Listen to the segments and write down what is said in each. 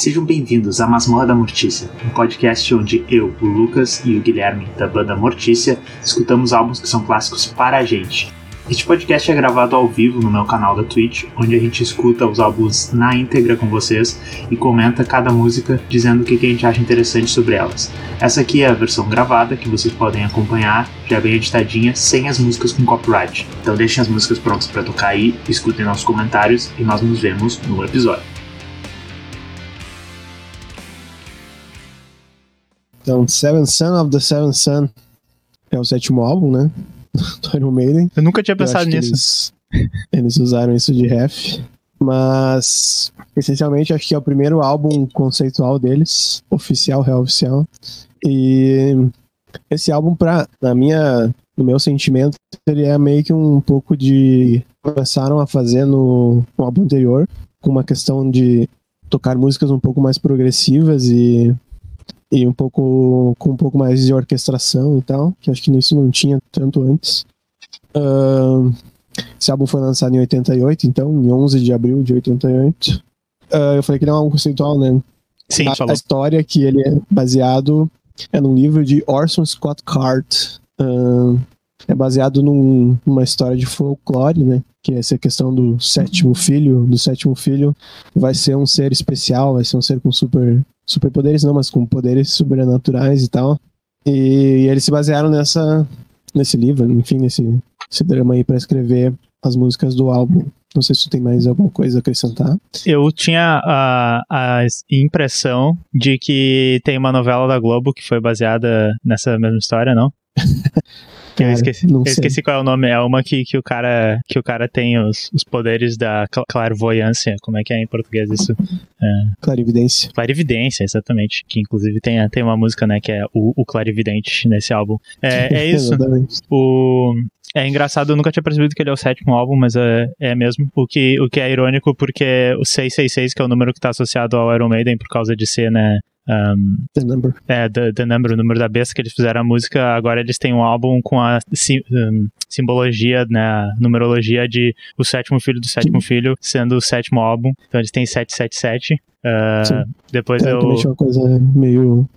Sejam bem-vindos à Masmorra da Mortícia, um podcast onde eu, o Lucas e o Guilherme, da banda Mortícia, escutamos álbuns que são clássicos para a gente. Este podcast é gravado ao vivo no meu canal da Twitch, onde a gente escuta os álbuns na íntegra com vocês e comenta cada música dizendo o que a gente acha interessante sobre elas. Essa aqui é a versão gravada que vocês podem acompanhar, já bem editadinha, sem as músicas com copyright. Então deixem as músicas prontas para tocar aí, escutem nossos comentários e nós nos vemos no episódio. Então, Seven Son of the Seven Son é o sétimo álbum, né? Do Iron Maiden. Eu nunca tinha pensado nisso. Eles, eles usaram isso de ref. Mas, essencialmente, acho que é o primeiro álbum conceitual deles, oficial, real oficial. E esse álbum, pra, na minha, no meu sentimento, ele é meio que um pouco de. Começaram a fazer no, no álbum anterior, com uma questão de tocar músicas um pouco mais progressivas e e um pouco com um pouco mais de orquestração e tal, que acho que nisso não tinha tanto antes. Ahn, esse álbum foi lançado em 88, então, em 11 de abril de 88. Ah, eu falei que ele é um álbum conceitual, né? Sim, a, falou. a história que ele é baseado é num livro de Orson Scott Card. Ahn, é baseado num- numa história de folclore, né? Que é essa questão do sétimo filho, do sétimo filho vai ser um ser especial, vai ser um ser com super superpoderes não, mas com poderes sobrenaturais e tal. E, eles se basearam nessa nesse livro, enfim, nesse, esse drama aí pra escrever as músicas do álbum. Não sei se tu tem mais alguma coisa a acrescentar. Eu tinha a, a impressão de que tem uma novela da Globo que foi baseada nessa mesma história, não? Que eu Cara, esqueci, eu esqueci qual é o nome. É uma que, que, o, cara, que o cara tem os, os poderes da cl- clairvoyância. Como é que é em português isso? Clarividência. Clarividência, exatamente. Que inclusive tem, tem uma música, né? Que é o, o Clarividente nesse álbum. É, é isso. O... É engraçado, eu nunca tinha percebido que ele é o sétimo álbum, mas é, é mesmo. O que, o que é irônico, porque o 666, que é o número que está associado ao Iron Maiden, por causa de ser, né? Um, The number. é, the, the Number, o número da besta que eles fizeram a música, agora eles têm um álbum com a si- um, simbologia, né, a numerologia de o sétimo filho do sétimo filho sendo o sétimo álbum. Então eles têm 777. Uh, Sim. depois eu. É uma coisa meio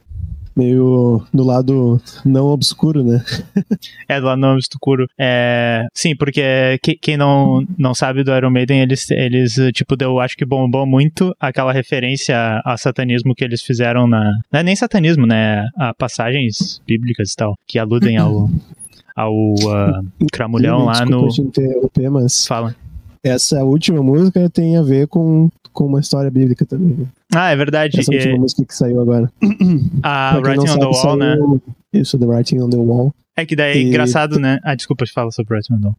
meio do lado não obscuro, né? É, do lado do escuro. É, sim, porque que- quem não, não sabe do Iron Maiden, eles, eles, tipo, deu, acho que bombou muito aquela referência a satanismo que eles fizeram na. Não é nem satanismo, né? A passagens bíblicas e tal, que aludem ao. ao ah, cramulhão lá no. te interromper, mas Fala. essa última música tem a ver com, com uma história bíblica também. Né? Ah, é verdade. Essa última é, música que saiu agora. a quem não Writing on the Wall, né? saiu- Isso, The Writing on the Wall. É que daí é E- engraçado, né? Ah, desculpa, fala sobre Writing on the Wall.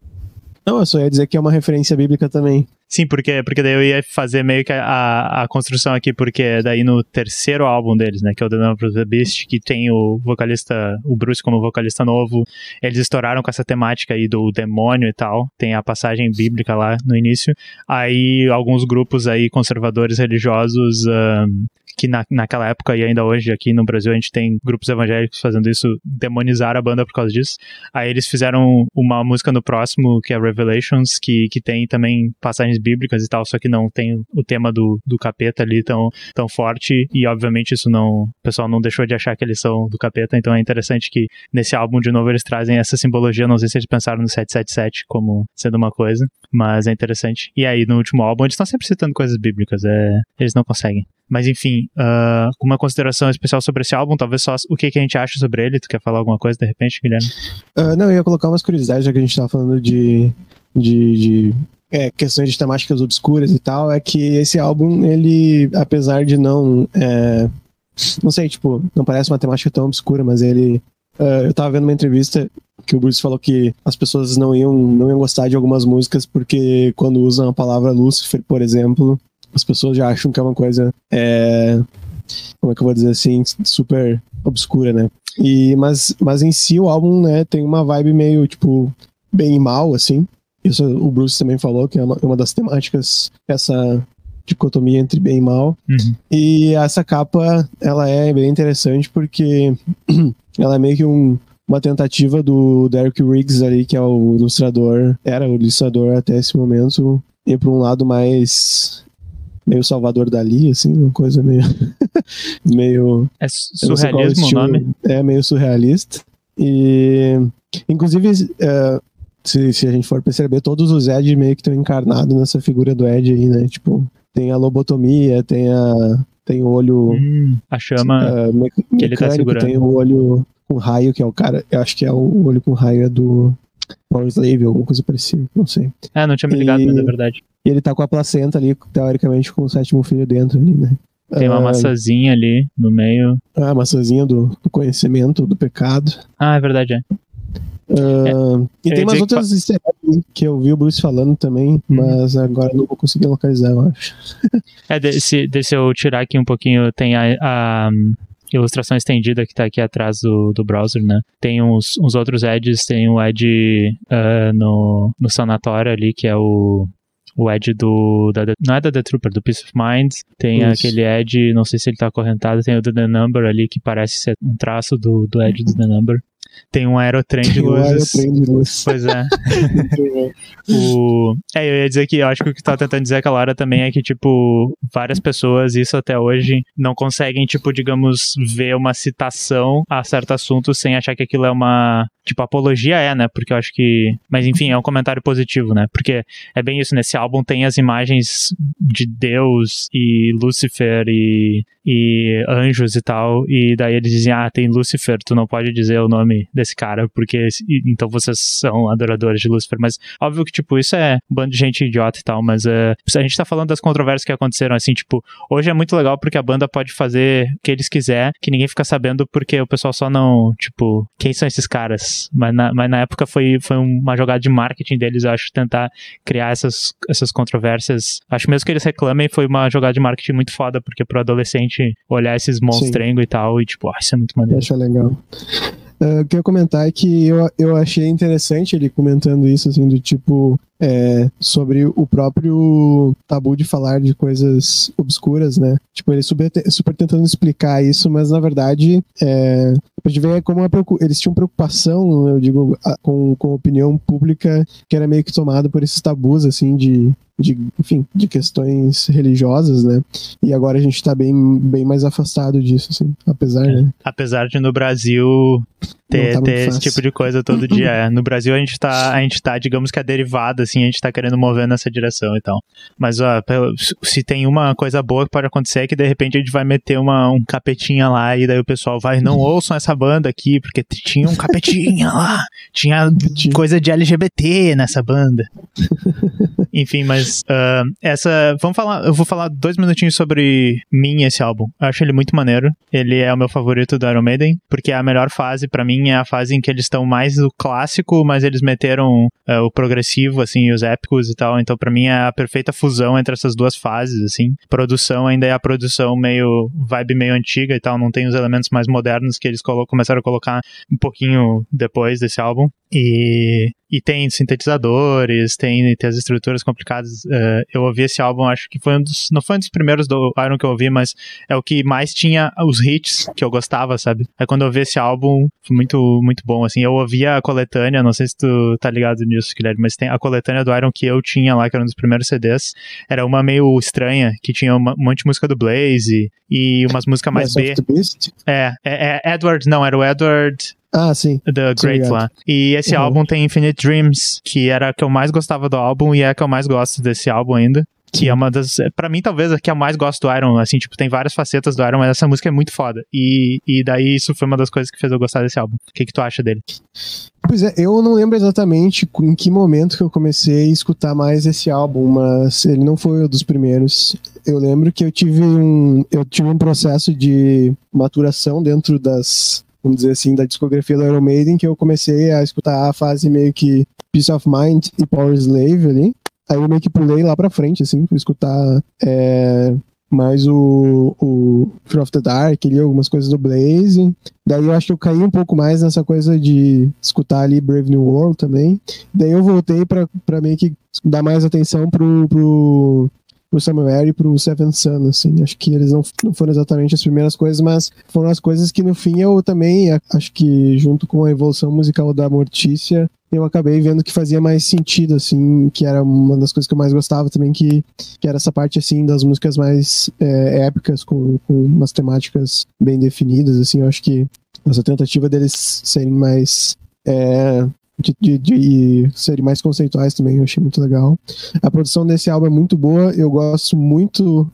Não, eu só ia dizer que é uma referência bíblica também. Sim, porque, porque daí eu ia fazer meio que a, a construção aqui, porque daí no terceiro álbum deles, né, que é o The Number of the Beast, que tem o vocalista, o Bruce como vocalista novo, eles estouraram com essa temática aí do demônio e tal, tem a passagem bíblica lá no início, aí alguns grupos aí conservadores religiosos ahn, que na, naquela época e ainda hoje aqui no Brasil a gente tem grupos evangélicos fazendo isso, demonizar a banda por causa disso. Aí eles fizeram uma música no próximo, que é Revelations, que, que tem também passagens bíblicas e tal, só que não tem o tema do, do capeta ali tão, tão forte, e obviamente isso não. O pessoal não deixou de achar que eles são do capeta, então é interessante que nesse álbum de novo eles trazem essa simbologia. Não sei se eles pensaram no 777 como sendo uma coisa, mas é interessante. E aí no último álbum eles estão sempre citando coisas bíblicas, é, eles não conseguem. Mas enfim, ah, uma consideração especial sobre esse álbum, talvez só o que, que a gente acha sobre ele. Tu quer falar alguma coisa de repente, Guilherme? Ah, não, eu ia colocar umas curiosidades, já que a gente tava falando de, de, de é, questões de temáticas obscuras e tal, é que esse álbum, ele, apesar de não. é, não sei, tipo, não parece uma temática tão obscura, mas ele. ah, eu tava vendo uma entrevista que o Bruce falou que as pessoas não iam, não iam gostar de algumas músicas porque quando usam a palavra Lúcifer, por exemplo, as pessoas já acham que é uma coisa. é, como é que eu vou dizer assim? Super obscura, né? E, mas, mas em si o álbum, né, tem uma vibe meio, tipo, bem e mal, assim. Isso o Bruce também falou, que é uma, uma das temáticas, essa dicotomia entre bem e mal. Uhum. E essa capa, ela é bem interessante porque ela é meio que um, uma tentativa do Derek Riggs ali, que é o ilustrador, era o ilustrador até esse momento, ir para um lado mais meio Salvador Dali, assim, uma coisa meio. meio. É surrealismo o nome? É meio surrealista. E. Inclusive, uh, se, se a gente for perceber, todos os Ed meio que estão encarnados nessa figura do Ed aí, né? Tipo, tem a lobotomia, tem a. Tem o olho. Hum, a chama uh, que ele tá segurando. Tem o olho com raio, que é o cara. Eu acho que é o olho com raio é do Power Slave, alguma coisa parecida, não sei. É, não tinha me ligado, e, mas é verdade. E ele tá com a placenta ali, teoricamente, com o sétimo filho dentro ali, né? Tem uma uh, maçãzinha ali no meio. Ah, a maçãzinha do, do conhecimento, do pecado. Ah, é verdade, é. Uh, é, e tem umas outras que... easter que eu vi o Bruce falando também, hum. mas agora não vou conseguir localizar, eu acho. é, desse, desse eu tirar aqui um pouquinho, tem a, a ilustração estendida que está aqui atrás do, do browser, né? Tem uns, uns outros edges, tem o edge uh, no, no sanatório ali, que é o o Edge do. Da, não é da The Trooper, do Peace of Mind. Tem Isso. aquele Edge, não sei se ele tá acorrentado, tem o do The Number ali, que parece ser um traço do, do Edge do The Number. Tem um aerotrem de luzes. Um aerotrem de luzes. Pois é. o... É, eu ia dizer que eu acho que o que tá tentando dizer aquela hora também é que, tipo, várias pessoas, isso até hoje, não conseguem, tipo, digamos, ver uma citação a certo assunto sem achar que aquilo é uma. Tipo, apologia é, né? Porque eu acho que. Mas enfim, é um comentário positivo, né? Porque é bem isso, nesse álbum tem as imagens de Deus e Lúcifer e, e anjos e tal. E daí eles dizem, ah, tem Lúcifer, tu não pode dizer o nome desse cara, porque então vocês são adoradores de Lúcifer. Mas óbvio que, tipo, isso é um bando de gente idiota e tal, mas uh, a gente tá falando das controvérsias que aconteceram, assim, tipo, hoje é muito legal porque a banda pode fazer o que eles quiser, que ninguém fica sabendo porque o pessoal só não, tipo, quem são esses caras? Mas na, mas na época foi, foi uma jogada de marketing deles, eu acho, tentar criar essas, essas controvérsias. Acho mesmo que eles reclamem, foi uma jogada de marketing muito foda, porque pro adolescente olhar esses monstrengos e tal, e tipo, ah, isso é muito maneiro. Acho legal. Uh, eu queria comentar que eu, eu achei interessante ele comentando isso, assim, do tipo, é, sobre o próprio tabu de falar de coisas obscuras, né? Tipo, ele super, super tentando explicar isso, mas na verdade, é, a gente vê como uma, eles tinham preocupação, eu digo, com, com a opinião pública que era meio que tomada por esses tabus, assim, de, de, enfim, de questões religiosas, né? E agora a gente tá bem, bem mais afastado disso, assim, apesar, é. né? Apesar de no Brasil ter, tá ter esse tipo de coisa todo dia. É. No Brasil a gente tá, a gente tá, digamos que a derivada, assim, a gente tá querendo mover nessa direção e tal. Mas, ó, se tem uma coisa boa que pode acontecer é que de repente a gente vai meter uma, um capetinha lá e daí o pessoal vai, não ouçam essa banda aqui, porque tinha um capetinha lá, tinha coisa de LGBT nessa banda. Enfim, mas uh, essa. Vamos falar. Eu vou falar dois minutinhos sobre mim esse álbum. Eu acho ele muito maneiro. Ele é o meu favorito do Iron Maiden, porque é a melhor fase para mim é a fase em que eles estão mais do clássico, mas eles meteram uh, o progressivo, assim, os épicos e tal. Então, para mim, é a perfeita fusão entre essas duas fases, assim. Produção ainda é a produção meio. vibe meio antiga e tal, não tem os elementos mais modernos que eles começaram a colocar um pouquinho depois desse álbum. E e tem sintetizadores, tem, tem as estruturas complicadas. Uh, eu ouvi esse álbum, acho que foi um dos. Não foi um dos primeiros do Iron que eu ouvi, mas é o que mais tinha os hits que eu gostava, sabe? Aí quando eu ouvi esse álbum, foi muito, muito bom, assim. Eu ouvia a coletânea, não sei se tu tá ligado nisso, Guilherme, mas tem a coletânea do Iron que eu tinha lá, que era um dos primeiros CDs. Era uma meio estranha, que tinha uma, um monte de música do Blaze e umas músicas mais B. É, é, é Edward, não, era o Edward. Ah, sim. The Great lá. E esse uhum. álbum tem Infinite Dreams, que era a que eu mais gostava do álbum e é a que eu mais gosto desse álbum ainda. Que é uma das. para mim, talvez a que eu mais gosto do Iron. Assim, tipo, tem várias facetas do Iron, mas essa música é muito foda. E, e daí isso foi uma das coisas que fez eu gostar desse álbum. O que, que tu acha dele? Pois é, eu não lembro exatamente em que momento que eu comecei a escutar mais esse álbum, mas ele não foi um dos primeiros. Eu lembro que eu tive um, eu tive um processo de maturação dentro das vamos dizer assim, da discografia do Iron Maiden, que eu comecei a escutar a fase meio que Peace of Mind e Power Slave ali. Aí eu meio que pulei lá pra frente, assim, pra escutar é, mais o, o Fear of the Dark, ali, algumas coisas do Blaze. Daí eu acho que eu caí um pouco mais nessa coisa de escutar ali Brave New World também. Daí eu voltei pra, pra meio que dar mais atenção pro, pro pro Samuel e pro Seven Sun, assim. Acho que eles não, não foram exatamente as primeiras coisas, mas foram as coisas que no fim eu também, acho que junto com a evolução musical da Mortícia, eu acabei vendo que fazia mais sentido, assim, que era uma das coisas que eu mais gostava também, que, que era essa parte, assim, das músicas mais é, épicas, com, com umas temáticas bem definidas, assim, eu acho que essa tentativa deles serem mais é, de, de, de, serem mais conceituais também, eu achei muito legal. A produção desse álbum é muito boa, eu gosto muito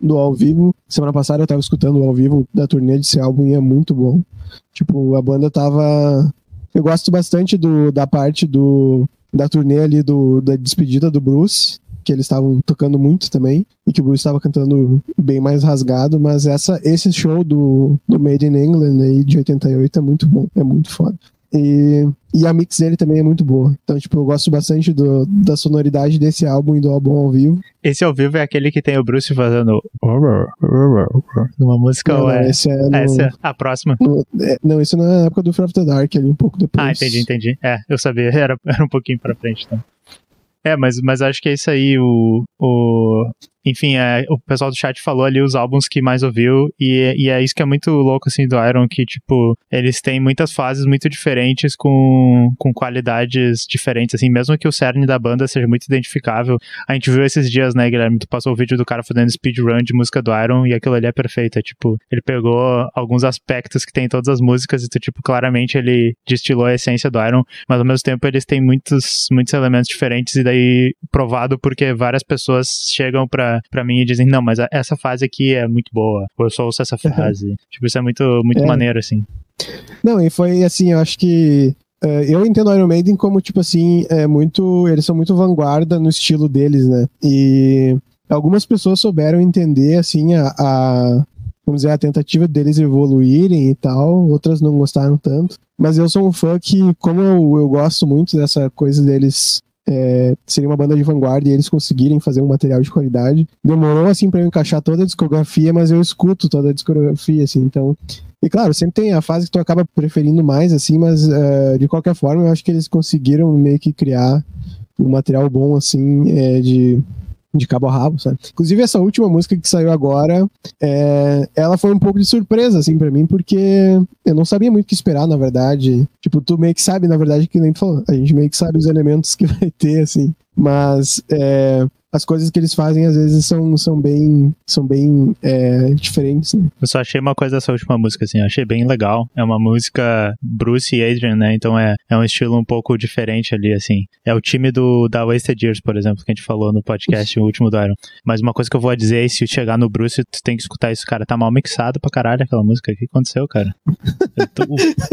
do ao vivo. Semana passada eu tava escutando o ao vivo da turnê desse álbum e é muito bom. Tipo, a banda tava. Eu gosto bastante do, da parte do, da turnê ali do, da despedida do Bruce, que eles estavam tocando muito também, e que o Bruce estava cantando bem mais rasgado, mas essa, esse show do, do Made in England aí de 88 é muito bom, é muito foda. E, e a mix dele também é muito boa. Então, tipo, eu gosto bastante do, da sonoridade desse álbum e do álbum ao vivo. Esse ao vivo é aquele que tem o Bruce fazendo numa música não, ou é... Esse é no, Essa é a próxima? No, é, não, isso não é na época do Fear of the Dark, ali um pouco depois. Ah, entendi, entendi. É, eu sabia, era, era um pouquinho pra frente, então. É, mas, mas acho que é isso aí, o, o, enfim, é, o pessoal do chat falou ali os álbuns que mais ouviu, e, e, é isso que é muito louco, assim, do Iron, que, tipo, eles têm muitas fases muito diferentes, com, com qualidades diferentes, assim, mesmo que o cerne da banda seja muito identificável. A gente viu esses dias, né, Guilherme, tu passou o vídeo do cara fazendo speedrun de música do Iron, e aquilo ali é perfeito, é, tipo, ele pegou alguns aspectos que tem em todas as músicas, e, tu, tipo, claramente ele destilou a essência do Iron, mas ao mesmo tempo eles têm muitos, muitos elementos diferentes, e daí provado porque várias pessoas chegam pra para mim e dizem, não, mas essa fase aqui é muito boa, ou eu só ouço essa fase. tipo, isso é muito, muito é. maneiro, assim. Não, e foi assim, eu acho que Uh, eu entendo Iron Maiden como, tipo assim, é muito. Eles são muito vanguarda no estilo deles, né? E algumas pessoas souberam entender, assim, a, a, vamos dizer, a tentativa deles evoluírem e tal, outras não gostaram tanto. Mas eu sou um fã que, como eu, eu gosto muito dessa coisa deles é, seria uma banda de vanguarda e eles conseguirem fazer um material de qualidade. Demorou assim para eu encaixar toda a discografia, mas eu escuto toda a discografia, assim, então. E claro, sempre tem a fase que tu acaba preferindo mais, assim, mas uh, de qualquer forma, eu acho que eles conseguiram meio que criar um material bom, assim, é, de de cabo a rabo, sabe? Inclusive, essa última música que saiu agora, é, ela foi um pouco de surpresa, assim, pra mim, porque eu não sabia muito o que esperar, na verdade. Tipo, tu meio que sabe, na verdade, que nem tu falou, a gente meio que sabe os elementos que vai ter, assim. Mas é, as coisas que eles fazem às vezes são, são bem, são bem é, diferentes. Né? Eu só achei uma coisa dessa última música, assim, eu achei bem legal. É uma música Bruce e Adrian, né? Então é, é um estilo um pouco diferente ali, assim. É o time do da Wasted Years, por exemplo, que a gente falou no podcast, o último do Iron. Mas uma coisa que eu vou dizer é se chegar no Bruce, tu tem que escutar isso, cara. Tá mal mixado pra caralho aquela música. O que aconteceu, cara? Tô,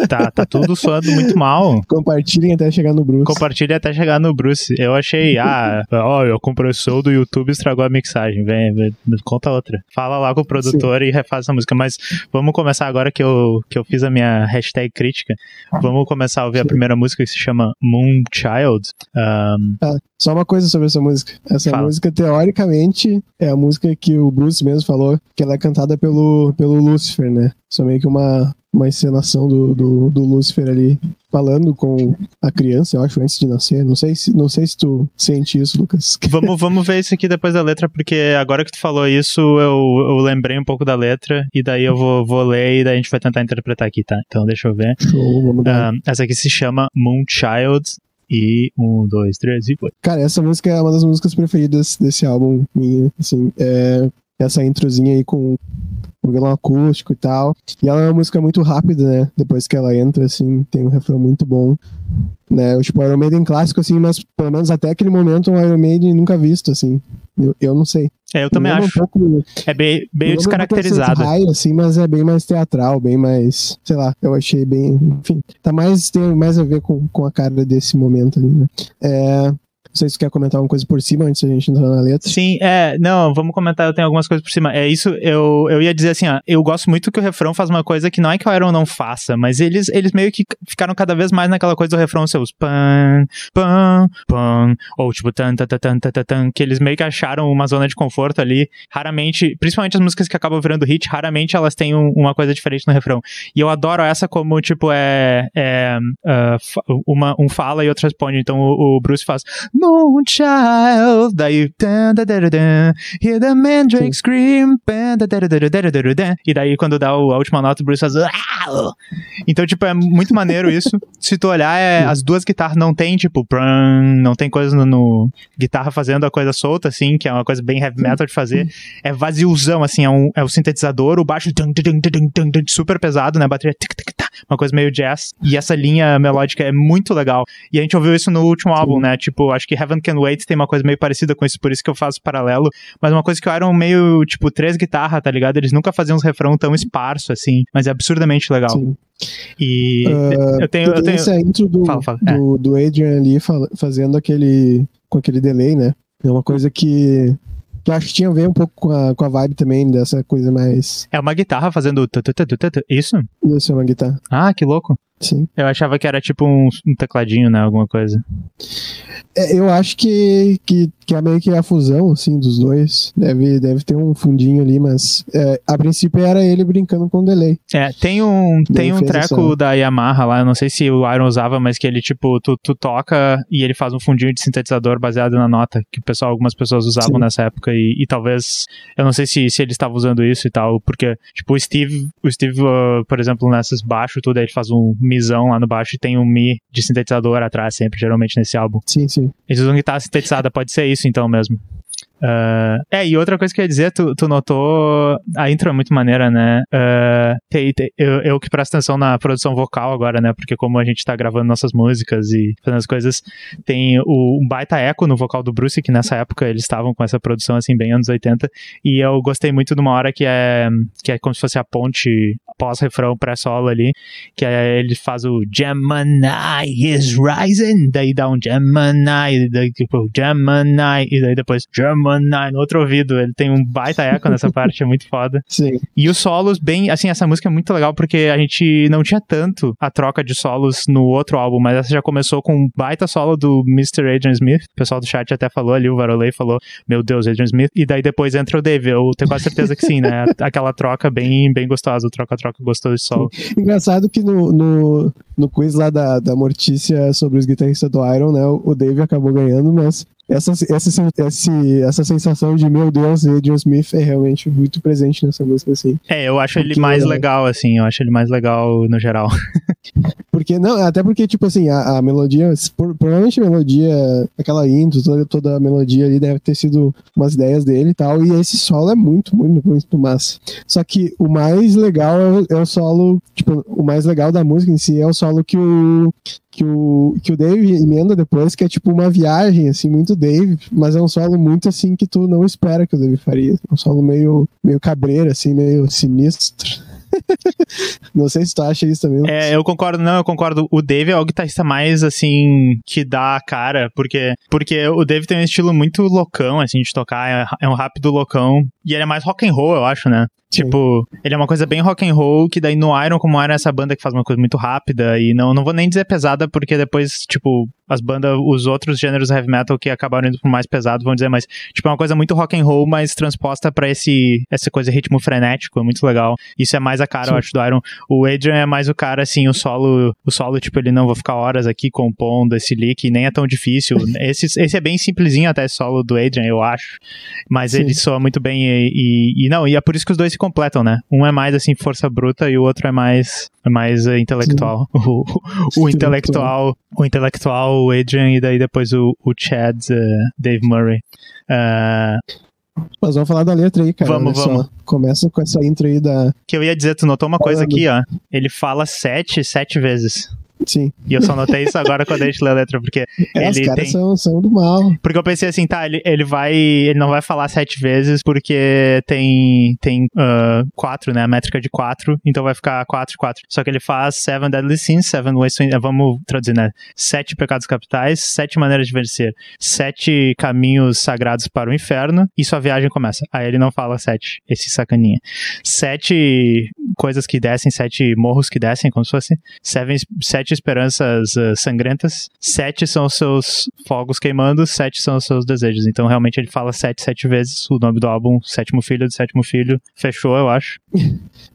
tá, tá tudo soando muito mal. Compartilhem até chegar no Bruce. Compartilhem até chegar no Bruce. Eu achei, ah, ó, eu compressor show do YouTube estragou a mixagem. Vem, vem conta outra. Fala lá com o produtor Sim. e refaz a música. Mas vamos começar agora que eu, que eu fiz a minha hashtag crítica. Vamos começar a ouvir a primeira música que se chama Moon Child. Um... Ah, só uma coisa sobre essa música. Essa Fala. música, teoricamente, é a música que o Bruce mesmo falou, que ela é cantada pelo, pelo Lucifer, né? Isso é meio que uma, uma encenação do, do, do Lúcifer ali falando com a criança, eu acho, antes de nascer. Não sei se, não sei se tu sente isso, Lucas. Vamos, vamos ver isso aqui depois da letra, porque agora que tu falou isso, eu, eu lembrei um pouco da letra, e daí eu vou, vou ler e daí a gente vai tentar interpretar aqui, tá? Então deixa eu ver. Show, vamos dar. Uh, essa aqui se chama Moonchild. E um, dois, três e foi. Cara, essa música é uma das músicas preferidas desse álbum, minha, assim, é essa introzinha aí com o violão acústico e tal. E ela é uma música muito rápida, né? Depois que ela entra, assim, tem um refrão muito bom. Né? Tipo, Iron Maiden clássico, assim, mas pelo menos até aquele momento um Iron Maiden nunca visto, assim. Eu, eu não sei. É, eu também acho. Um pouco, é bem, bem descaracterizado. Um assim, mas é bem mais teatral, bem mais, sei lá, eu achei bem, enfim, tá mais, tem mais a ver com, com a cara desse momento ali, né? É, sei se você quer comentar alguma coisa por cima antes da gente entrar na letra. Sim, é, não, vamos comentar, eu tenho algumas coisas por cima. É isso, eu, eu ia dizer assim, ó, eu gosto muito que o refrão faz uma coisa que não é que o Iron não faça, mas eles, eles meio que ficaram cada vez mais naquela coisa do refrão seus pan, pan, pan, ou tipo tan, tan, tan, tan, tan, tan, que eles meio que acharam uma zona de conforto ali. Raramente, principalmente as músicas que acabam virando hit, raramente elas têm um, uma coisa diferente no refrão. E eu adoro essa como, tipo, é, é uh, uma, um fala e outro responde. Então o, o Bruce faz, no Daí. Hear the Mandrake Scream. E daí, quando dá a última nota, o Bruce faz. Então, tipo, é muito maneiro isso. Se tu olhar, é, as duas guitarras não tem, tipo, não tem coisa no, no, guitarra fazendo a coisa solta, assim, que é uma coisa bem heavy metal de fazer. É vaziozão, assim, é, um, é o um sintetizador, o baixo super pesado, né? A bateria uma coisa meio jazz. E essa linha melódica é muito legal. E a gente ouviu isso no último álbum, né? Tipo, acho que Heaven Can Wait tem uma coisa meio parecida com isso, por isso que eu faço paralelo. Mas uma coisa que o Iron meio, tipo, três guitarras, tá ligado? Eles nunca faziam uns refrão tão esparso, assim, mas é absurdamente legal. Sim. E Ah, eu tenho. Eu tenho... essa intro do, Fala, fala. É. do, do Adrian ali fazendo aquele. com aquele delay, né? É uma coisa que. que eu acho que tinha a ver um pouco com a, com a vibe também dessa coisa mais. É uma guitarra fazendo. Isso? Isso é uma guitarra. Ah, que louco. Sim. Eu achava que era tipo um, um tecladinho, né? Alguma coisa. É, eu acho que, que, que é meio que a fusão, assim, dos dois. Deve, deve ter um fundinho ali, mas é, a princípio era ele brincando com o delay. É, tem um, tem um treco da Yamaha lá, eu não sei se o Iron usava, mas que ele, tipo, tu, tu toca e ele faz um fundinho de sintetizador baseado na nota, que o pessoal, algumas pessoas usavam Sim. nessa época, e, e talvez, eu não sei se, se ele estava usando isso e tal, porque, tipo, o Steve, o Steve, uh, por exemplo, nessas baixo, tudo, aí ele faz um misão lá no baixo e tem um mi de sintetizador atrás, sempre, geralmente, nesse álbum. Sim, sim. Eles usam guitarra sintetizada, pode ser isso então mesmo. Ah, é, e outra coisa que eu ia dizer, tu, tu notou. A intro é muito maneira, né? Tem- eu, eu que presto atenção na produção vocal agora, né? Porque como a gente tá gravando nossas músicas e fazendo as coisas, tem o, um baita eco no vocal do Bruce, que nessa época eles estavam com essa produção, assim, bem anos 80. E eu gostei muito de uma hora que é, que é como se fosse a ponte pós-refrão pré-solo ali, que é, ele faz o Gemini is rising, daí dá um Gemini, daí tipo Gemini, e daí depois Gemini no outro ouvido. Ele tem um baita eco nessa parte, é muito foda. Sim. E os solos, bem, assim, essa música é muito legal porque a gente não tinha tanto a troca de solos no outro álbum, mas essa já começou com um baita solo do Mr. Adrian Smith. O pessoal do chat até falou ali, o Varolei falou, meu Deus, Adrian Smith. E daí depois entra o Dave. Eu tenho quase certeza que sim, né? Aquela troca bem, bem gostosa, o troca-troca gostoso de solo. Engraçado que no, no, no quiz lá da, da Mortícia sobre os guitarristas do Iron, né? O o Dave acabou ganhando, mas essa, essa, esse, essa sensação de meu Deus, Adrian Smith é realmente muito presente nessa música, assim. É, eu acho ele mais legal, assim, eu acho ele mais legal no geral. Porque, não, até porque, tipo assim, a, a melodia, por- provavelmente a melodia, aquela intro, toda, toda a melodia ali deve ter sido umas ideias dele e tal, e esse solo é muito, muito, muito massa. Só que o mais legal é o, é o solo, tipo, o mais legal da música em si é o solo que o, que o, que o Dave emenda depois, que é tipo uma viagem, assim, muito Dave, mas é um solo muito, assim, que tu não espera que o Dave faria. É um solo meio, meio cabreiro, assim, meio sinistro. não sei se tu acha isso também. É, eu concordo, não, eu concordo. O Dave é o guitarrista mais, assim, que dá a cara, porque, porque o Dave tem um estilo muito loucão, assim, de tocar, é, é um rápido loucão, e ele é mais rock and roll, eu acho, né? Sim. Tipo, ele é uma coisa bem rock and roll, que daí no Iron, como Iron é essa banda que faz uma coisa muito rápida, e não, não vou nem dizer pesada, porque depois, tipo, as bandas, os outros gêneros heavy metal que acabaram indo pro mais pesado, vão dizer, mas, tipo, é uma coisa muito rock and roll, mas transposta pra esse, essa coisa ritmo frenético, é muito legal. Isso é mais a cara, eu Sim. acho, do Iron. O Adrian é mais o cara, assim, o solo, o solo, tipo, ele não vou ficar horas aqui compondo esse lick, nem é tão difícil. esse, esse é bem simplesinho até solo do Adrian, eu acho. Mas Sim. ele soa muito bem e, e, e não, e é por isso que os dois completam, né? Um é mais, assim, força bruta e o outro é mais, é mais eh, intelectual. O, o intelectual, o intelectual, o Adrian e daí depois o, o Chad, eh, Dave Murray. Ah, Mas vamos falar da letra aí, cara. Vamos, vamos. Começa com essa intro aí da. que eu ia dizer, tu notou uma coisa aqui, ó. Ele fala sete, sete vezes. Sim. E eu só notei isso agora quando a gente lê a letra, porque É, os Ele caras tem- são, são do mal. Porque eu pensei assim, tá, ele, ele vai. Ele não vai falar sete vezes porque tem. Tem ah, quatro, né? A métrica de quatro, então vai ficar quatro, quatro. Só que ele faz seven deadly sins, seven ways to. eh, Vamos traduzir, né? Sete pecados capitais, sete maneiras de vencer, sete caminhos sagrados para o inferno, e sua viagem começa. Aí ele não fala sete, esse sacaninha. Sete coisas que descem, sete morros que descem, como se fosse. Seven, sete esperanças ah, sangrentas. Sete são os seus fogos queimando, sete são os seus desejos. Então, realmente, ele fala sete, sete vezes o nome do álbum, Sétimo Filho do Sétimo Filho. Fechou, eu acho.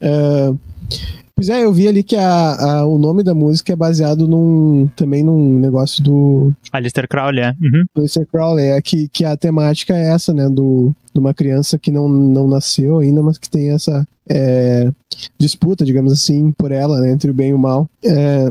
É, Pois é, eu vi ali que a, a, o nome da música é baseado num também num negócio do. Alistair Crowley, é. Uhum. Alistair Crowley, é que, que a temática é essa, né? Do, de uma criança que não, não nasceu ainda, mas que tem essa é, disputa, digamos assim, por ela, né, entre o bem e o mal. É,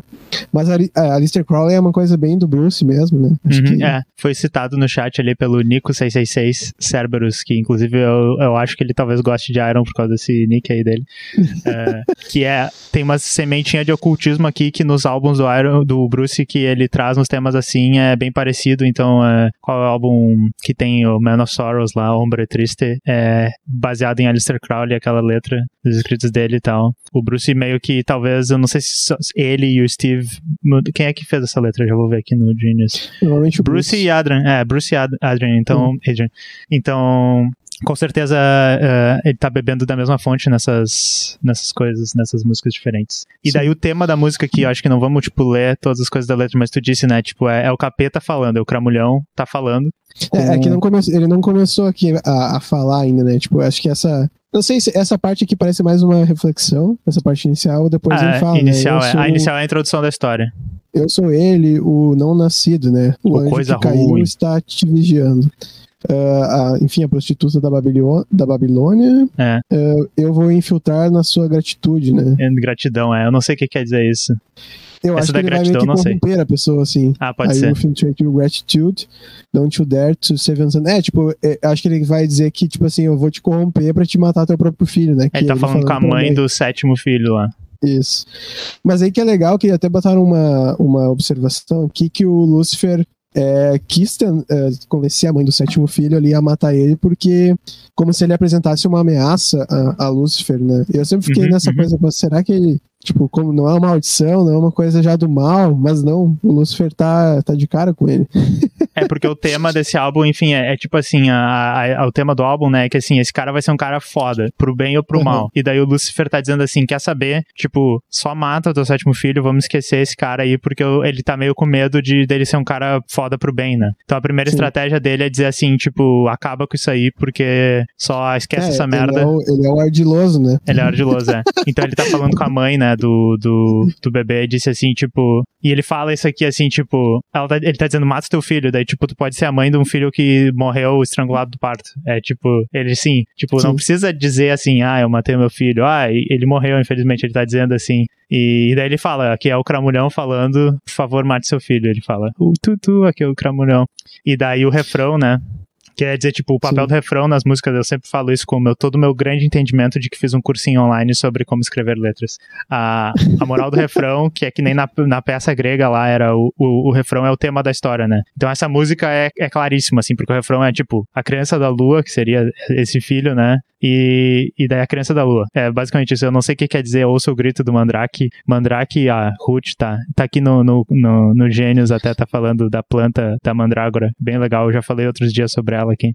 mas a, a Alistair Crowley é uma coisa bem do Bruce mesmo, né? Uhum, que... É, foi citado no chat ali pelo Nico666 Cerberus, que inclusive eu, eu acho que ele talvez goste de Iron por causa desse nick aí dele. é, que é, tem uma sementinha de ocultismo aqui que nos álbuns do Iron, do Bruce, que ele traz nos temas assim, é bem parecido. Então, é, qual é o álbum que tem o Man of Sorrows lá, Ombre Triste, é baseado em Alistair Crowley, aquela letra dos escritos dele e tal. O Bruce meio que talvez, eu não sei se ele e o Steve. Quem é que fez essa letra? Já vou ver aqui no Genius. Normalmente o Bruce, Bruce. e Adrian. É, Bruce e Adrian. Então, uhum. Adrian. Então, com certeza uh, ele tá bebendo da mesma fonte nessas, nessas coisas, nessas músicas diferentes. E Sim. daí o tema da música aqui, eu acho que não vamos, tipo, ler todas as coisas da letra, mas tu disse, né, tipo, é, é o capeta falando, é o cramulhão tá falando. Com... É, é que não come... ele não começou aqui a, a falar ainda, né, tipo, acho que essa... Não sei se essa parte aqui parece mais uma reflexão, essa parte inicial, depois ah, ele fala. Né, inicial, né? é. A inicial é a introdução da história. Eu sou ele, o não nascido, né? O, o anjo coisa que caiu ruim. está te vigiando. Uh, a, enfim, a prostituta da, Babilô da Babilônia. É. Uh, eu vou infiltrar na sua gratitude, né? É, gratidão, é. Eu não sei o que quer dizer isso. Eu Essa acho que ele gratidão, vai meio que corromper a pessoa, assim. Ah, pode Aí ser. o infiltrate your gratitude, don't you dare to save son. É, tipo, é, acho que ele vai dizer que, tipo assim, eu vou te corromper pra te matar teu próprio filho, né? Que Ele tá falando com a mãe do sétimo filho lá. Isso. Mas aí que é legal que até botaram uma, uma observação aqui que o Lúcifer é, quis é, convencer a mãe do sétimo filho ali a matar ele, porque como se ele apresentasse uma ameaça a, a Lúcifer, né? Eu sempre fiquei Uhum, nessa uhum. coisa, será que ele, tipo, como não é uma maldição, não é uma coisa já do mal, mas não, o Lúcifer tá, tá de cara com ele. É porque o tema desse álbum, enfim, é, é tipo assim, a, a- o tema do álbum, né, é que assim, esse cara vai ser um cara foda, pro bem ou pro Uhum. mal. E daí o Lucifer tá dizendo assim, quer saber, tipo, só mata o teu sétimo filho, vamos esquecer esse cara aí, porque eu- ele tá meio com medo de dele ser um cara foda pro bem, né? Então a primeira Sim. estratégia dele é dizer assim, tipo, acaba com isso aí, porque só esquece É, essa ele merda. é, o, ele é o ardiloso, né? Ele é ardiloso, é. Então ele tá falando com a mãe, né, do, do, do bebê, e disse assim, tipo. E ele fala isso aqui assim, tipo. ela tá- ele tá dizendo, mata o teu filho. Daí, tipo, tu pode ser a mãe de um filho que morreu estrangulado do parto. É tipo, ele sim, tipo, não Sim. precisa dizer assim, ah, eu matei meu filho. Ah, ele morreu, infelizmente, ele tá dizendo assim. E, e daí ele fala, aqui é o Cramulhão falando, por favor, mate seu filho. Ele fala, o tutu, é o Cramulhão. E daí o refrão, né? Quer dizer, tipo, o papel Sim. do refrão nas músicas, eu sempre falo isso com o meu, todo o meu grande entendimento de que fiz um cursinho online sobre como escrever letras. A, a moral do refrão, que é que nem na, na peça grega lá, era o, o, o refrão é o tema da história, né? Então essa música é, é claríssima, assim, porque o refrão é tipo, a criança da lua, que seria esse filho, né? E, e daí a criança da lua. É basicamente isso. Eu não sei o que quer dizer, ouça o grito do Mandrake. Mandrake, a Ruth tá, tá aqui no, no, no, no Gênios, até tá falando da planta da mandrágora. Bem legal, eu já falei outros dias sobre ela aqui.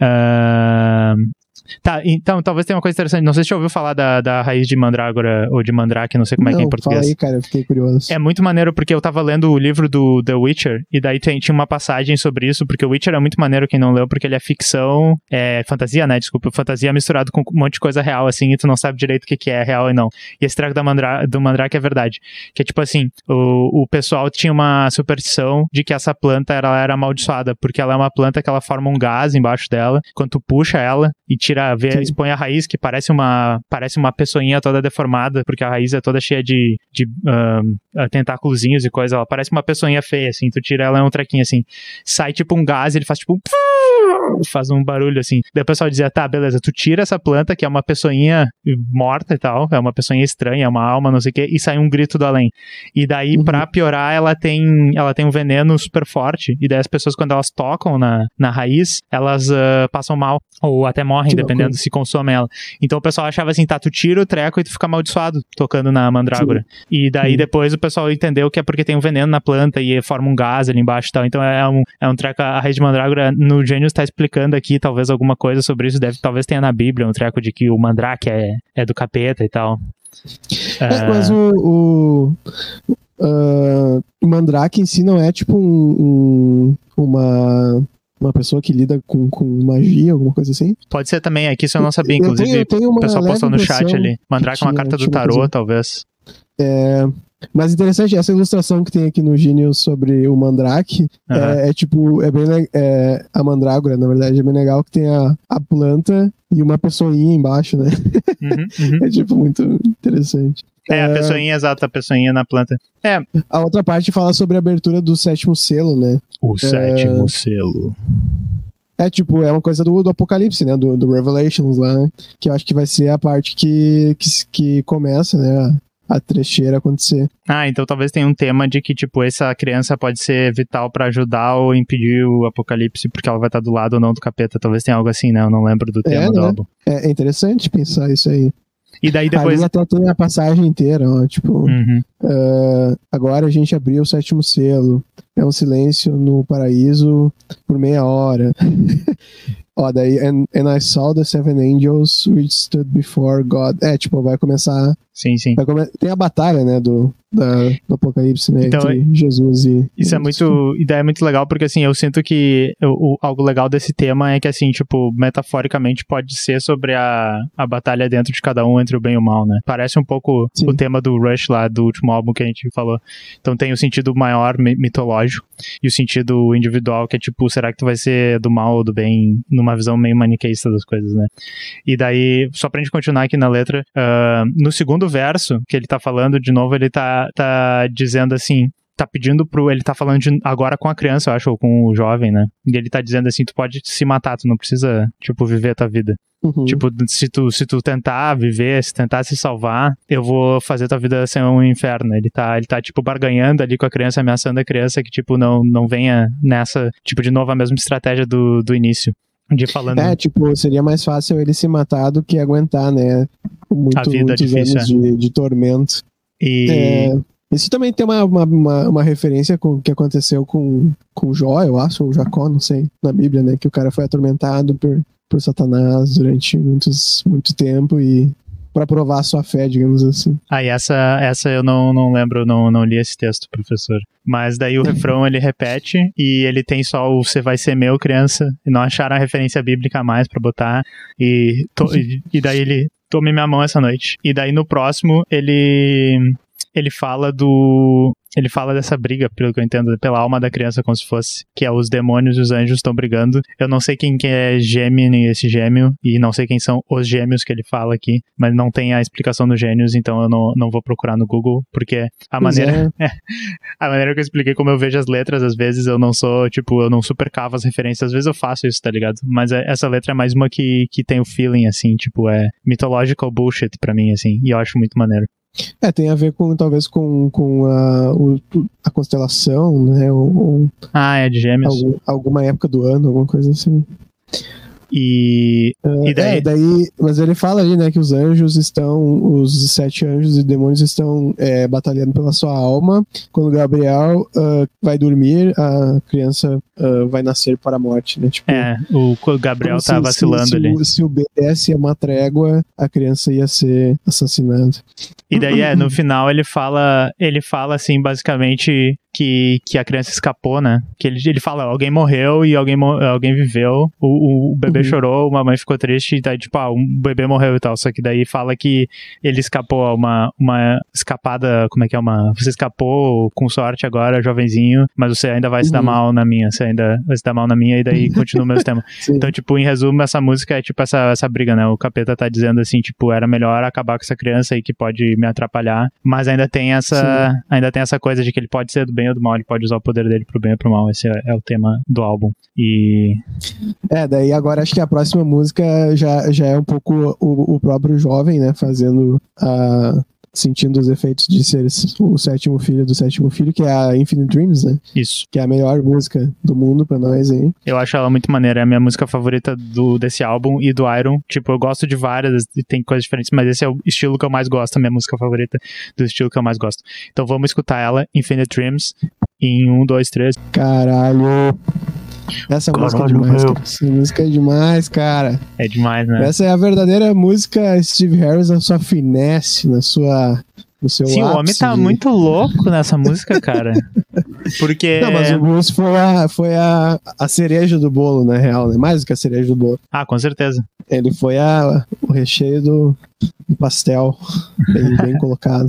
Ahn, Tá, então talvez tenha uma coisa interessante. Não sei se você ouviu falar da, da raiz de mandrágora ou de mandrake, não sei como é que é em Não, português. Fala aí, cara, eu fiquei curioso. É muito maneiro porque eu tava lendo o livro do The Witcher e daí tem- tinha uma passagem sobre isso, porque o Witcher é muito maneiro quem não leu, porque ele é ficção, é fantasia, né? Desculpa, fantasia misturado com um monte de coisa real, assim, e tu não sabe direito o que, que é real e não. E esse treco da mandra do Mandrake é verdade. Que é tipo assim, o, o pessoal tinha uma superstição de que essa planta ela era amaldiçoada, porque ela é uma planta que ela forma um gás embaixo dela, quando tu puxa ela e tira, vê, Sim. expõe a raiz, que parece uma, parece uma pessoinha toda deformada, porque a raiz é toda cheia de, de ahn, ah, tentáculozinhos e coisa, ela parece uma pessoinha feia, assim, tu tira ela é um trequinho assim, sai tipo um gás, ele faz tipo um faz um barulho assim. Daí o pessoal dizia, tá, beleza, tu tira essa planta, que é uma pessoinha morta e tal, é uma pessoinha estranha, é uma alma, não sei o que, e sai um grito do além. E daí, Uhum. pra piorar, ela tem, ela tem um veneno super forte, e daí as pessoas, quando elas tocam na, na raiz, elas ah, passam mal, ou até morrem, dependendo se consomem ela. Então o pessoal achava assim, tá, tu tira o treco e tu fica amaldiçoado tocando na mandrágora. E daí Sim. depois o pessoal entendeu que é porque tem um veneno na planta e forma um gás ali embaixo e tal. Então é um, é um treco, a raiz de mandrágora no Gênios tá explicando aqui talvez alguma coisa sobre isso, deve, talvez tenha na Bíblia um treco de que o mandrake é, é do capeta e tal. É, Ah, mas o, o, o Mandrake em si não é tipo um, um- uma uma pessoa que lida com, com magia, alguma coisa assim. Pode ser também, aqui isso eu não sabia, Eu inclusive. tenho- eu tenho o pessoal postou no chat ali. Mandrake é uma carta do tarô, talvez. É, mas interessante, essa ilustração que tem aqui no Genius sobre o Mandrake Aham. é, é tipo, é bem é, a mandrágora, na verdade, é bem legal que tem a, a planta e uma pessoinha embaixo, né? Uhum, uhum. É tipo muito interessante. É, a pessoinha, exato, a pessoinha na planta. A outra parte fala sobre a abertura do sétimo selo, né? O sétimo selo. É tipo, é uma coisa do, do Apocalipse, né? Do, do Revelations lá, né? que eu acho que vai ser a parte que, que, que começa, né? A, trecheira acontecer. Ah, então talvez tenha um tema de que, tipo, essa criança pode ser vital pra ajudar ou impedir o apocalipse, porque ela vai estar do lado ou não do capeta. Talvez tenha algo assim, né? Eu não lembro do tema do né? álbum. É, é interessante pensar isso aí. E daí depois. Ali até tem a passagem inteira, ó, tipo, Uhum. ah, agora a gente abriu o sétimo selo. É um silêncio no paraíso por meia hora. Ó, daí, and, and I saw the seven angels which stood before God. É, tipo, vai começar. Sim, sim. Tem a batalha, né, do, da- do Apocalipse, né, Então, entre Jesus e. Isso é muito. Ideia é muito legal, porque assim, eu sinto que eu- o, algo legal desse tema é que, assim, tipo, metaforicamente pode ser sobre a, a batalha dentro de cada um entre o bem e o mal, né? Parece um pouco Sim. o tema do Rush lá, do último álbum que a gente falou. Então tem o sentido maior mi- mitológico e o sentido individual, que é tipo, será que tu vai ser do mal ou do bem, numa visão meio maniqueísta das coisas, né? E daí, só pra gente continuar aqui na letra, ah, no segundo verso, que ele tá falando, de novo, ele tá, tá dizendo assim, tá pedindo pro. Ele tá falando de- agora com a criança, eu acho, ou com o jovem, né? E ele tá dizendo assim: tu pode se matar, tu não precisa, tipo, viver a tua vida. Uhum. Tipo, se tu, se tu tentar viver, se tentar se salvar, eu vou fazer tua vida ser um inferno. Ele tá, ele tá, tipo, barganhando ali com a criança, ameaçando a criança que, tipo, não, não venha nessa, tipo, de novo, a mesma estratégia do, do início. De falando. É, tipo, seria mais fácil ele se matar do que aguentar, né? Muito, A vida muitos difícil, anos de, de tormento. e. É, isso também tem uma, uma, uma, uma referência com o que aconteceu com, com Jó, eu acho, ou Jacó, não sei, na Bíblia, né? Que o cara foi atormentado por, por Satanás durante muitos, muito tempo e para provar a sua fé, digamos assim. Aí essa, essa eu não, não lembro, não, não li esse texto, professor. Mas daí o refrão ele repete e ele tem só o você vai ser meu, criança, e não acharam a referência bíblica a mais pra botar. E, to- e, e daí ele tome minha mão essa noite. E daí no próximo ele ele fala do ele fala dessa briga, pelo que eu entendo, pela alma da criança, como se fosse, que é os demônios e os anjos estão brigando. Eu não sei quem que é Gemini, esse gêmeo, e não sei quem são os gêmeos que ele fala aqui, mas não tem a explicação dos gênios, então eu não, não vou procurar no Google, porque a maneira, é. a maneira que eu expliquei como eu vejo as letras, às vezes eu não sou, tipo, eu não supercavo as referências, às vezes eu faço isso, tá ligado? Mas é- essa letra é mais uma que, que tem o feeling, assim, tipo, é mythological bullshit pra mim, assim, e eu acho muito maneiro. É, tem a ver com, talvez, com, com a, o- a constelação, né? Ou, ou Ah, é de gêmeos. algum- alguma época do ano, alguma coisa assim. E, e daí? É, daí, mas ele fala ali, né, que os anjos estão, os sete anjos e demônios estão é, batalhando pela sua alma. Quando Gabriel ah, vai dormir, a criança ah, vai nascer para a morte, né? Tipo, É, o Gabriel tá se- vacilando se, se ali. O, se o B desse uma trégua, a criança ia ser assassinada. E daí, é, no final ele fala, ele fala assim, basicamente, que, que a criança escapou, né? Que ele, ele fala, alguém morreu e alguém, alguém viveu, o, o bebê Uhum. chorou, a mamãe ficou triste, e daí, tipo, ah, um bebê morreu e tal. Só que daí fala que ele escapou, a uma, uma escapada, como é que é? Uma, você escapou com sorte agora, jovenzinho, mas você ainda vai se dar Uhum. mal na minha, você ainda vai se dar mal na minha, e daí continua o mesmo tema. Sim. Então, tipo, em resumo, essa música é tipo essa, essa briga, né? O capeta tá dizendo assim, tipo, era melhor acabar com essa criança aí que pode me atrapalhar. Mas ainda tem essa. Ainda tem essa coisa de que ele pode ser do bem ou do mal, ele pode usar o poder dele pro bem ou pro mal. Esse é, é o tema do álbum. E. É, daí agora acho que a próxima música já, já é um pouco o, o próprio jovem, né, fazendo a. Sentindo os efeitos de ser o sétimo filho do sétimo filho, que é a Infinite Dreams, né? Isso. Que é a melhor música do mundo pra nós aí. Eu acho ela muito maneira. É a minha música favorita do, desse álbum e do Iron. Tipo, eu gosto de várias e tem coisas diferentes, mas esse é o estilo que eu mais gosto, a minha música favorita do estilo que eu mais gosto. Então vamos escutar ela, Infinite Dreams, em um, dois, três. Caralho! Essa música é demais, meu. cara. Essa música é demais, cara. É demais, né? Essa é a verdadeira música Steve Harris na sua finesse, na sua no seu Sim, o homem tá muito louco nessa música, cara. Porque. Não, mas o Bruce foi, a, foi a, a cereja do bolo, na real, né? Mais do que a cereja do bolo. Ah, com certeza. Ele foi a, o recheio do, do pastel. Bem, bem colocado.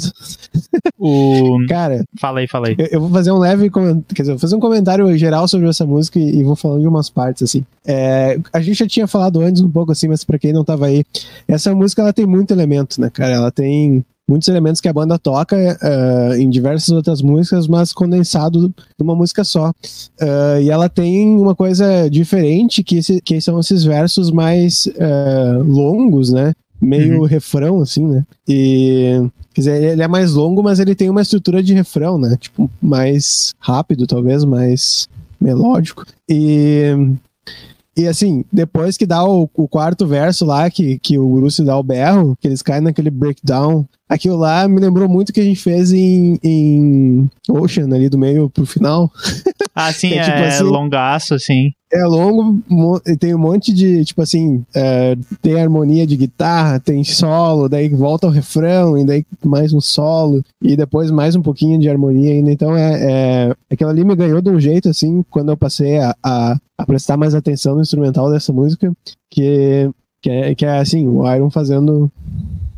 O... Cara. Fala aí, fala aí. Eu, eu, vou fazer um leve. Quer dizer, vou fazer um comentário geral sobre essa música e, e vou falando de umas partes, assim. É, a gente já tinha falado antes um pouco assim, mas pra quem não tava aí, essa música ela tem muito elemento, né, cara? Ela tem muitos elementos que a banda toca uh, em diversas outras músicas, mas condensado numa música só. Uh, e ela tem uma coisa diferente, que, esse, que são esses versos mais uh, longos, né? Meio uhum. refrão, assim, né? E. Quer dizer, ele é mais longo, mas ele tem uma estrutura de refrão, né? Tipo, mais rápido, talvez, mais melódico. E e assim, depois que dá o, o, quarto verso lá, que, que o Bruce dá o berro, que eles caem naquele breakdown, aquilo lá me lembrou muito o que a gente fez em, em Ocean, ali do meio pro final. Ah, sim, é, tipo é assim, longaço, assim. É longo, tem um monte de, tipo assim, é, tem harmonia de guitarra, tem solo, daí volta o refrão, e daí mais um solo, e depois mais um pouquinho de harmonia ainda. Então é, é aquilo ali me ganhou de um jeito, assim, quando eu passei a, a, a prestar mais atenção no instrumental dessa música, que, que, é, que é assim, o Iron fazendo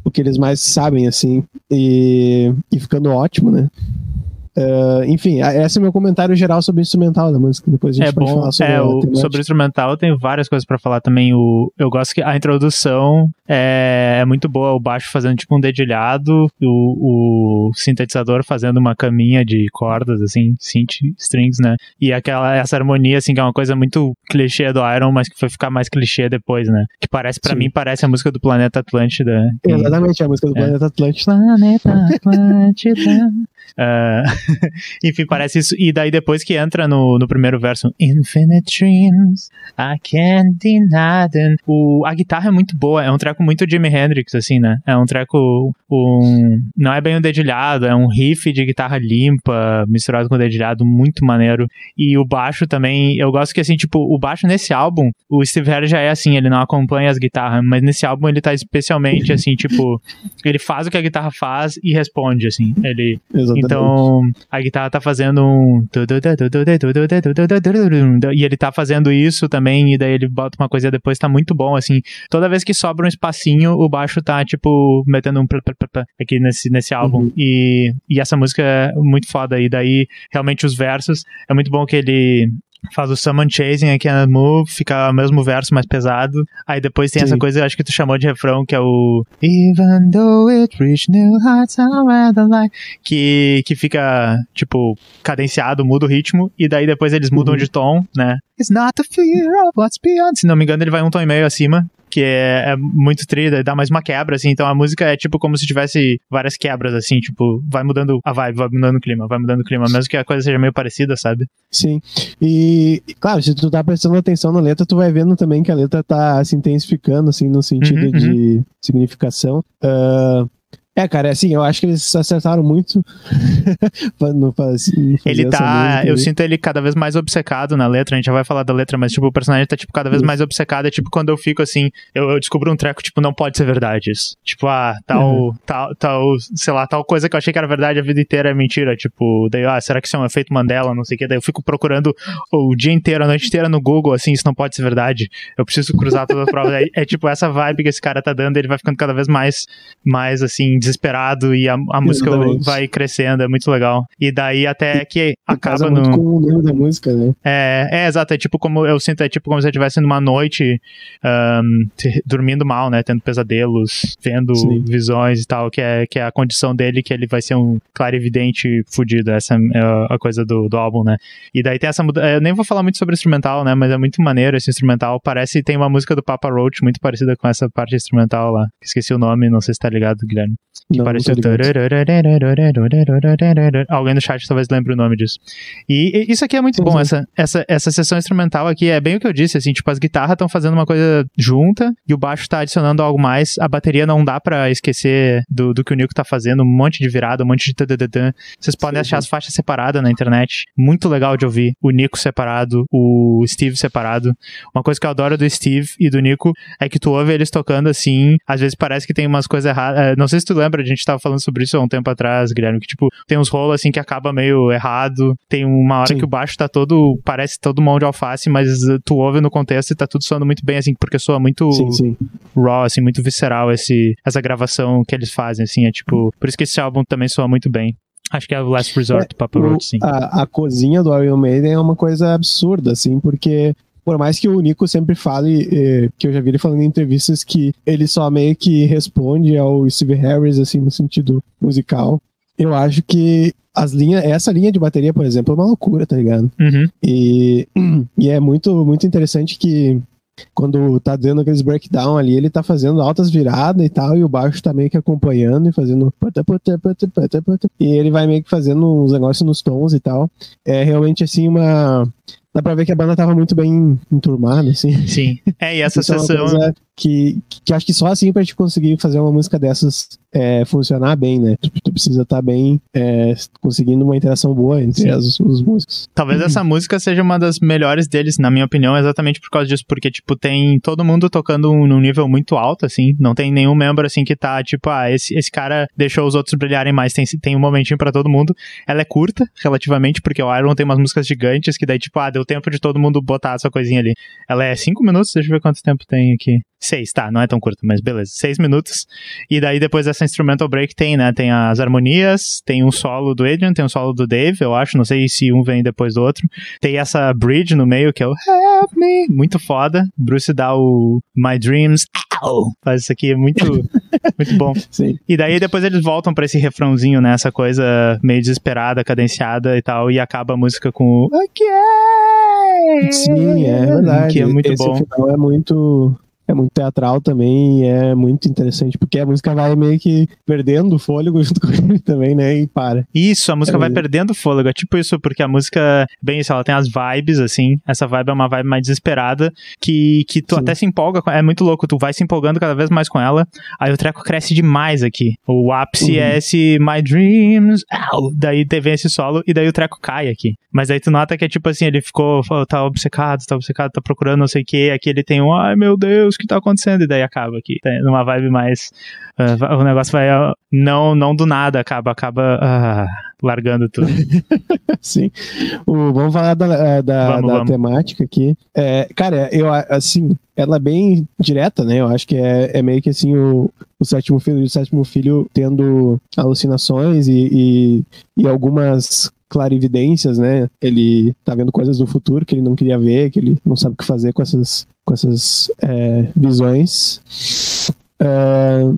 o que eles mais sabem, assim, e, e ficando ótimo, né? Uh, enfim, esse é o meu comentário geral sobre o instrumental da música. Depois a gente é pode bom, falar sobre é, o, Sobre o instrumental, eu tenho várias coisas para falar também. O, eu gosto que a introdução é, é, muito boa. O baixo fazendo tipo um dedilhado, o, o sintetizador fazendo uma caminha de cordas, assim, synth strings, né? E aquela, essa harmonia, assim, que é uma coisa muito clichê do Iron, mas que foi ficar mais clichê depois, né? Que parece, para mim, parece a música do Planeta Atlântida. Exatamente, a música do é. Planeta Atlântida. Planeta Atlântida. uh, Enfim, parece isso. E daí depois que entra no, no primeiro verso, Infinite Dreams, I can't deny them. O, a guitarra é muito boa, é um treco muito Jimi Hendrix, assim, né? É um treco, um, não é bem um dedilhado, é um riff de guitarra limpa, misturado com dedilhado, muito maneiro. E o baixo também, eu gosto que, assim, tipo, o baixo nesse álbum, o Steve Harris já é assim, ele não acompanha as guitarras, mas nesse álbum ele tá especialmente, assim, tipo, ele faz o que a guitarra faz e responde, assim. Ele, Exatamente. então, a guitarra tá fazendo um. E ele tá fazendo isso também, e daí ele bota uma coisa depois, tá muito bom, assim. Toda vez que sobra um espacinho, o baixo tá, tipo, metendo um aqui nesse, nesse álbum. Uhum. E, e essa música é muito foda. E daí, realmente, os versos, é muito bom que ele faz o Summon Chasing, I Cannot Move, fica o mesmo verso mais pesado. Aí depois tem Sim. essa coisa, acho que tu chamou de refrão, que é o Even though it reached new heights around the light, que, que fica, tipo, cadenciado, muda o ritmo, e daí depois eles mudam uhum. de tom, né? It's not the fear of what's beyond. Se não me engano, ele vai um tom e meio acima, que é, é muito trida, dá mais uma quebra, assim. Então a música é tipo como se tivesse várias quebras, assim, tipo, vai mudando a vibe, vai mudando o clima, vai mudando o clima, mesmo que a coisa seja meio parecida, sabe? Sim. E, claro, se tu tá prestando atenção na letra, tu vai vendo também que a letra tá se intensificar assim, no sentido uhum, de uhum. significação. Uh, é, cara, é assim, eu acho que eles acertaram muito não faz, não Ele tá, eu sinto ele cada vez mais obcecado na letra, a gente já vai falar da letra, mas tipo, o personagem tá tipo cada vez mais obcecado, é tipo quando eu fico assim, eu, eu descubro um treco, tipo, não pode ser verdade isso. Tipo, ah, tal, uhum. tal, tal, sei lá, tal coisa que eu achei que era verdade a vida inteira é mentira, tipo, daí, ah, será que isso é um efeito Mandela, não sei o que, daí eu fico procurando o dia inteiro, a noite inteira no Google, assim, isso não pode ser verdade, eu preciso cruzar todas as provas, é, é tipo essa vibe que esse cara tá dando, ele vai ficando cada vez mais, mais assim, desesperado e a, a música vai crescendo, é muito legal. E daí até que acaba no. Muito com o nome da música, né? É, é, exato, é tipo como eu sinto, é tipo como se eu estivesse numa noite um, dormindo mal, né? Tendo pesadelos, vendo Sim. visões e tal, que é, que é a condição dele, que ele vai ser um clarividente fudido. Essa é a coisa do, do álbum, né? E daí tem essa mudança. Eu nem vou falar muito sobre o instrumental, né? Mas é muito maneiro esse instrumental. Parece tem uma música do Papa Roach muito parecida com essa parte instrumental lá. Esqueci o nome, não sei se tá ligado, Guilherme. Que não, Alguém no chat talvez lembre o nome disso. E, e isso aqui é muito bom, essa, essa, essa sessão instrumental aqui é bem o que eu disse, assim, tipo, as guitarras estão fazendo uma coisa junta e o baixo tá adicionando algo mais. A bateria não dá para esquecer do, do que o Nico tá fazendo, um monte de virada, um monte de tadadadã. Vocês podem Sim, achar as faixas separadas na internet. Muito legal de ouvir. O Nico separado, o Steve separado. Uma coisa que eu adoro do Steve e do Nico é que tu ouve eles tocando assim, às vezes parece que tem umas coisas erradas. Não sei se tu lembra, a gente tava falando sobre isso há um tempo atrás, Guilherme, que tipo, tem uns rolos assim que acaba meio errado, tem uma hora Sim. que o baixo tá todo, parece todo mão de alface, mas uh, tu ouve no contexto e tá tudo soando muito bem, assim, porque soa muito Sim, sim. raw, assim, muito visceral esse, essa gravação que eles fazem, assim, é tipo, por isso que esse álbum também soa muito bem. Acho que é o Last Resort do Papa Roach, sim. a, a cozinha do Iron Maiden é uma coisa absurda, assim, porque por mais que o Nico sempre fale, eh, que eu já vi ele falando em entrevistas, que ele só meio que responde ao Steve Harris, assim, no sentido musical, eu acho que as linhas, essa linha de bateria, por exemplo, é uma loucura, tá ligado? Uhum. E, e é muito, muito interessante que quando tá dando aqueles breakdown ali, ele tá fazendo altas viradas e tal, e o baixo tá meio que acompanhando e fazendo. E ele vai meio que fazendo uns negócios nos tons e tal. É realmente assim uma. Dá pra ver que a banda tava muito bem enturmada, assim. Sim. É, e essa é sessão. coisa que, que acho que só assim pra gente conseguir fazer uma música dessas é, funcionar bem, né? Tu, tu precisa estar bem é, conseguindo uma interação boa entre as, os músicos. Talvez essa música seja uma das melhores deles, na minha opinião, exatamente por causa disso, porque, tipo, tem todo mundo tocando um- num nível muito alto, assim, não tem nenhum membro, assim, que tá, tipo, ah, esse, esse cara deixou os outros brilharem mais, tem, tem um momentinho pra todo mundo. Ela é curta, relativamente, porque o Iron tem umas músicas gigantes, que daí, tipo, ah, deu tempo de todo mundo botar a sua coisinha ali. Ela é cinco minutos, deixa eu ver quanto tempo tem aqui. Seis, tá, não é tão curta, mas beleza, seis minutos. E daí depois dessa instrumental break tem, né, tem as harmonias, tem um solo do Adrian, tem um solo do Dave, eu acho, não sei se um vem depois do outro. Tem essa bridge no meio que é o Help Me, muito foda. Bruce dá o My Dreams, Ow! faz isso aqui, é muito, muito bom. Sim. E daí depois eles voltam pra esse refrãozinho, né, essa coisa meio desesperada, cadenciada e tal, e acaba a música com o Ok! Sim, é verdade. Que é muito Esse bom. final é muito. É muito teatral também e é muito interessante, porque a música vai meio que perdendo o fôlego junto com ele também, né? E para. Isso, a música É vai mesmo. perdendo fôlego. É tipo isso, porque a música, bem isso, ela tem as vibes, assim. Essa vibe é uma vibe mais desesperada, que, que tu Sim. até se empolga. com- É muito louco, tu vai se empolgando cada vez mais com ela. Aí o treco cresce demais aqui. O ápice Uhum. é esse My Dreams, ow! daí vem esse solo, e daí o treco cai aqui. Mas aí tu nota que é tipo assim, ele ficou, tá obcecado, tá obcecado, tá procurando não sei o que. Aqui ele tem um, ai meu Deus, o que tá acontecendo? E daí acaba aqui. Tem numa vibe mais. va- o negócio vai. ah, não, não do nada, acaba, acaba ah, largando tudo. Sim. O- vamos falar da, da, Vamos, da vamos. temática aqui. É, cara, eu assim, ela é bem direta, né? Eu acho que é, é meio que assim o, o sétimo filho e o sétimo filho tendo alucinações e, e, e algumas clarividências, né? Ele tá vendo coisas do futuro que ele não queria ver, que ele não sabe o que fazer com essas, com essas é, visões. É,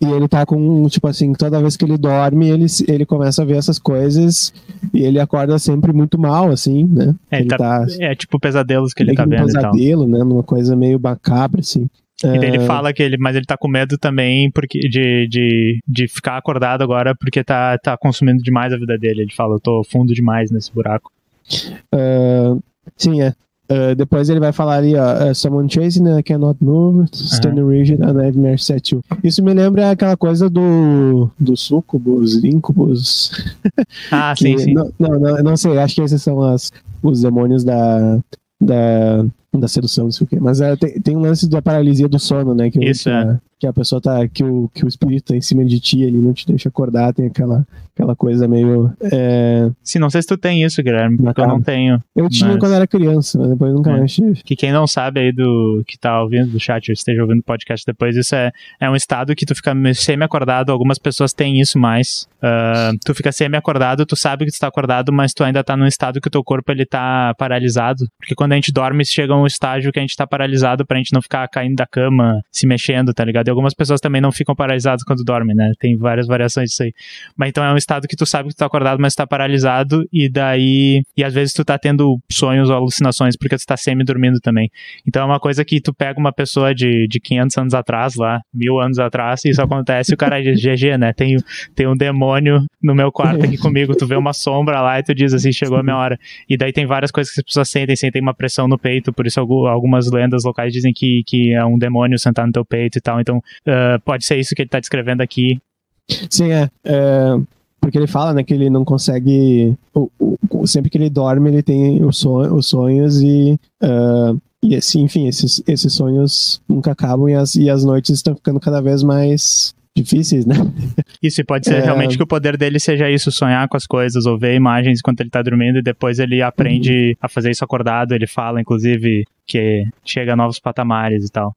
e ele tá com, tipo assim, toda vez que ele dorme, ele, ele começa a ver essas coisas e ele acorda sempre muito mal, assim, né? É, ele tá- tá, É tipo pesadelos que ele tá num vendo e tal. pesadelo, né? Numa coisa meio macabra, assim. E daí ele É, fala que ele, mas ele tá com medo também porque de, de, de ficar acordado agora porque tá, tá consumindo demais a vida dele. Ele fala, eu tô fundo demais nesse buraco. Ah, sim, é. Ah, depois ele vai falar ali, ó, uh, Someone chasing, I cannot move, standing rigid, a nightmare set you. Isso me lembra aquela coisa do, do sucubus, incubus. Ah, que- sim, sim. Não, não, não, não sei, acho que esses são as, os demônios da, da, da sedução, não sei o quê. Mas é, tem, tem um lance da paralisia do sono, né? Que, Isso, que, a, que a pessoa tá, que o, que o espírito tá em cima de ti, ele não te deixa acordar, tem aquela, aquela coisa meio... é, Sim, não sei se tu tem isso, Guilherme, porque eu não tenho. Eu tinha Mas- quando era criança, mas depois nunca É. mais tive. Que quem não sabe aí do que tá ouvindo do chat, ou esteja ouvindo o podcast depois, isso é, é um estado que tu fica semi-acordado, algumas pessoas têm isso mais. Ah, tu fica semi-acordado, tu sabe que tu tá acordado, mas tu ainda tá num estado que o teu corpo ele tá paralisado. Porque quando a gente dorme, chega um estágio que a gente tá paralisado pra gente não ficar caindo da cama, se mexendo, tá ligado? E algumas pessoas também não ficam paralisadas quando dormem, né? Tem várias variações disso aí. Mas então é um estado que tu sabe que tu tá acordado, mas tu tá paralisado, e daí. E às vezes tu tá tendo sonhos ou alucinações, porque tu tá semi-dormindo também. Então é uma coisa que tu pega uma pessoa de, de 500 anos atrás, lá, mil anos atrás, e isso acontece, e o cara diz, GG, né? Tem, tem um demônio no meu quarto aqui comigo, tu vê uma sombra lá e tu diz assim, chegou a minha hora. E daí tem várias coisas que as pessoas sentem, sentem uma pressão no peito, por isso algu- algumas lendas locais dizem que, que é um demônio sentado no teu peito e tal. Então ah, pode ser isso que ele tá descrevendo aqui. Sim, é. é, porque ele fala, né, que ele não consegue. o- o- sempre que ele dorme, ele tem os, son- os sonhos e. ah, e assim, enfim, esses, esses sonhos nunca acabam e as, e as noites estão ficando cada vez mais difíceis, né? Isso, e pode ser É. realmente que o poder dele seja isso, sonhar com as coisas, ou ver imagens enquanto ele tá dormindo, e depois ele aprende Uhum. a fazer isso acordado, ele fala, inclusive, que chega a novos patamares e tal.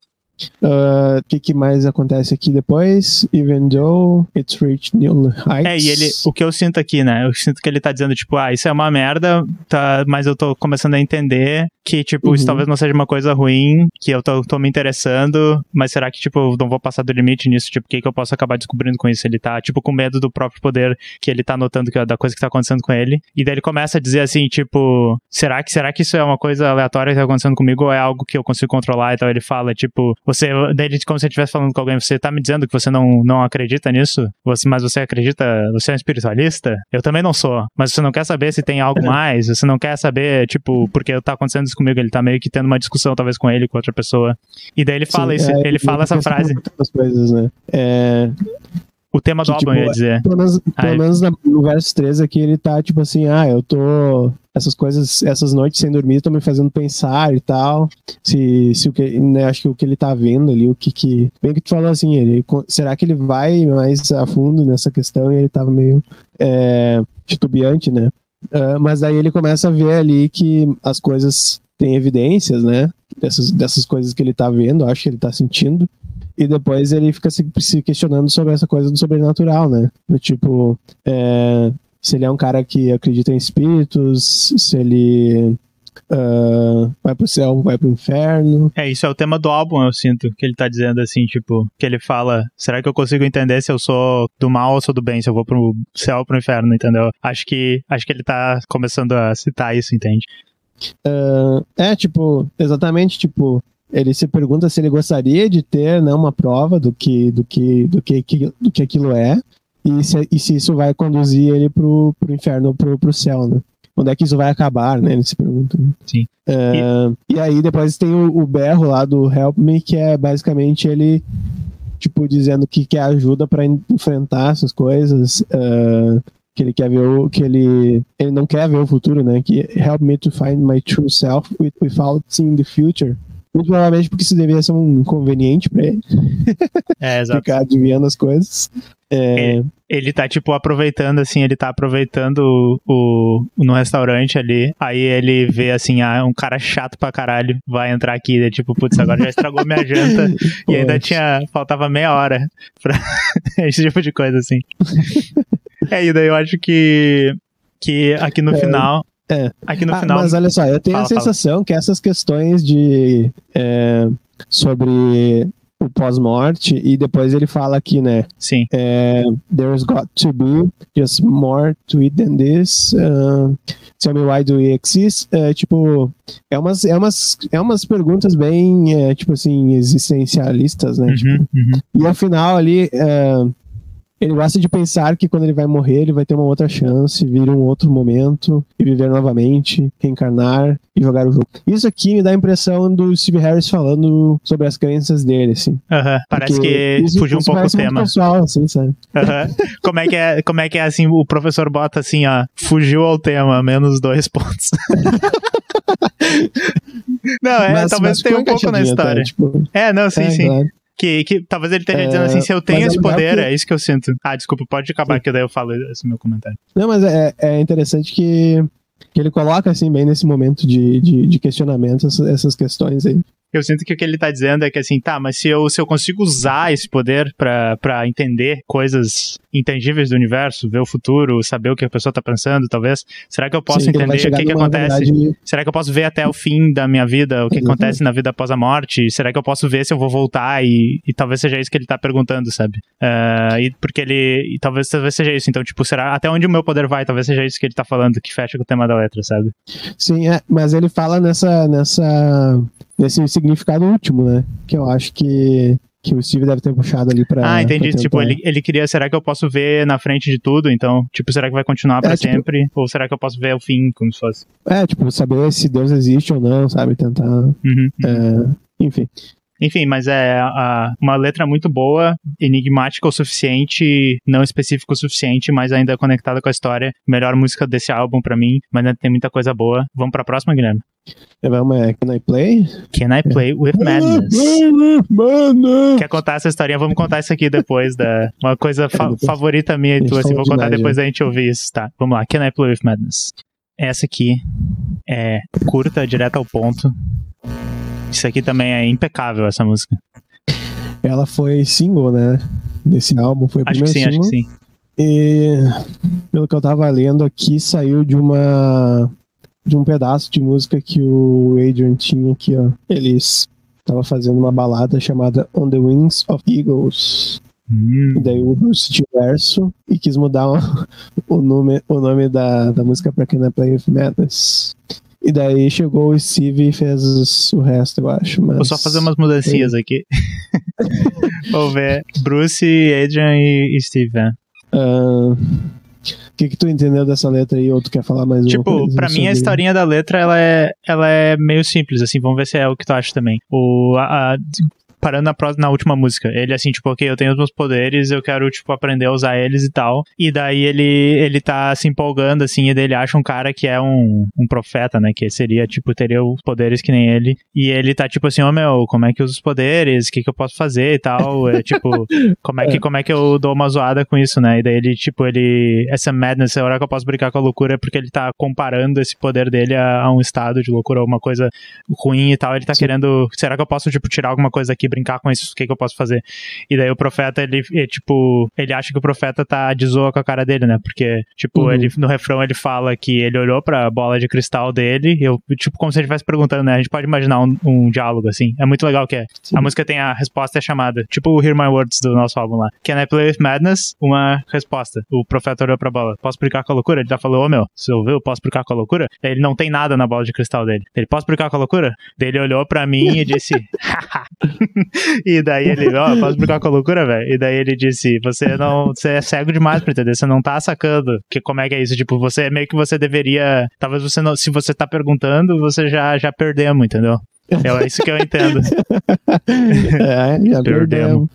Ah, O que, que mais acontece aqui depois? Even though it's reached new heights. É, e ele, o que eu sinto aqui, né? Eu sinto que ele tá dizendo, tipo, ah, isso é uma merda, tá, mas eu tô começando a entender que, tipo, isso Uhum. talvez não seja uma coisa ruim, que eu tô, tô me interessando, mas será que, tipo, eu não vou passar do limite nisso? Tipo, o que, que eu posso acabar descobrindo com isso? Ele tá, tipo, com medo do próprio poder que ele tá notando que, da coisa que tá acontecendo com ele. E daí ele começa a dizer assim, tipo, será que, será que isso é uma coisa aleatória que tá acontecendo comigo ou é algo que eu consigo controlar? Então ele fala, tipo, você, daí ele, como se ele estivesse falando com alguém, você tá me dizendo que você não, não acredita nisso? Você, mas você acredita, você é um espiritualista? Eu também não sou. Mas você não quer saber se tem algo mais? Você não quer saber, tipo, porque tá acontecendo isso comigo? Ele tá meio que tendo uma discussão, talvez, com ele, com outra pessoa. E daí ele fala Sim, isso, é, ele fala essa frase. coisas, né? É, O tema do que, álbum, tipo, eu ia dizer. pelo menos, pelo menos no verso 13 aqui ele tá tipo assim, ah, eu tô. Essas coisas, essas noites sem dormir estão me fazendo pensar e tal. Se, se o que, né, acho que o que ele tá vendo ali, o que que. Bem que tu falou assim, ele, será que ele vai mais a fundo nessa questão? E ele tava meio é, titubeante, né? Ah, mas daí ele começa a ver ali que as coisas têm evidências, né? Dessas, dessas coisas que ele tá vendo, acho que ele tá sentindo. E depois ele fica se, se questionando sobre essa coisa do sobrenatural, né? Do tipo, é, se ele é um cara que acredita em espíritos, se ele ah, vai pro céu, vai pro inferno. É, isso é o tema do álbum, eu sinto, que ele tá dizendo assim, tipo, que ele fala, será que eu consigo entender se eu sou do mal ou sou do bem, se eu vou pro céu ou pro inferno, entendeu? Acho que, acho que ele tá começando a citar isso, entende? Ah, é, tipo, exatamente, tipo, ele se pergunta se ele gostaria de ter né, uma prova do que, do que, do que, do que aquilo é, e se, e se isso vai conduzir ele pro, pro inferno ou pro, pro céu, né? Onde é que isso vai acabar, né? Ele se pergunta. Sim. Ah, e... aí depois tem o, o berro lá do Help Me, que é basicamente ele, tipo, dizendo que quer ajuda en- enfrentar essas coisas, ah, que ele quer ver o, que ele, ele não quer ver o futuro, né? Que help me to find my true self with- without seeing the future. Muito provavelmente porque isso deveria ser um inconveniente pra ele, É, exato. ficar adivinhando as coisas. É, Ele tá, tipo, aproveitando, assim, ele tá aproveitando o, o- no restaurante ali, aí ele vê, assim, ah, um cara chato pra caralho vai entrar aqui, e, tipo, putz, agora já estragou minha janta, e ainda tinha, faltava meia hora pra esse tipo de coisa, assim. É, e daí eu acho que, que aqui no É, final, é. aqui no Ah, final, Mas olha só, eu tenho Fala, a sensação que essas questões de é, sobre o pós-morte, e depois ele fala aqui, né? sim, é, There's got to be just more to it than this. Uh, tell me why do we exist? É, tipo, é umas, é umas, é umas perguntas bem, é, tipo assim, existencialistas, né? uhum, uhum. E afinal ali, é, ele gosta de pensar que quando ele vai morrer, ele vai ter uma outra chance, vir um outro momento e viver novamente, reencarnar e jogar o jogo. Isso aqui me dá a impressão do Steve Harris falando sobre as crenças dele, assim. Aham, Parece Porque que isso- fugiu um pouco o parece muito tema. pessoal, assim, sabe? Aham. Como é que é, como é que é assim, o professor bota assim, ó, fugiu ao tema, menos dois pontos. não, é, Mas- talvez mas tenha um pouco na história. tipo, É, não, sim, é, sim. claro. Que, que talvez ele esteja É, dizendo assim, se eu tenho é esse poder, que- é isso que eu sinto. Ah, desculpa, pode acabar Sim. que daí eu falo esse meu comentário. Não, mas é, é interessante que, que ele coloca, assim, bem nesse momento de, de, de questionamento, essas, essas questões aí. Eu sinto que o que ele tá dizendo é que assim, tá, mas se eu, se eu consigo usar esse poder pra, pra entender coisas intangíveis do universo, ver o futuro, saber o que a pessoa tá pensando, talvez, será que eu posso Sim, vai entender o que que acontece? verdade- Será que eu posso ver até o fim da minha vida, o que Exatamente. acontece na vida após a morte? Será que eu posso ver se eu vou voltar? E, e talvez seja isso que ele tá perguntando, sabe? Ah, e porque ele. E talvez, talvez seja isso. Então, tipo, será até onde o meu poder vai? Talvez seja isso que ele tá falando, que fecha com o tema da letra, sabe? Sim, é, mas ele fala nessa, nessa, nesse significado último, né? Que eu acho que, que o Steve deve ter puxado ali pra. ah, entendi. pra Tipo, ele, ele queria, será que eu posso ver na frente de tudo? Então, tipo, será que vai continuar pra É, tipo- sempre? Ou será que eu posso ver o fim, como se fosse? É, tipo, saber se Deus existe ou não, sabe? Tentar. Uhum. é, enfim. Enfim, mas é a, uma letra muito boa, enigmática o suficiente, não específica o suficiente, mas ainda conectada com a história. Melhor música desse álbum para mim, mas ainda tem muita coisa boa. Vamos pra próxima, Guilherme? Vamos, é Can I Play? Can I Play with Madness? Quer contar essa historinha? Vamos contar isso aqui depois da. Uma coisa fa favorita minha e tua, assim, vou contar depois da gente ouvir isso, tá? Vamos lá, Can I Play with Madness? Essa aqui é curta, direto ao ponto. Isso aqui também é impecável, essa música. Ela foi single, né? Desse álbum, foi o acho primeiro que sim, single. Acho que sim. E pelo que eu tava lendo aqui, saiu de uma de um pedaço de música que o Adrian tinha aqui, ó. Eles tava fazendo uma balada chamada On the Wings of Eagles. Hum. E daí o Bruce diverso e quis mudar o, o nome, o nome da, da música pra Can I Play With Madness. E daí chegou o Steve e fez o resto, eu acho. Mas... Vou só fazer umas mudancinhas aqui. Vou ver. Bruce, Adrian e, e Steve, né? Uh, o que, que tu entendeu dessa letra aí, ou tu quer falar mais Tipo, uma coisa pra mim a historinha da letra, ela é, ela é meio simples, assim, vamos ver se é o que tu acha também. O, a- a- parando na, na última música, ele assim, tipo, ok, eu tenho os meus poderes, eu quero, tipo, aprender a usar eles e tal, e daí ele, ele tá se empolgando, assim, e daí ele acha um cara que é um, um profeta, né, que seria, tipo, teria os poderes que nem ele, e ele tá, tipo assim, ô meu, como é que uso os poderes, o que que eu posso fazer e tal, é, tipo, como é, que, como é que eu dou uma zoada com isso, né, e daí ele, tipo, ele, essa madness, a hora que eu posso brincar com a loucura é porque ele tá comparando esse poder dele a, a um estado de loucura, alguma coisa ruim e tal, ele tá Sim. querendo, será que eu posso, tipo, tirar alguma coisa aqui, brincar com isso, o que que eu posso fazer? E daí o profeta, ele, é, tipo, ele acha que o profeta tá de zoa com a cara dele, né, porque, tipo, Uhum. ele, no refrão ele fala que ele olhou pra bola de cristal dele, e eu, tipo, como se ele estivesse perguntando, né, a gente pode imaginar um, um diálogo, assim, é muito legal que é, Sim. a música tem a resposta é chamada, tipo o Hear My Words do nosso álbum lá. Can I Play With Madness? Uma resposta. O profeta olhou pra bola. Posso brincar com a loucura? Ele já falou, ô meu, você ouviu? Posso brincar com a loucura? Daí Ele não tem nada na bola de cristal dele. Ele, posso brincar com a loucura? Daí ele olhou pra mim e disse, haha. e daí ele, ó, posso brincar com a loucura, velho? E daí ele disse, você não, você é cego demais pra entender, você não tá sacando que como é que é isso, tipo, você meio que você deveria, talvez você não, se você tá perguntando, você já, já perdemos, entendeu? É isso que eu entendo. é, Perdemos.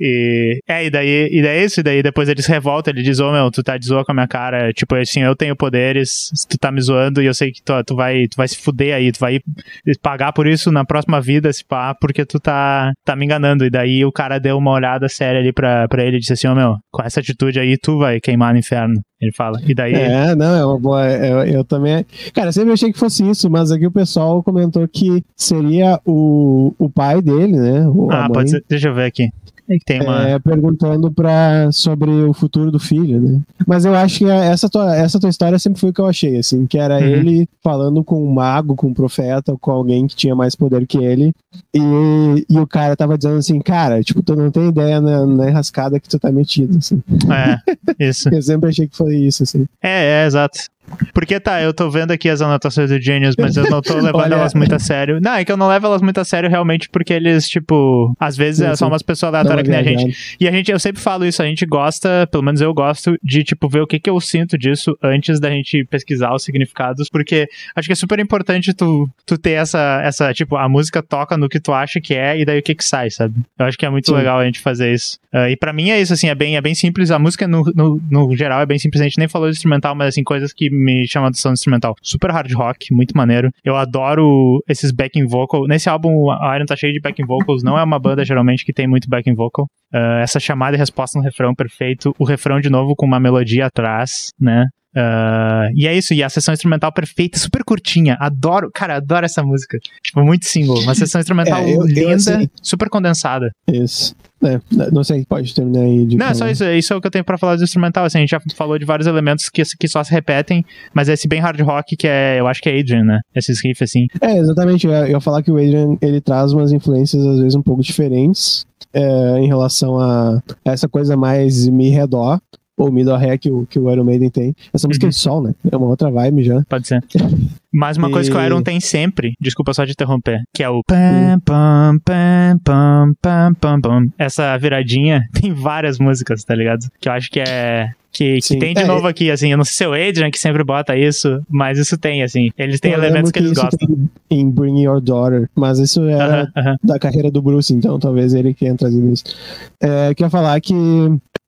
E é, e daí, e daí é isso, e daí depois ele se revolta, ele diz, ô meu, tu tá de zoa com a minha cara, tipo, assim, eu tenho poderes, tu tá me zoando e eu sei que tu, tu, vai, tu vai se fuder aí, tu vai pagar por isso na próxima vida, se pá, porque tu tá, tá me enganando. E daí o cara deu uma olhada séria ali pra, pra ele e disse assim, ô meu, com essa atitude aí tu vai queimar no inferno. Ele fala. E daí. É, não, é uma boa. Eu, eu também. Cara, eu sempre achei que fosse isso, mas aqui o pessoal comentou que seria o, o pai dele, né? o- a ah, pode ser. Deixa eu ver aqui. É tem uma. é, perguntando pra, sobre o futuro do filho, né? Mas eu acho que essa tua, essa tua história sempre foi o que eu achei, assim, que era Uhum. ele falando com um mago, com um profeta, com alguém que tinha mais poder que ele, e, e o cara tava dizendo assim, cara, tipo, tu não tem ideia na, na enrascada que tu tá metido, assim. É, isso. Eu sempre achei que foi isso, assim. É, é, exato. Porque tá, eu tô vendo aqui as anotações do Genius, mas eu não tô levando Olha- elas muito a sério. Não, é que eu não levo elas muito a sério realmente porque eles, tipo, às vezes é só umas pessoas aleatórias que nem a gente. viajada. E a gente, eu sempre falo isso, a gente gosta, pelo menos eu gosto, de, tipo, ver o que que eu sinto disso antes da gente pesquisar os significados, porque acho que é super importante tu, tu ter essa, essa, tipo, a música toca no que tu acha que é e daí o que que sai, sabe? Eu acho que é muito Sim. legal a gente fazer isso. Ah, e pra mim é isso, assim, é bem, é bem simples, a música no, no, no geral é bem simples, a gente nem falou de instrumental, mas assim, coisas que me chamam a atenção instrumental. Super hard rock, muito maneiro. Eu adoro esses backing vocal. Nesse álbum, a Iron tá cheio de backing vocals, não é uma banda geralmente que tem muito backing vocal. Ah, essa chamada e resposta no refrão perfeito. O refrão de novo com uma melodia atrás, né? Ah, e é isso, e a sessão instrumental perfeita, super curtinha. Adoro, cara, adoro essa música. Tipo, muito single. Uma sessão instrumental É, eu- eu, linda, assim- super condensada. Isso. É, não sei, pode terminar aí de Não, é só isso, isso é o que eu tenho pra falar do instrumental. Assim, a gente já falou de vários elementos que, que só se repetem, mas esse bem hard rock que é, eu acho que é Adrian, né? Esses riffs assim. É, exatamente. Eu eu ia falar que o Adrian, ele traz umas influências, às vezes, um pouco diferentes é, em relação a essa coisa mais ré dó, ou mi dó ré que o, que o Iron Maiden tem. Essa música Uhum. é de sol, né? É uma outra vibe já. Pode ser. Mas uma coisa que o E- Iron tem sempre, desculpa só de interromper, que é o pam, pam, pam, pam, pam, pam, pam. Essa viradinha tem várias músicas, tá ligado? Que eu acho que é. Que, que tem de É, novo aqui, assim. Eu não sei se é o Adrian que sempre bota isso, mas isso tem, assim. Eles têm Eu elementos lembro que eles gostam. Em Bring Your Daughter, mas isso era Aham, aham. da carreira do Bruce, então talvez ele que tenha trazido isso. É, queria falar que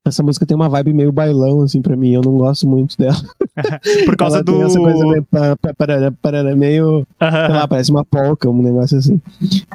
essa música tem uma vibe meio bailão, assim, pra mim. Eu não gosto muito dela. Por causa Ela do. tem essa coisa meio, pa- pa- parará, parará, meio sei lá, parece uma polca, um negócio assim.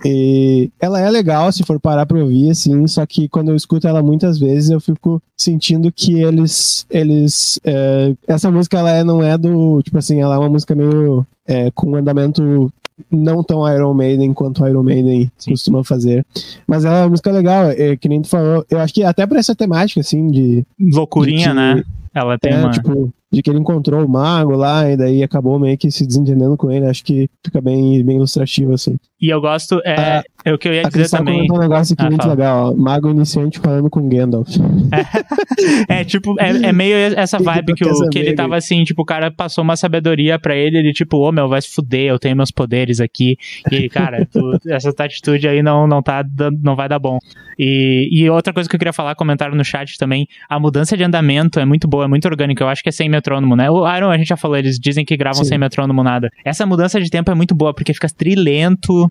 E ela é legal se for parar pra ouvir, assim, só que quando eu escuto ela muitas vezes eu fico sentindo que eles. eles é, essa música ela é- não é do. Tipo assim, ela é uma música meio. é, com um andamento não tão Iron Maiden quanto Iron Maiden Sim. costuma fazer. Mas ela é uma música legal, é, que nem tu falou. Eu acho que até pra essa temática, assim, de. Loucurinha, de né? Ela tem é, uma. tipo, de que ele encontrou o mago lá e daí acabou meio que se desentendendo com ele. Acho que fica bem, bem ilustrativo, assim. E eu gosto. É, Ah, é o que eu ia dizer também. um negócio aqui Ah, muito fala. legal, ó. Mago iniciante falando com Gandalf. É tipo, é, é meio essa vibe que, o, que ele tava assim, tipo, o cara passou uma sabedoria pra ele, ele tipo, ô meu, vai se fuder, eu tenho meus poderes aqui. E ele, cara, tu- essa tua atitude aí não, não, tá, não vai dar bom. E, e outra coisa que eu queria falar, comentaram no chat também, a mudança de andamento é muito boa, é muito orgânica, eu acho que é sem metrônomo, né? O Iron, a gente já falou, eles dizem que gravam Sim. sem metrônomo nada. Essa mudança de tempo é muito boa, porque fica trilento,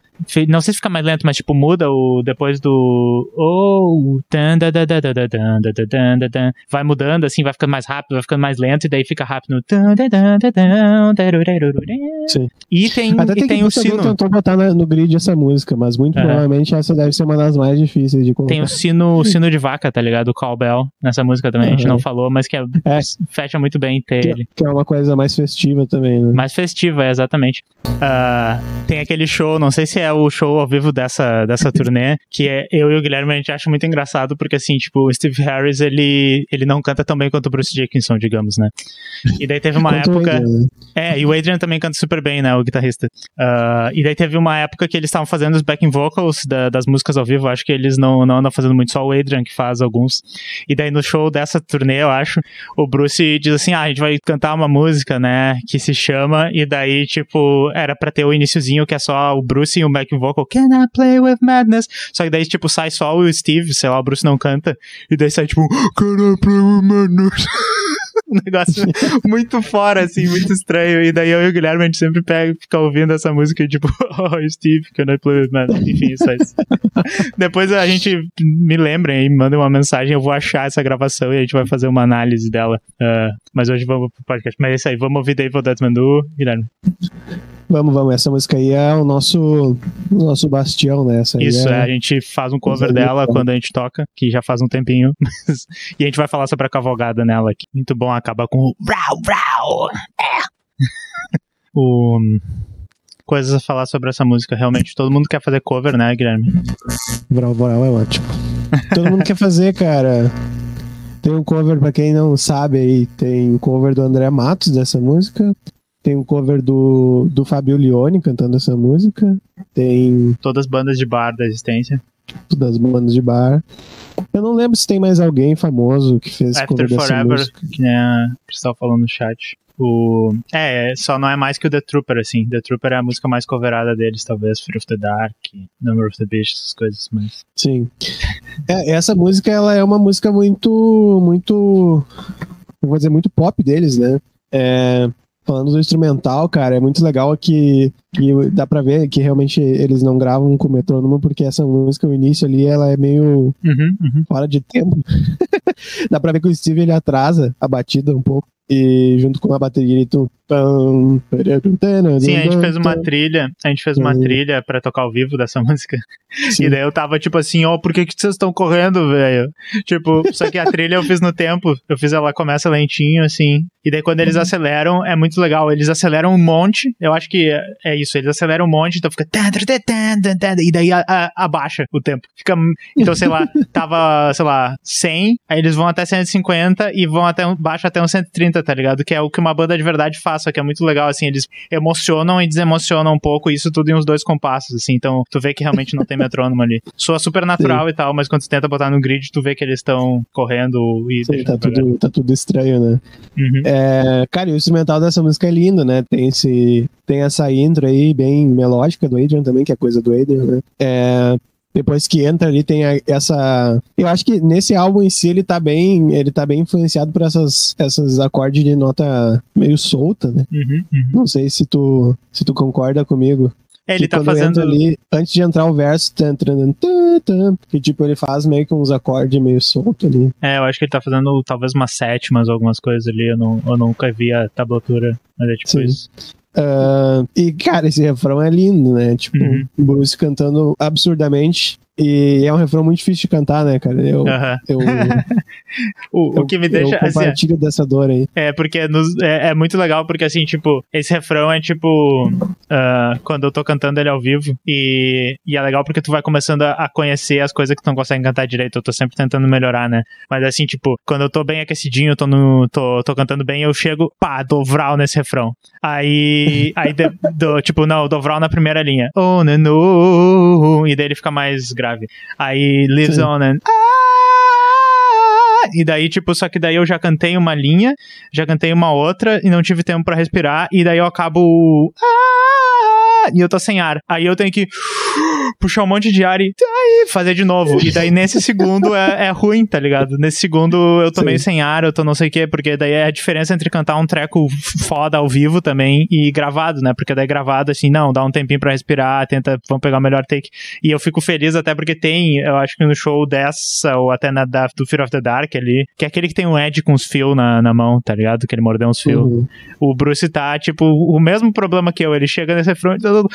não sei se fica mais lento, mas tipo, muda o depois do oh, tan, da, da, da, da, da, da, da, da, da, da, da. vai mudando assim, vai ficando mais rápido, vai ficando mais lento e daí fica rápido. Sim. E tem, Até e tem, tem que o sino. tentou botar no grid essa música, mas muito provavelmente essa deve ser uma das mais difíceis de colocar. Tem o sino, o sino de vaca, tá ligado? O cowbell nessa música também, a gente não falou, mas que é, É. fecha muito bem que, ele. que é uma coisa mais festiva também, né? Mais festiva, é, exatamente. Ah, tem aquele show, não sei se é o show ao vivo dessa, dessa turnê, que é eu e o Guilherme a gente acha muito engraçado, porque assim, tipo, o Steve Harris, ele, ele não canta tão bem quanto o Bruce Dickinson, digamos, né? E daí teve uma época. Adrian, né? É, e o Adrian também canta super bem, né? O guitarrista. Ah, e daí teve uma época que eles estavam fazendo os backing vocals da- das músicas ao vivo. Acho que eles não, não andam fazendo muito, só o Adrian que faz alguns. E daí no show dessa turnê, eu acho, o Bruce diz assim: ah, gente vai cantar uma música, né? Que se chama. E daí, tipo, era pra ter o iniciozinho que é só o Bruce e o backing vocal. Can I play with madness? Só que daí, tipo, sai só o Steve, sei lá, o Bruce não canta. E daí sai, tipo, Can I play with madness? um negócio muito fora, assim, muito estranho. E daí eu e o Guilherme, a gente sempre pega fica ouvindo essa música tipo, oh, Steve, can I play with man? Enfim, isso é isso. Depois a gente me lembra e manda uma mensagem, eu vou achar essa gravação e a gente vai fazer uma análise dela. Ah, mas hoje vamos pro podcast. Mas é isso aí, vamos ouvir David Desmond do Guilherme. Vamos, vamos. Essa música aí é o nosso, o nosso bastião, né? Isso, é, é, a gente faz um cover dela então. quando a gente toca, que já faz um tempinho. e a gente vai falar sobre a cavalgada nela aqui. Muito bom, acaba com o brau, brau. É. o coisas a falar sobre essa música. Realmente, todo mundo quer fazer cover, né, Guilherme? Vral Vral é ótimo. Todo mundo quer fazer, cara. Tem um cover, pra quem não sabe aí, tem um cover do André Matos dessa música. Tem um cover do, do Fabio Lione cantando essa música. Tem Todas as bandas de bar da existência. das bandas de bar. Eu não lembro se tem mais alguém famoso que fez After cover dessa Forever, música. que nem a Cristal falou no chat. O... É, só não é mais que o The Trooper, assim. The Trooper é a música mais coverada deles, talvez. Fear of the Dark, Number of the Beast, essas coisas, mas... Sim. É, essa música, ela é uma música muito, muito, vou dizer, muito pop deles, né? É, falando do instrumental, cara, é muito legal que, que dá pra ver que realmente eles não gravam com metrônomo, porque essa música, o início ali, ela é meio Uhum, uhum. fora de tempo. dá pra ver que o Steve, ele atrasa a batida um pouco, e junto com a bateria, ele... tu- Sim, a gente fez uma trilha, a gente fez uma trilha pra tocar ao vivo dessa música. Sim. E daí eu tava tipo assim, ó, por que que vocês estão correndo, velho? Tipo, só que a trilha eu fiz no tempo, eu fiz ela começa lentinho assim, e daí quando eles aceleram é muito legal, eles aceleram um monte, eu acho que é- é isso, eles aceleram um monte, então fica e daí a- a- abaixa o tempo. Fica então, sei lá, tava, sei lá, 100, aí eles vão até 150 e vão até baixa até um 130, tá ligado? Que é o que uma banda de verdade faz, só que é muito legal assim, eles emocionam e desemocionam um pouco, isso tudo em uns dois compassos, assim. Então, tu vê que realmente não tem metrônomo ali. Soa super natural e tal, mas quando tu tenta botar no grid, tu vê que eles estão correndo e Sim, tá tudo, tá tudo estranho, né? Uhum. É, cara, e o instrumental dessa música é lindo, né? Tem, esse, tem essa intro aí bem melódica do Adrian também, que é coisa do Adrian, né? É, depois que entra ali tem a, essa eu acho que nesse álbum em si ele tá bem ele tá bem influenciado por essas essas acordes de nota meio solta né Uhum, uhum. não sei se tu se tu concorda comigo É, ele tá fazendo. ali antes de entrar o verso tá entrando que tipo ele faz meio que uns acordes meio solto ali É, eu acho que ele tá fazendo talvez umas sétimas, algumas coisas ali. Eu, não, eu nunca vi a tablatura, mas é tipo Sim. isso. Ah, e cara esse refrão é lindo né tipo Uhum. o Bruce cantando absurdamente e é um refrão muito difícil de cantar né cara eu Aham. eu, O, o eu- que me deixa. eu Assim, compartilho dessa dor aí É, porque nos- é, é muito legal, porque assim, tipo, esse refrão é tipo. ah, quando eu tô cantando ele ao vivo. E, e é legal porque tu vai começando a, a conhecer as coisas que tu não consegue cantar direito. Eu tô sempre tentando melhorar, né? Mas assim, tipo, quando eu tô bem aquecidinho, tô, no, tô, tô cantando bem, eu chego, pá, dou vral nesse refrão. Aí. Aí, de- dou, tipo, não, eu dou vral na primeira linha. Oh, no, no. E daí ele fica mais grave. Aí, lives Sim. on and. Ah! E daí, tipo, só que daí eu já cantei uma linha, já cantei uma outra e não tive tempo pra respirar, e daí eu acabo. Ah! E eu tô sem ar. Aí eu tenho que puxar um monte de ar e aí, fazer de novo. E daí nesse segundo é, é ruim, tá ligado? Nesse segundo eu tô Sim. meio sem ar, eu tô não sei o quê, porque daí é a diferença entre cantar um treco foda ao vivo também e gravado, né? Porque daí gravado, assim, não, dá um tempinho pra respirar, tenta, vamos pegar o melhor take. E eu fico feliz até porque tem, eu acho que no show dessa, ou até na da, do Fear of the Dark ali, que é aquele que tem um Ed com os fios na, na mão, tá ligado? Que ele mordeu uns fios. Uhum. O Bruce tá, tipo, o mesmo problema que eu. Ele chega nesse refrão e tá todo.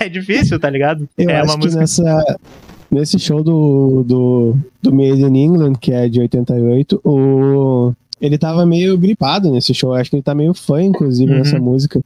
É difícil, tá ligado? Eu é acho uma música. nessa, nesse show do, do, do Made in England, que é de 88, o, ele tava meio gripado nesse show. Eu Acho que ele tá meio fã, inclusive, Uhum. nessa música.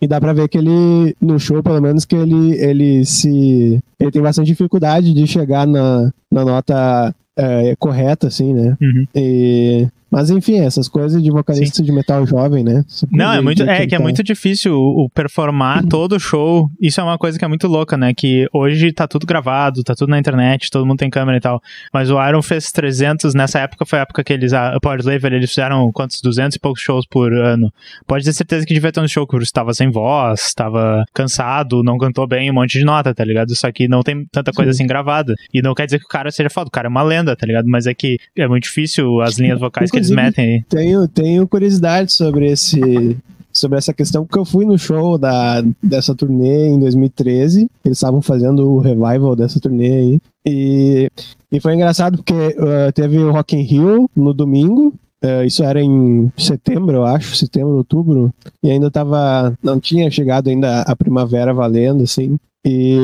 E dá pra ver que ele, no show, pelo menos, que ele, ele se. Ele tem bastante dificuldade de chegar na, na nota é, correta, assim, né? Uhum. E, mas enfim, essas coisas de vocalista de metal jovem, né? Essa Não, é muito, é que é tentar- muito difícil o o performar todo o show. Isso é uma coisa que é muito louca, né? Que hoje tá tudo gravado, tá tudo na internet, todo mundo tem câmera e tal. Mas o Iron fez 300, nessa época foi a época que eles, a Power Slave, eles fizeram quantos? 200 e poucos shows por ano. Pode ter certeza que devia ter um show que o Bruce tava sem voz, tava cansado, não cantou bem, um monte de nota, tá ligado? Só que não tem tanta coisa Sim. assim gravada. E não quer dizer que o cara seja foda, o cara é uma lenda, tá ligado? Mas é que é muito difícil as linhas vocais que eles Inclusive, metem aí. Tenho, tenho curiosidade sobre esse sobre essa questão, porque eu fui no show da, dessa turnê em 2013, eles estavam fazendo o revival dessa turnê aí, e, e foi engraçado porque uh, teve o Rock in Rio no domingo, uh, isso era em setembro, eu acho, setembro, outubro, e ainda tava, não tinha chegado ainda a primavera valendo, assim, e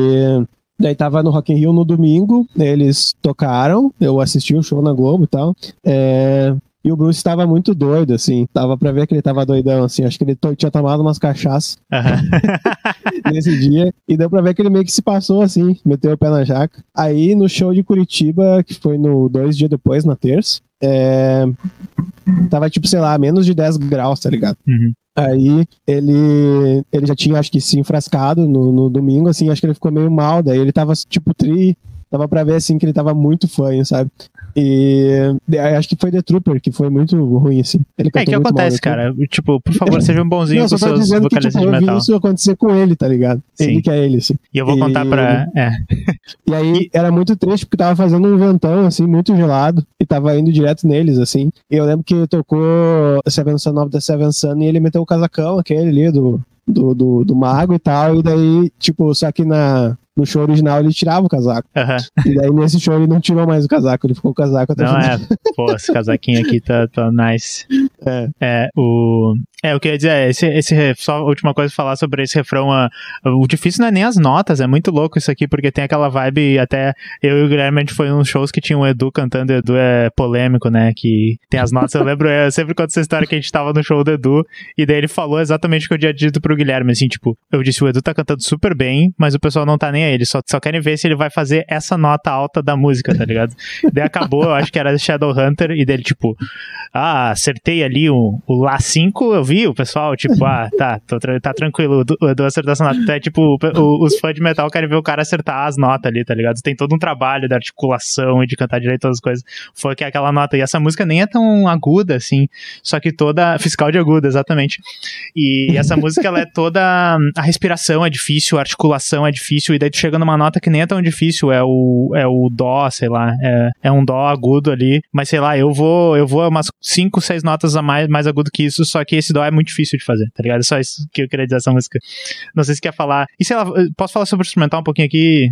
daí tava no Rock in Rio no domingo, eles tocaram, eu assisti o show na Globo e tal, é, e o Bruce estava muito doido, assim. Tava pra ver que ele tava doidão, assim. Acho que ele tinha tomado umas cachaças nesse dia. E deu pra ver que ele meio que se passou, assim. Meteu o pé na jaca. Aí, no show de Curitiba, que foi no dois dias depois, na terça, é, tava, tipo, sei lá, menos de 10 graus, tá ligado? Uhum. Aí ele, ele já tinha, acho que, se enfrascado no, no domingo, assim, acho que ele ficou meio mal, daí ele tava, tipo, tri, dava pra ver, assim, que ele tava muito fã, sabe? E daí acho que foi The Trooper, que foi muito ruim, assim. Ele É que mal acontece, cara. Tipo, por favor, seja um bonzinho Não, com seus dizendo que, vocalistas tipo, de eu vi metal. isso acontecer com ele, tá ligado? Sim. Ele que é ele, assim. E eu vou E- contar pra. É. E aí era muito triste porque tava fazendo um ventão, assim, muito gelado, e tava indo direto neles, assim. E eu lembro que tocou Seven Son of the Seven Sun e ele meteu o casacão, aquele ali do, do, do, do mago e tal, e daí, tipo, só que na, no show original ele tirava o casaco. Aham. E daí nesse show ele não tirou mais o casaco, ele ficou com o casaco até o Não é. Pô, esse casaquinho aqui tá, tá nice. É. É, o. É, eu queria dizer, é, esse, esse, só a última coisa falar sobre esse refrão. o difícil não é nem as notas, é muito louco isso aqui, porque tem aquela vibe, até eu e o Guilherme, a gente foi uns shows que tinha o Edu cantando, o Edu é polêmico, né, que tem as notas, eu lembro, eu sempre conto essa história que a gente tava no show do Edu, e daí ele falou exatamente o que eu tinha dito pro Guilherme, assim, tipo, eu disse, o Edu tá cantando super bem, mas o pessoal não tá nem aí, eles só, só querem ver se ele vai fazer essa nota alta da música, tá ligado? daí acabou, eu acho que era Shadowhunter, e dele, tipo, ah, acertei ali o, o Lá 5, eu vi o pessoal, tipo, ah, tá, tô, tá tranquilo, Edu acertou essa nota. É tipo, o, os fãs de metal querem ver o cara acertar as notas ali, tá ligado? Tem todo um trabalho de articulação e de cantar direito todas as coisas. Foi que é aquela nota. E essa música nem é tão aguda, assim, só que toda. Fiscal de aguda, exatamente. E essa música, ela é toda. A respiração é difícil, a articulação é difícil, e daí tu chega numa nota que nem é tão difícil, é o, é o dó, sei lá, é, é um dó agudo ali, mas sei lá, eu vou, eu vou umas 5, 6 notas a mais, mais agudo que isso, só que esse dó é muito difícil de fazer, tá ligado? É só isso que eu queria dizer essa música. Não sei se quer falar. E sei lá, posso falar sobre o instrumental um pouquinho aqui,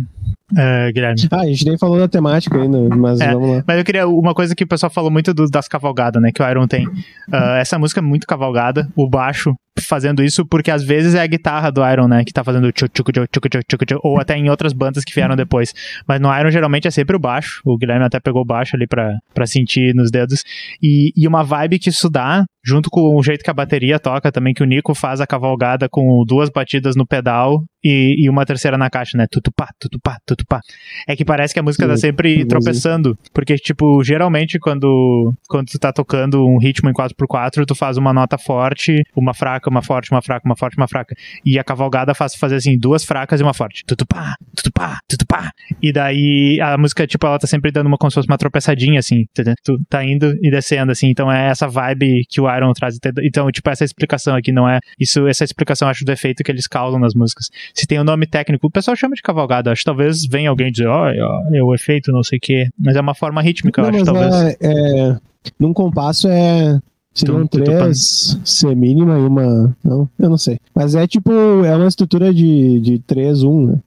uh, Guilherme? Ah, a gente nem falou da temática ainda, mas é, vamos lá. Mas eu queria, uma coisa que o pessoal falou muito do, das cavalgadas, né, que o Iron tem. Uh, essa música é muito cavalgada, o baixo fazendo isso porque às vezes é a guitarra do Iron, né, que tá fazendo tchuc, tchuc, tchuc, tchuc, tchuc, ou até em outras bandas que vieram depois. Mas no Iron geralmente é sempre o baixo. O Guilherme até pegou o baixo ali pra, pra sentir nos dedos. E, e uma vibe que isso dá, junto com o jeito que a bateria toca também, que o Nico faz a cavalgada com duas batidas no pedal e, e uma terceira na caixa, né? Tutupá, tutupá, tutupá. É que parece que a música tá sempre tropeçando. Porque, tipo, geralmente quando, quando tu tá tocando um ritmo em 4x4, tu faz uma nota forte, uma fraca, uma forte, uma fraca, uma forte, uma fraca. E a cavalgada faz fazer assim, duas fracas e uma forte. Tutupá, tutupá, tutupá. E daí a música, tipo, ela tá sempre dando uma como se fosse uma tropeçadinha, assim. Tu tá indo e descendo, assim. Então é essa vibe que o Iron traz. Então, tipo, essa explicação aqui não é. Isso, essa explicação, acho, do efeito que eles causam nas músicas. Se tem o um nome técnico, o pessoal chama de cavalgada. Acho que talvez venha alguém dizer, ó, oh, é o efeito, não sei o quê. Mas é uma forma rítmica, eu acho, talvez. É, é, num compasso é Seriam três C mínima e uma. Não, eu não sei. Mas é tipo, é uma estrutura de, de 3, 1, né?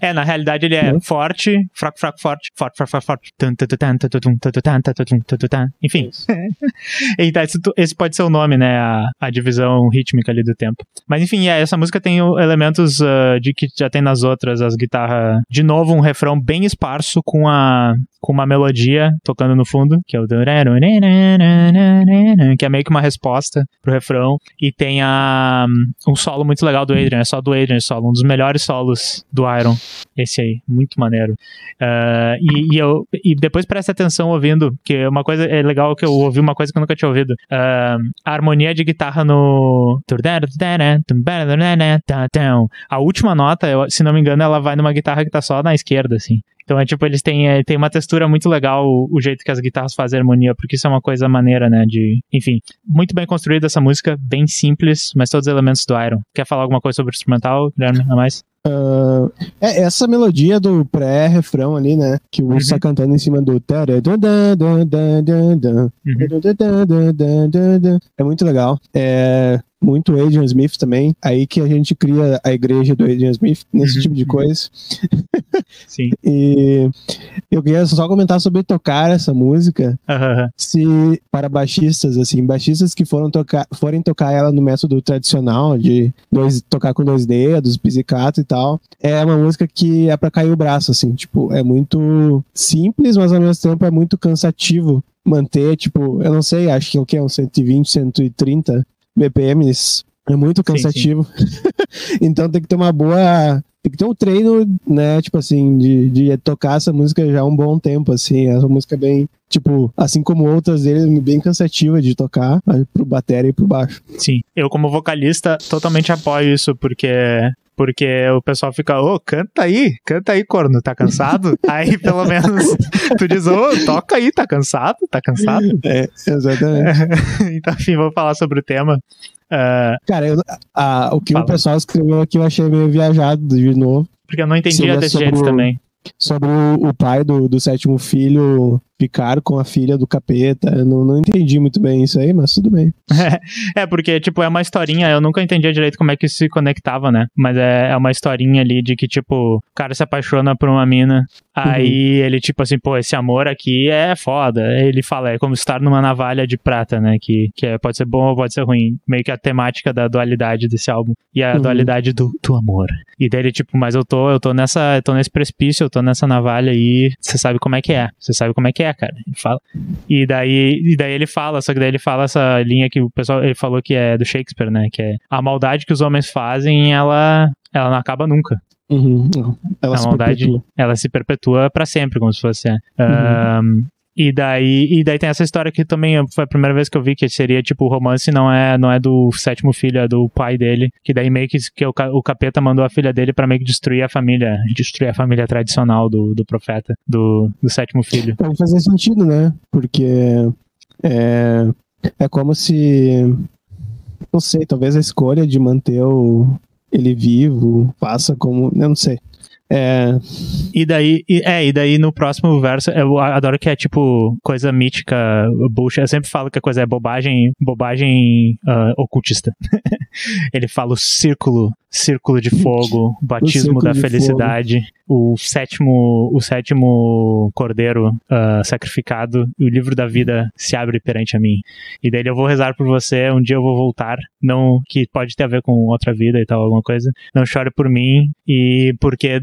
É, na realidade ele é forte, fraco, fraco, forte, forte, forte, forte, forte. Enfim. então, esse pode ser o nome, né? A, a divisão rítmica ali do tempo. Mas enfim, é, essa música tem elementos uh, de que já tem nas outras, as guitarras. De novo, um refrão bem esparso com a com uma melodia tocando no fundo, que é o que é meio que uma resposta pro refrão e tem a um solo muito legal do Adrian, é só do Adrian solo, um dos melhores solos do Iron, esse aí, muito maneiro. Uh, e, e, eu, e depois presta atenção ouvindo, que é uma coisa é legal que eu ouvi uma coisa que eu nunca tinha ouvido. Uh, a harmonia de guitarra no a última nota, se não me engano, ela vai numa guitarra que tá só na esquerda, assim. Então é tipo, eles têm, é, têm uma textura muito legal o, o, jeito que as guitarras fazem harmonia, porque isso é uma coisa maneira, né? De. Enfim, muito bem construída essa música, bem simples, mas todos os elementos do Iron. Quer falar alguma coisa sobre o instrumental, Guilherme? A mais? Uh, é essa melodia do pré-refrão ali, né? Que o uhum. está cantando em cima do. Uhum. É muito legal. É muito Adrian Smith também. Aí que a gente cria a igreja do Adrian Smith, nesse uhum. tipo de coisa. Sim. e eu queria só comentar sobre tocar essa música. Uhum. Se para baixistas, assim, baixistas que foram tocar, forem tocar ela no método tradicional de dois, tocar com dois dedos, pizzicato e tal, é uma música que é para cair o braço, assim, tipo, é muito simples, mas ao mesmo tempo é muito cansativo manter, tipo, eu não sei, acho que é o que? Uns 120, 130 BPMs. É muito cansativo. Sim, sim. então tem que ter uma boa. Tem que ter um treino, né? Tipo assim, de, de tocar essa música já há um bom tempo, assim. Essa música é bem, tipo, assim como outras dele, bem cansativa de tocar, pro bateria e pro baixo. Sim, eu como vocalista totalmente apoio isso, porque porque o pessoal fica, ô, oh, canta aí, canta aí, corno, tá cansado? aí pelo menos tu diz, ô, oh, toca aí, tá cansado? Tá cansado? É, exatamente. então, enfim, vou falar sobre o tema. Uh, Cara, eu, a, o que fala. o pessoal escreveu aqui eu achei meio viajado de novo. Porque eu não entendia desse jeito também. Sobre o, o pai do, do sétimo filho ficar com a filha do capeta. Eu não, não entendi muito bem isso aí, mas tudo bem. É, é, porque, tipo, é uma historinha, eu nunca entendia direito como é que isso se conectava, né? Mas é, é uma historinha ali de que, tipo, o cara se apaixona por uma mina, aí uhum. ele, tipo assim, pô, esse amor aqui é foda. Ele fala, é como estar numa navalha de prata, né? Que, que é, pode ser bom ou pode ser ruim. Meio que a temática da dualidade desse álbum. E a uhum. dualidade do, do amor. E daí tipo, mas eu tô, eu tô nessa, eu tô nesse precipício, eu tô nessa navalha aí, você sabe como é que é. Você sabe como é que é cara. Ele fala. E daí, e daí ele fala, só que daí ele fala essa linha que o pessoal ele falou que é do Shakespeare, né? Que é a maldade que os homens fazem, ela, ela não acaba nunca. Uhum. Ela a maldade, perpetua. ela se perpetua para sempre, como se fosse. É. Uhum. Um, E daí, e daí tem essa história que também foi a primeira vez que eu vi que seria tipo o romance não é não é do sétimo filho, é do pai dele, que daí meio que, que o, o capeta mandou a filha dele para meio que destruir a família, destruir a família tradicional do, do profeta, do, do sétimo filho. Pode fazer sentido, né? Porque é, é como se não sei, talvez a escolha de manter o, ele vivo faça como, eu não sei. É... E daí, e, é, e daí no próximo verso, eu adoro que é tipo coisa mítica, bullshit. Eu sempre falo que a coisa é bobagem, bobagem uh, ocultista. Ele fala o círculo, círculo de fogo, batismo da felicidade, o sétimo, o sétimo cordeiro uh, sacrificado, e o livro da vida se abre perante a mim. E daí eu vou rezar por você, um dia eu vou voltar, não que pode ter a ver com outra vida e tal, alguma coisa. Não chore por mim e porque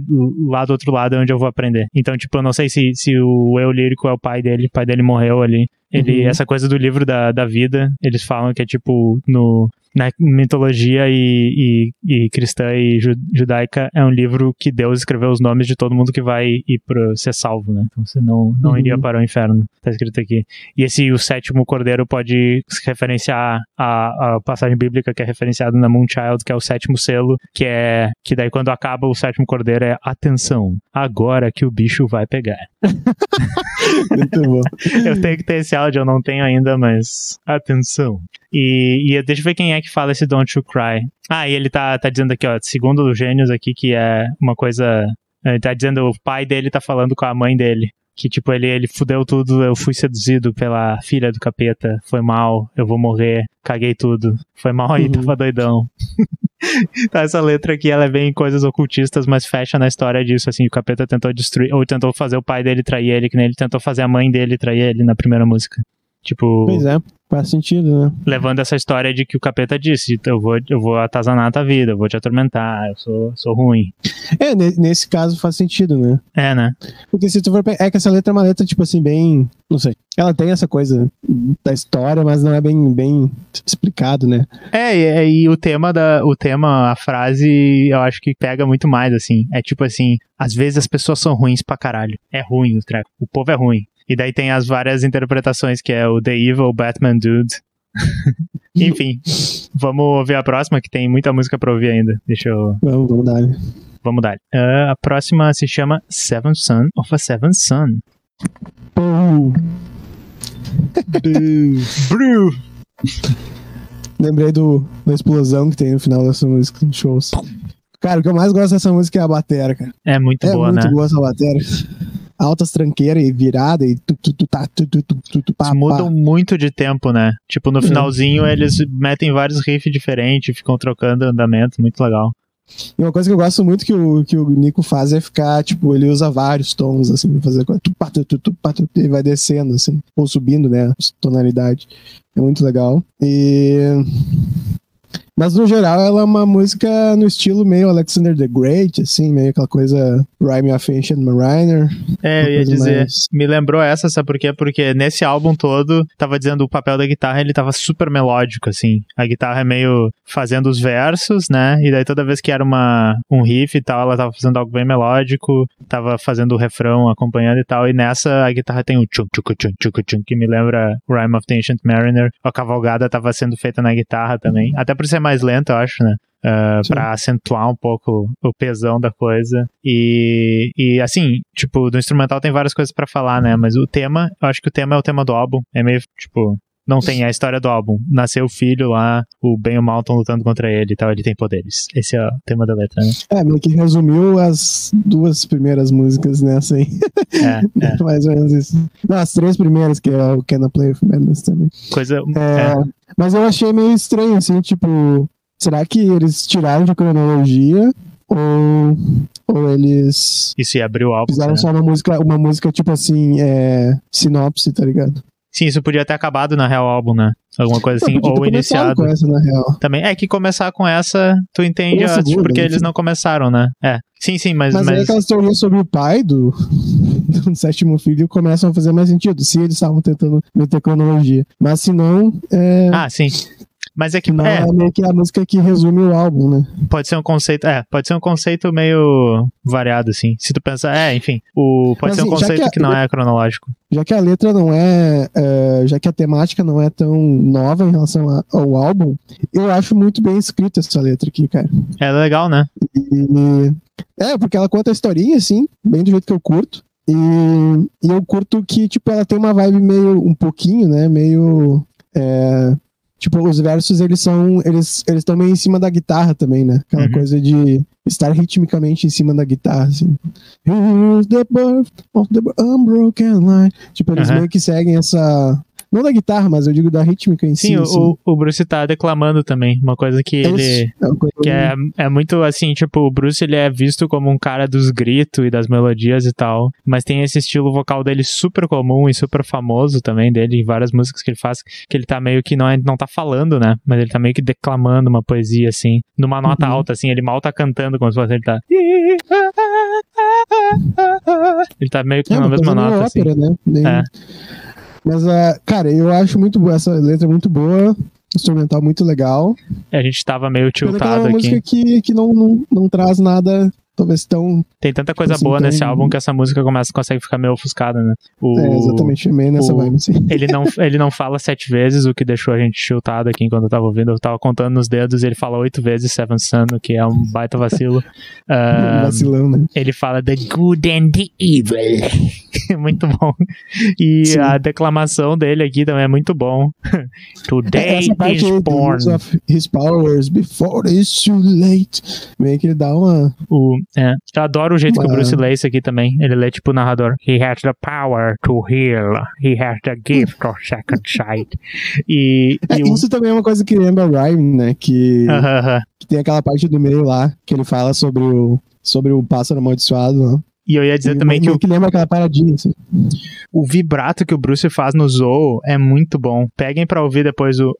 lá do outro lado é onde eu vou aprender. Então, tipo, eu não sei se, se o eu lírico é o pai dele, o pai dele morreu ali. Ele, uhum. essa coisa do livro da, da vida, eles falam que é tipo no na mitologia e, e, e cristã e judaica é um livro que Deus escreveu os nomes de todo mundo que vai ir para ser salvo, né? Então você não, não uhum. iria para o inferno, tá escrito aqui. E esse o sétimo cordeiro pode se referenciar à, à passagem bíblica que é referenciada na Moonchild, que é o sétimo selo, que é que daí quando acaba o sétimo cordeiro é atenção, agora que o bicho vai pegar. Muito bom. eu tenho que ter esse áudio, eu não tenho ainda, mas atenção. E, e deixa eu ver quem é que fala esse Don't You Cry. Ah, e ele tá, tá dizendo aqui, ó, segundo os gênios aqui, que é uma coisa. Ele tá dizendo, o pai dele tá falando com a mãe dele. Que, tipo, ele, ele fudeu tudo, eu fui seduzido pela filha do capeta, foi mal, eu vou morrer, caguei tudo, foi mal aí, uhum. tava doidão. tá, essa letra aqui, ela é bem coisas ocultistas, mas fecha na história disso, assim, o capeta tentou destruir, ou tentou fazer o pai dele trair ele, que nem ele tentou fazer a mãe dele trair ele na primeira música. Tipo. Pois é, faz sentido, né? Levando essa história de que o capeta disse: eu vou, eu vou atazanar a tua vida, eu vou te atormentar, eu sou, sou ruim. É, nesse caso faz sentido, né? É, né? Porque se tu for. É que essa letra é uma letra, tipo assim, bem. Não sei. Ela tem essa coisa da história, mas não é bem, bem explicado, né? É, e, e o tema da. O tema, a frase, eu acho que pega muito mais, assim. É tipo assim, às vezes as pessoas são ruins pra caralho. É ruim o treco. O povo é ruim. E daí tem as várias interpretações, que é o The Evil Batman Dude. Enfim, vamos ouvir a próxima, que tem muita música pra ouvir ainda. Deixa eu. Vamos, vamos dar. Vamos dar. Uh, a próxima se chama Seven Son of a Seven Son. Boo. Boo. Lembrei do, da explosão que tem no final dessa música shows. Cara, o que eu mais gosto dessa música é a bateria, cara. É muito é boa, muito né? muito boa essa bateria altas tranqueiras e virada e tu, tu, tu, tá, tu, tu, tu, tu, tu, pá, mudam muito de tempo, né? Tipo, no finalzinho eles metem vários riffs diferentes, ficam trocando andamento, muito legal. E uma coisa que eu gosto muito que o, que o Nico faz é ficar, tipo, ele usa vários tons, assim, fazer coisa, e vai descendo, assim, ou subindo, né, tonalidade. É muito legal. E mas no geral ela é uma música no estilo meio Alexander the Great, assim, meio aquela coisa Rhyme of Ancient Mariner. É, eu ia dizer, mais... me lembrou essa, sabe por quê? Porque nesse álbum todo, tava dizendo o papel da guitarra, ele tava super melódico, assim. A guitarra é meio fazendo os versos, né? E daí toda vez que era uma, um riff e tal, ela tava fazendo algo bem melódico, tava fazendo o refrão acompanhando e tal. E nessa a guitarra tem o tchum tchum tchum tchum tchum, que me lembra Rhyme of the Ancient Mariner. A cavalgada tava sendo feita na guitarra também. Até por ser mais lento, eu acho, né? Uh, para acentuar um pouco o pesão da coisa. E, e assim, tipo, do instrumental tem várias coisas para falar, né? Mas o tema, eu acho que o tema é o tema do álbum. É meio, tipo, não tem a história do álbum. Nasceu o filho lá, o Ben e o Mal estão lutando contra ele e tal, ele tem poderes. Esse é o tema da letra, né? É, meio que resumiu as duas primeiras músicas nessa aí. É, é. Mais ou menos isso. Não, as três primeiras, que é o Can I Play with Madness também. Coisa. É, é. Mas eu achei meio estranho, assim, tipo, será que eles tiraram de cronologia? Ou, ou eles. Isso ia abrir o álbum. Fizeram né? só uma música, uma música, tipo assim, é, sinopse, tá ligado? Sim, isso podia ter acabado na real álbum, né? Alguma coisa assim, ou iniciado. Com essa, na real. Também é que começar com essa, tu entende segunda, porque né? eles não começaram, né? É. Sim, sim, mas. Mas, mas... aí aquelas teorias sobre o pai do, do sétimo filho começam a fazer mais sentido, se eles estavam tentando meter cronologia. Mas se não. É... Ah, sim. Mas é que Não é, é meio que a música que resume o álbum, né? pode ser um conceito, é, pode ser um conceito meio variado assim. Se tu pensar, é, enfim, o pode Mas, ser um assim, conceito que que, a- não é cronológico. Já que a letra não é, é, Já que a temática não é tão nova em relação a- ao álbum, eu acho muito bem escrita essa letra aqui, cara. É legal, né? E, é, porque ela conta a historinha, assim, bem do jeito que eu curto. E, e eu curto que, tipo, ela tem uma vibe meio, um pouquinho, né, meio... é, tipo, os versos, eles são, eles eles estão meio em cima da guitarra também, né? Aquela Uhum. coisa de estar ritmicamente em cima da guitarra, assim. Here's the birth of the unbroken line. Tipo, eles Aham. meio que seguem essa... Não da guitarra, mas eu digo da rítmica em Sim, si, o, assim. o- o Bruce tá declamando também, uma coisa que ele Isso, é coisa que é, é muito assim, tipo, o Bruce ele é visto como um cara dos gritos e das melodias e tal, mas tem esse estilo vocal dele super comum e super famoso também dele, em várias músicas que ele faz, que ele tá meio que não, é, não tá falando, né, mas ele tá meio que declamando uma poesia, assim, numa nota Uhum. alta, assim, ele mal tá cantando como se fosse ele tá... Ele tá meio que É na mesma nota, assim. ópera, né? Nem- É. Mas, ah, cara, eu acho muito boa essa letra é muito boa, instrumental muito legal. A gente tava meio Pena que ela é tiltado uma aqui. música que, que não, não, não traz nada, talvez tão. Tem tanta coisa assim, boa tão- nesse álbum que essa música começa, consegue ficar meio ofuscada, né? O, É, exatamente, meio nessa o- vibe, assim. Ele não, ele não fala sete vezes, o que deixou a gente chutado aqui enquanto eu tava ouvindo. Eu tava contando nos dedos e ele fala oito vezes Seven Sun, o que é um baita vacilo. Ah, Vacilão, né? ele fala The Good and the Evil. muito bom. E Sim. a declamação dele aqui também é muito bom. Today parte is born. of his powers before it's too late. Meio que ele dá uma. O, é, eu adoro o jeito que o Bruce lê isso aqui também. Ele lê tipo o narrador. He has the power to heal. He has the gift of second sight. E, É, e o- isso também é uma coisa que lembra Rhyme, né? Que, Aham, aham. que tem aquela parte do meio lá, que ele fala sobre o, sobre o pássaro amaldiçoado. Né? E eu ia dizer E também que o, que lembra aquela paradinha, assim. o vibrato que o Bruce faz no Zou é muito bom. Peguem pra ouvir depois o.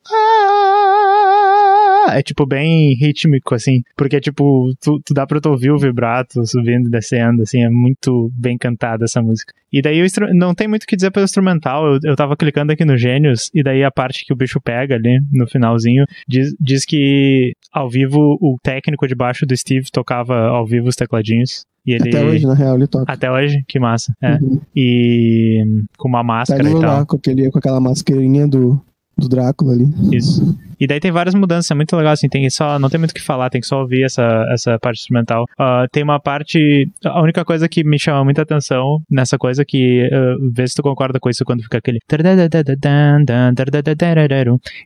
É tipo bem rítmico, assim. Porque, tipo, tu, tu dá pra tu ouvir o vibrato subindo e descendo, assim. É muito bem cantada essa música. E daí o instru- não tem muito o que dizer pelo instrumental. Eu, eu tava clicando aqui no Gênios, e daí a parte que o bicho pega ali no finalzinho diz, diz que ao vivo o técnico de baixo do Steve tocava ao vivo os tecladinhos. E ele. Até hoje, na real, ele toca. Até hoje? Que massa. É. Uhum. E com uma Tá máscara ali e tal. lá com, aquele, com aquela mascarinha do, do Drácula ali. Isso. E daí tem várias mudanças, é muito legal, assim, tem só, não tem muito o que falar, tem que só ouvir essa, essa parte instrumental. Ah, tem uma parte, a única coisa que me chama muita atenção nessa coisa que, ah, vê se tu concorda com isso quando fica aquele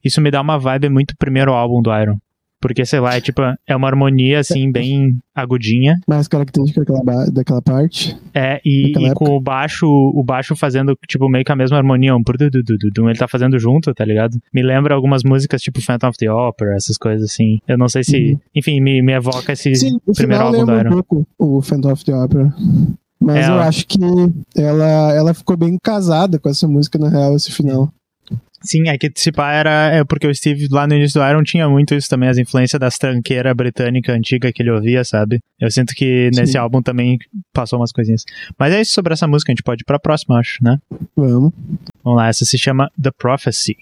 isso me dá uma vibe muito primeiro álbum do Iron. Porque, sei lá, é tipo, é uma harmonia, assim, bem agudinha. Mais característica daquela, daquela parte. É, e, e com o baixo, o baixo fazendo, tipo, meio que a mesma harmonia, um purdudududum, ele tá fazendo junto, tá ligado? Me lembra algumas músicas, tipo Phantom of the Opera, essas coisas assim. Eu não sei se, Uhum. enfim, me, me evoca esse Sim, primeiro álbum lembra Iron. um pouco o Phantom of the Opera. Mas É, eu acho que ela, ela ficou bem casada com essa música, na real, esse final. Sim, é que se pá era, é porque o Steve lá no início do Iron tinha muito isso também, as influências das tranqueiras britânica antiga que ele ouvia, sabe? Eu sinto que nesse Sim. álbum também passou umas coisinhas. Mas é isso sobre essa música, a gente pode ir pra próxima, acho, né? Vamos. Vamos lá, essa se chama The Prophecy.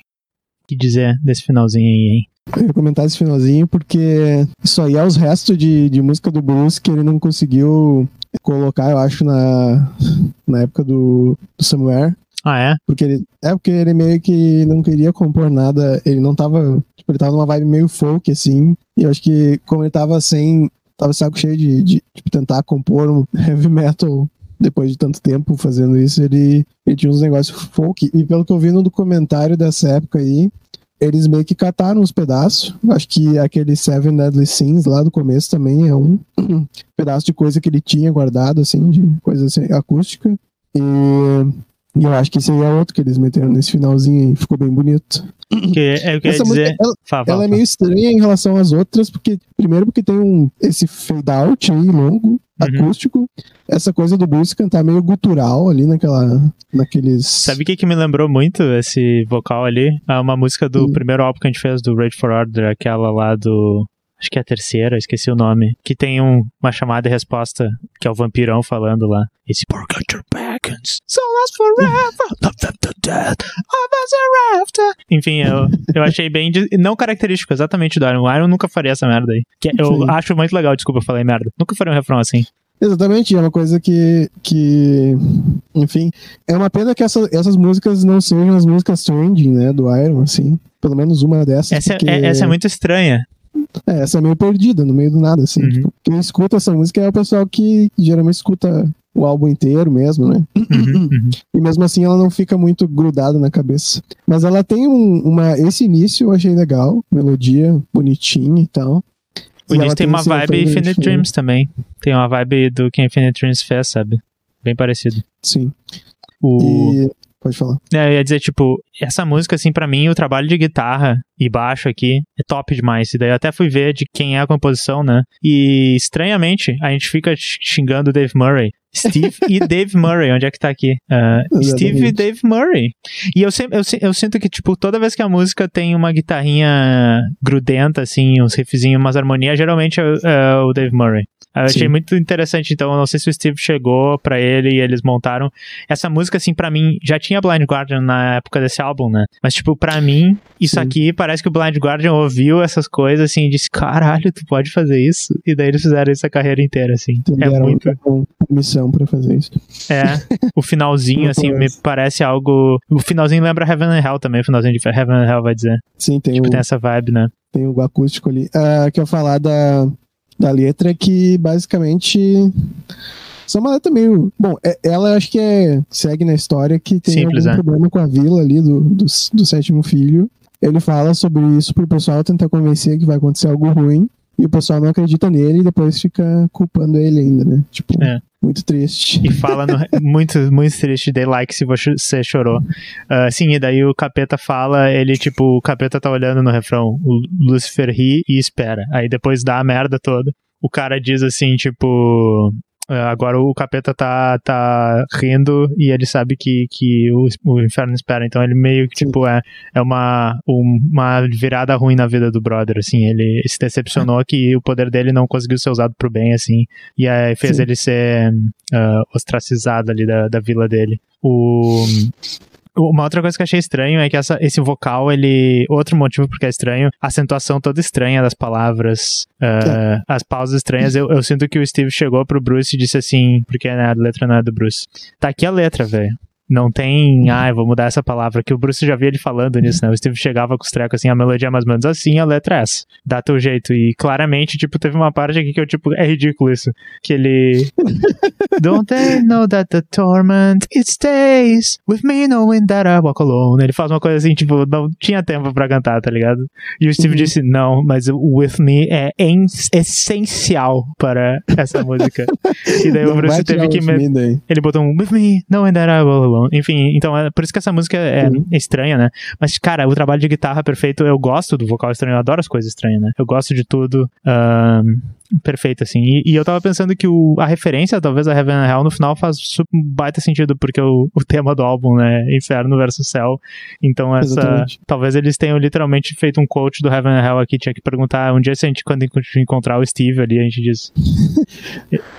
O que dizer desse finalzinho aí, hein? Eu ia comentar esse finalzinho porque isso aí é os restos de, de música do Bruce que ele não conseguiu colocar, eu acho, na, na época do, do Somewhere. Ah, é? Porque ele, é porque ele meio que não queria compor nada, ele não tava, tipo, ele tava numa vibe meio folk, assim, e eu acho que como ele tava sem, tava saco cheio de, de tipo, tentar compor um heavy metal depois de tanto tempo fazendo isso, ele, ele tinha uns negócios folk, e pelo que eu vi no documentário dessa época aí, eles meio que cataram os pedaços, acho que aquele Seven Deadly Sins lá do começo também é um pedaço de coisa que ele tinha guardado, assim, de coisa assim, acústica, e... E eu acho que esse aí é outro que eles meteram nesse finalzinho aí, ficou bem bonito. Que é que eu Essa dizer. música, ela, ela é meio estranha em relação às outras, porque, primeiro, porque tem um, esse fade out aí, longo, acústico, essa coisa do Bruce cantar meio gutural ali naquela, naqueles... Sabe o que, que me lembrou muito esse vocal ali? É uma música do Hum. primeiro álbum que a gente fez do Rage for Order, aquela lá do. Acho que é a terceira, esqueci o nome, que tem um, uma chamada e resposta, que é o vampirão falando lá. Esse your so forever, love them to death, of us. Enfim, eu, eu achei bem, de- não característico exatamente do Iron. O Iron nunca faria essa merda aí. Que eu Sim. acho muito legal, desculpa, eu falei merda. Nunca faria um refrão assim. Exatamente, é uma coisa que, que enfim, é uma pena que essa- essas músicas não sejam as músicas trending, né, do Iron, assim, pelo menos uma dessas, Essa, porque é, essa é muito estranha. É, essa é meio perdida, no meio do nada, assim, Uhum. tipo, quem escuta essa música é o pessoal que geralmente escuta o álbum inteiro mesmo, né, Uhum, uhum. e mesmo assim ela não fica muito grudada na cabeça, mas ela tem um, uma, esse início eu achei legal, melodia bonitinha e tal, O início tem uma esse vibe Infinite. Dreams também. Tem uma vibe do que Infinite Dreams fez, sabe? Bem parecido. Sim, O... e pode falar. É, eu ia dizer, tipo, essa música, assim, pra mim, o trabalho de guitarra e baixo aqui é top demais. E daí eu até fui ver de quem é a composição, né? E, estranhamente, a gente fica xingando o Dave Murray. Steve e Dave Murray, onde é que tá aqui? Ah, Steve e. Dave Murray. E eu, sempre, eu, eu sinto que, tipo, toda vez que a música tem uma guitarrinha grudenta, assim, uns riffzinhos, umas harmonias, geralmente é, é o Dave Murray. Eu achei Sim. muito interessante, então, não sei se o Steve chegou pra ele e eles montaram. Essa música, assim, pra mim, já tinha Blind Guardian na época desse álbum, né? Mas, tipo, pra mim, isso Sim. aqui parece que o Blind Guardian ouviu essas coisas, assim, e disse, caralho, tu pode fazer isso? E daí eles fizeram isso a carreira inteira, assim. É muito... missão pra fazer isso. É, o finalzinho, assim, me parece. algo... O finalzinho lembra Heaven and Hell também, o finalzinho de Heaven and Hell vai dizer. Sim, tem, Tipo, o, tem essa vibe, né? tem o acústico ali. Ah, que eu falar da, da letra é que basicamente. Só uma letra meio. Bom, é- ela acho que é. segue na história que tem Simples, algum é. problema com a vila ali do, do, do sétimo filho. Ele fala sobre isso pro pessoal tentar convencer que vai acontecer algo ruim. E o pessoal não acredita nele e depois fica culpando ele ainda, né? Tipo, É. muito triste. E fala no, muito, muito triste, dei like se você chorou. Ah, sim, e daí o capeta fala, ele, tipo, o capeta tá olhando no refrão, o Lucifer ri e espera. Aí depois dá a merda toda. O cara diz assim, tipo. Ah, Agora o capeta tá, tá rindo e ele sabe que, que o, o inferno espera. Então ele meio que, Sim. tipo, é, é uma, uma virada ruim na vida do brother, assim. Ele se decepcionou que o poder dele não conseguiu ser usado pro bem, assim. E aí fez Sim. ele ser ah, ostracizado ali da, da vila dele. O. Uma outra coisa que eu achei estranho é que essa, esse vocal, ele. Outro motivo porque é estranho, a acentuação toda estranha das palavras, ah, as pausas estranhas. Eu, eu sinto que o Steve chegou pro Bruce e disse assim, porque né, a letra não é do Bruce. Tá aqui a letra, velho. Não tem, ah, vou mudar essa palavra, que o Bruce já via ele falando nisso, né? O Steve chegava com os trecos assim, a melodia é mais ou menos assim, a letra é essa. Dá teu jeito. E claramente, tipo, teve uma parte aqui que eu, tipo, é ridículo isso. Que ele. Don't they know that the torment it stays with me knowing that I walk alone? Ele faz uma coisa assim, tipo, não tinha tempo pra cantar, tá ligado? E o Steve Uhum. disse, não, mas o with me é en- essencial para essa música. E daí o Não Bruce vai teve que. o me- ele botou um With Me, Knowing That I Will Alone. Enfim, então é por isso que essa música é Uhum. estranha, né? Mas, cara, o trabalho de guitarra perfeito, eu gosto do vocal estranho, eu adoro as coisas estranhas, né? Eu gosto de tudo. ahn, perfeito, assim. E, e eu tava pensando que o, a referência, talvez, a Heaven and Hell no final faz su- um baita sentido, porque o, o tema do álbum, né? Inferno versus Céu. Então, essa. Exatamente. Talvez eles tenham literalmente feito um coach do Heaven and Hell aqui. Tinha que perguntar um dia se a gente, quando encontrar o Steve ali, a gente diz.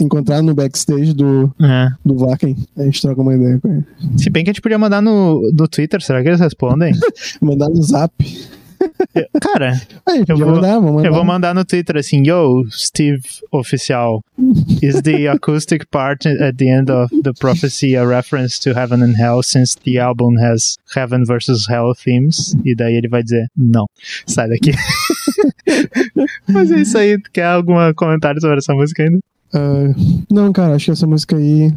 Encontrar no backstage do, É. do Vaken, a gente troca uma ideia com ele. Se bem que a gente podia mandar no, no Twitter, será que eles respondem? Mandar no zap. Cara, a gente Eu vou- mandar, vamos mandar. eu vou mandar no Twitter assim, yo, Steve oficial. Is the acoustic part at the end of the prophecy a reference to heaven and hell since the album has heaven versus hell themes? E daí ele vai dizer, não, sai daqui. Mas é isso aí, quer algum comentário sobre essa música ainda? Ah, não, cara, acho que essa música aí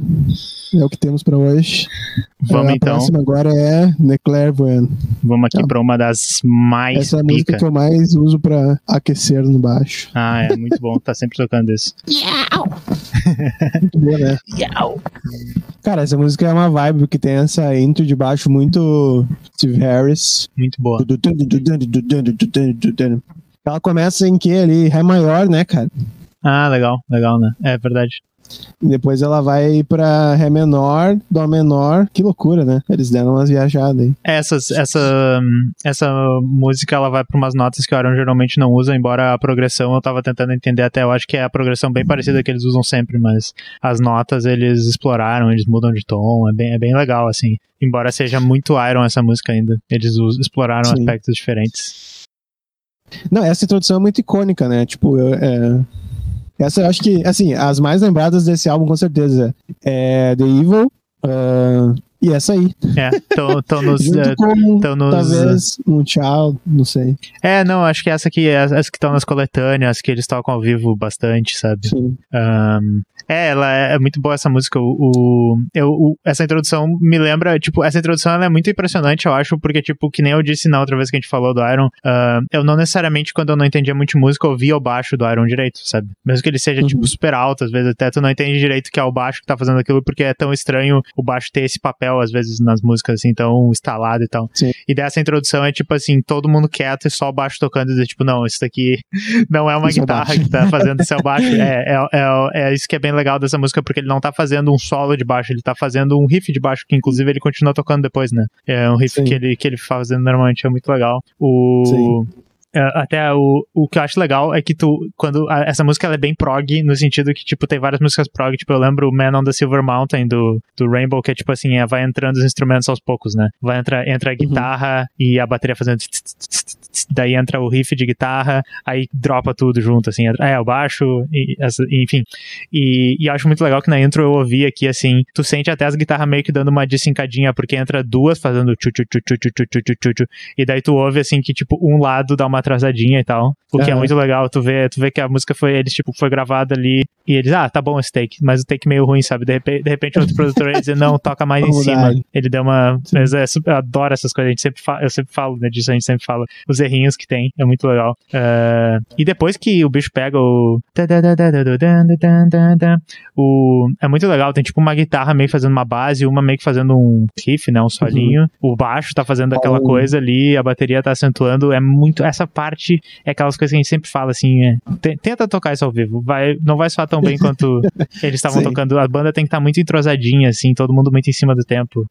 é o que temos pra hoje. Vamos Ah, a então, próxima agora é The Clairvoyant. vamos aqui Tá. pra uma das mais Essa é a música que eu mais uso pra aquecer no baixo. Ah, é muito bom, tá sempre tocando isso. Muito boa, né? Cara, essa música é uma vibe que tem essa intro de baixo muito Steve Harris. Muito boa. Ela começa em que ali? Ré maior, né, cara? Ah, legal, legal, né? É verdade. Depois ela vai pra Ré menor, Dó menor. Que loucura, né? Eles deram umas viajadas aí. Essas, essa, essa música ela vai pra umas notas que o Aaron geralmente não usa, embora a progressão eu tava tentando entender até. Eu acho que é a progressão bem parecida que eles usam sempre, mas as notas eles exploraram, eles mudam de tom. É bem, é bem legal, assim. Embora seja muito Iron essa música ainda. Eles exploraram Sim. aspectos diferentes. Não, essa introdução é muito icônica, né? Tipo, eu- é... essa eu acho que, assim, as mais lembradas desse álbum, com certeza, é The Evil ah, e essa aí. É, estão nos. Junto eh, com, tão nos talvez, um tchau, não sei. É, não, acho que essa aqui as as que estão nas coletâneas, que eles tocam ao vivo bastante, sabe? Sim. Ahn, é, ela é, é muito boa essa música. O, o- eu, o- essa introdução me lembra, tipo, essa introdução ela é muito impressionante, eu acho, porque, tipo, que nem eu disse na outra vez que a gente falou do Iron, ahn, eu não necessariamente, quando eu não entendia muito música, ouvia o baixo do Iron direito, sabe? Mesmo que ele seja, Uhum. tipo, super alto, às vezes até tu não entende direito que é o baixo que tá fazendo aquilo, porque é tão estranho o baixo ter esse papel, às vezes, nas músicas, assim, tão instalado e tal. Sim. E dessa introdução é, tipo, assim, todo mundo quieto e só o baixo tocando, e dizer, tipo, não, isso daqui não é uma Isso é guitarra baixo. que tá fazendo esse é o baixo. É, é, é, é isso que é bem legal dessa música, porque ele não tá fazendo um solo de baixo, ele tá fazendo um riff de baixo, que inclusive ele continua tocando depois, né? É um riff Sim. que ele, que ele fazendo normalmente, é muito legal. O. Sim. é, Até o, o que eu acho legal é que tu, quando a- essa música ela é bem prog, no sentido que, tipo, tem várias músicas prog, tipo, eu lembro o Man on the Silver Mountain do, do Rainbow, que é tipo assim, é, vai entrando os instrumentos aos poucos, né? Vai entrar, entra a guitarra e a bateria fazendo tss, tss, tss, daí entra o riff de guitarra, aí dropa tudo junto, assim, é, o baixo, e, essa- enfim. E, e eu acho muito legal que na intro eu ouvi aqui, assim, tu sente até as guitarras meio que dando uma desincadinha, porque entra duas fazendo tchu tchu tchu tchu tchu tchu tchu tchu tchu, e daí tu ouve, assim, que, tipo, um lado dá uma atrasadinha e tal, o que é Aham. muito legal, tu vê, tu vê que a música foi, eles, tipo, foi gravada ali, e eles, ah, tá bom esse take, mas o take meio ruim, sabe, de repente, de repente outro produtor ia dizer, não, toca mais em cima, ele. ele deu uma, mas é, super- eu adoro essas coisas, a gente sempre fala, eu sempre falo, né, disso, a gente sempre fala, os errinhos que tem, é muito legal. Eh, e depois que o bicho pega o. o é muito legal, tem tipo uma guitarra meio fazendo uma base, uma meio que fazendo um riff, né? Um solinho. O baixo tá fazendo aquela Oh. coisa ali, a bateria tá acentuando. É muito. Essa parte é aquelas coisas que a gente sempre fala assim: é, te- tenta tocar isso ao vivo. Vai, não vai soar tão bem quanto eles estavam tocando. A banda tem que estar muito entrosadinha, assim, todo mundo muito em cima do tempo.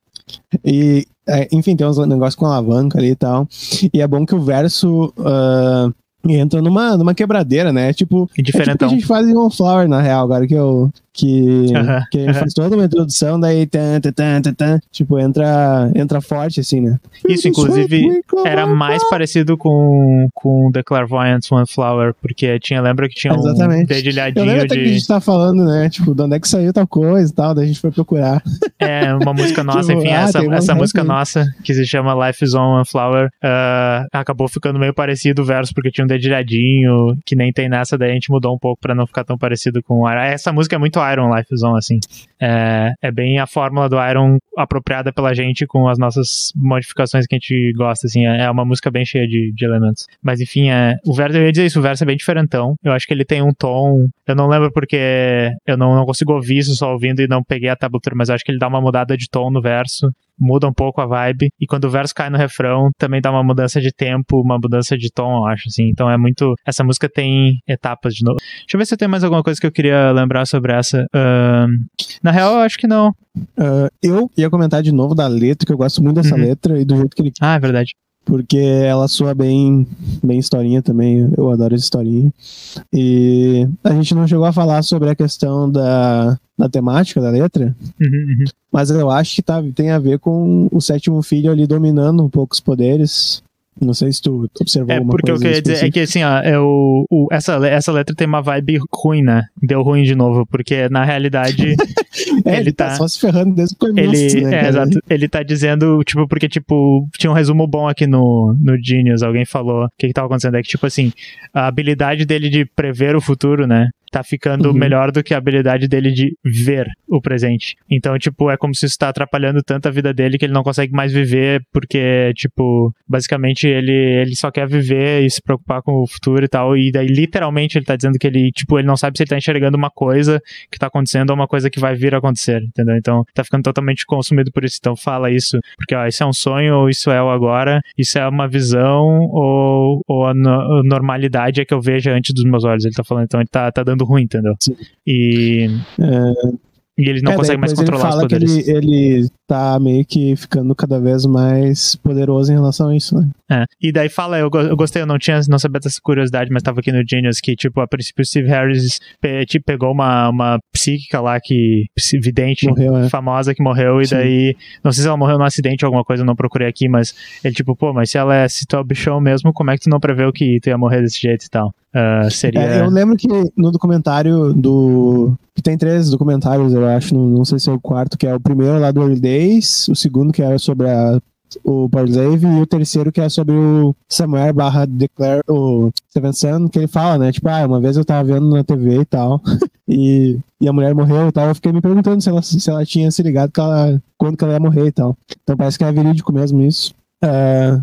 E, é, enfim, tem uns negócios com alavanca ali e tal. E é bom que o verso ah, entra numa, numa quebradeira, né? Tipo, É tipo o que a gente faz em One Flower, na real, agora que eu. Que, Aham, que faz toda uma introdução, daí. Tan, tan, tan, tan, tipo, entra, entra forte, assim, né? Isso, inclusive, Era mais parecido com, com The Clairvoyant One Flower, porque tinha, lembra que tinha um Exatamente. Eu dedilhadinho lembro até que a de. gente tá falando, né? Tipo, de onde é que saiu tal coisa e tal, daí a gente foi procurar. É, uma música nossa, Tipo, enfim, ah, essa, essa música nossa, que se chama Life is on One Flower, ah, acabou ficando meio parecido o verso, porque tinha um dedilhadinho, que nem tem nessa, daí a gente mudou um pouco pra não ficar tão parecido com. Essa música é muito Iron, Life is on, assim. É, é bem a fórmula do Iron apropriada pela gente com as nossas modificações que a gente gosta, assim. É é uma música bem cheia de, de elementos. Mas enfim, é, o verso, eu ia dizer isso, o verso é bem diferentão. Eu acho que ele tem um tom. Eu não lembro porque eu não, não consigo ouvir isso só ouvindo e não peguei a tablatura, mas eu acho que ele dá uma mudada de tom no verso. Muda um pouco a vibe. E quando o verso cai no refrão, também dá uma mudança de tempo, uma mudança de tom, eu acho, assim. Então é muito. Essa música tem etapas de novo. Deixa eu ver se eu tenho mais alguma coisa que eu queria lembrar sobre essa. Ahn, na real, eu acho que não. Ah, eu ia comentar de novo da letra, que eu gosto muito dessa Uhum. letra e do jeito que ele. Ah, é verdade. Porque ela soa bem, bem historinha também. Eu adoro essa historinha. E a gente não chegou a falar sobre a questão da, da temática da letra. Uhum, uhum. Mas eu acho que tá, tem a ver com o sétimo filho ali dominando um pouco os poderes. Não sei se tu observou É, porque o que eu ia dizer é que assim, ó, é o, o- essa, essa letra tem uma vibe ruim, né? Deu ruim de novo, porque na realidade É, ele ele tá... tá- só se ferrando desde o começo, ele. né, é, exato. Ele tá dizendo, tipo, porque, tipo, tinha um resumo bom aqui no, no Genius, alguém falou o que, que tava acontecendo. É que, tipo assim, a habilidade dele de prever o futuro, né? Tá ficando Uhum. melhor do que a habilidade dele de ver o presente. Então, tipo, é como se isso tá atrapalhando tanto a vida dele que ele não consegue mais viver, porque, tipo, basicamente ele, ele só quer viver e se preocupar com o futuro e tal. E daí, literalmente, ele tá dizendo que ele, tipo, ele não sabe se ele tá enxergando uma coisa que tá acontecendo ou uma coisa que vai vir a acontecer, entendeu? Então, tá ficando totalmente consumido por isso. Então, fala isso, porque, ó, isso é um sonho ou isso é o agora, isso é uma visão ou, ou a no- a normalidade é que eu veja antes dos meus olhos. Ele tá falando, então, ele tá, tá dando dando ruim, entendeu? Sim. E. E ele não É, consegue daí mais controlar os ele fala poderes. que ele, ele tá meio que ficando cada vez mais poderoso em relação a isso, né? É. E daí fala, eu, eu gostei, eu não tinha, não sabia dessa curiosidade, mas tava aqui no Genius que, tipo, a princípio o Steve Harris pe- tipo, pegou uma, uma psíquica lá que, vidente, Morreu, é. famosa que morreu, e Sim. daí, não sei se ela morreu num acidente ou alguma coisa, eu não procurei aqui, mas ele, tipo, pô, mas se ela é, se tu é o bichão mesmo, como é que tu não preveu que tu ia morrer desse jeito e tal? Ah, seria... É, eu lembro que no documentário do. tem três documentários, eu acho, não, não sei se é o quarto, que é o primeiro lá do Early Days, o segundo que é sobre a, o Parslave e o terceiro que é sobre o Samuel barra Declare, o Seven Sun, que ele fala, né? Tipo, ah, uma vez eu tava vendo na TV e tal, e, e a mulher morreu e tal, eu fiquei me perguntando se ela, se ela tinha se ligado que ela, quando que ela ia morrer e tal. Então parece que é verídico mesmo isso. É,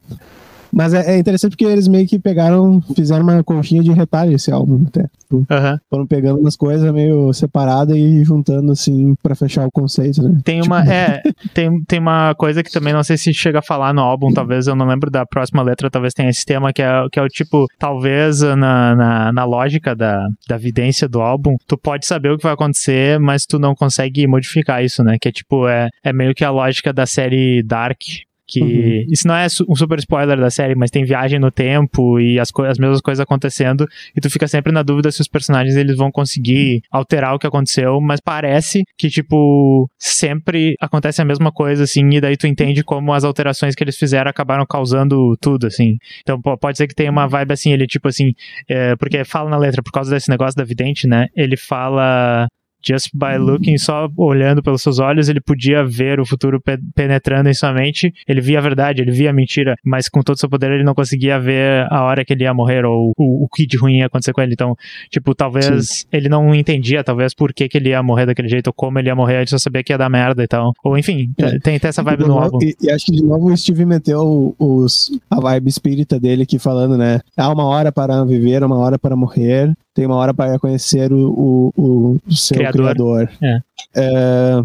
mas é, é interessante porque eles meio que pegaram, fizeram uma conchinha de retalho esse álbum até. Tipo, Aham. foram pegando umas coisas meio separadas e juntando assim pra fechar o conceito, né? Tem uma, é, tem, tem uma coisa que também não sei se chega a falar no álbum, talvez eu não lembro da próxima letra, talvez tenha esse tema, que é, que é o tipo, talvez na, na, na lógica da, da vidência do álbum, tu pode saber o que vai acontecer, mas tu não consegue modificar isso, né? Que é tipo, é, é meio que a lógica da série Dark. Que Uhum. isso não é um super spoiler da série, mas tem viagem no tempo e as, as mesmas coisas acontecendo, e tu fica sempre na dúvida se os personagens eles vão conseguir alterar o que aconteceu, mas parece que, tipo, sempre acontece a mesma coisa, assim, e daí tu entende como as alterações que eles fizeram acabaram causando tudo, assim. Então pode ser que tenha uma vibe assim, ele, tipo assim, é, porque fala na letra, por causa desse negócio da vidente, né? Ele fala. Just by looking, só olhando pelos seus olhos, ele podia ver o futuro pe- penetrando em sua mente. Ele via a verdade, ele via a mentira, mas com todo o seu poder ele não conseguia ver a hora que ele ia morrer ou o, o que de ruim ia acontecer com ele. Então, tipo, talvez ele não entendia, talvez, por que, que ele ia morrer daquele jeito ou como ele ia morrer, ele só sabia que ia dar merda e tal. Ou enfim, É. tem, tem essa vibe no álbum. E, e acho que de novo o Steve meteu os, a vibe espírita dele aqui falando, né? Há uma hora para viver, uma hora para morrer, tem uma hora para conhecer o, o, o seu Criador. criador. É. É,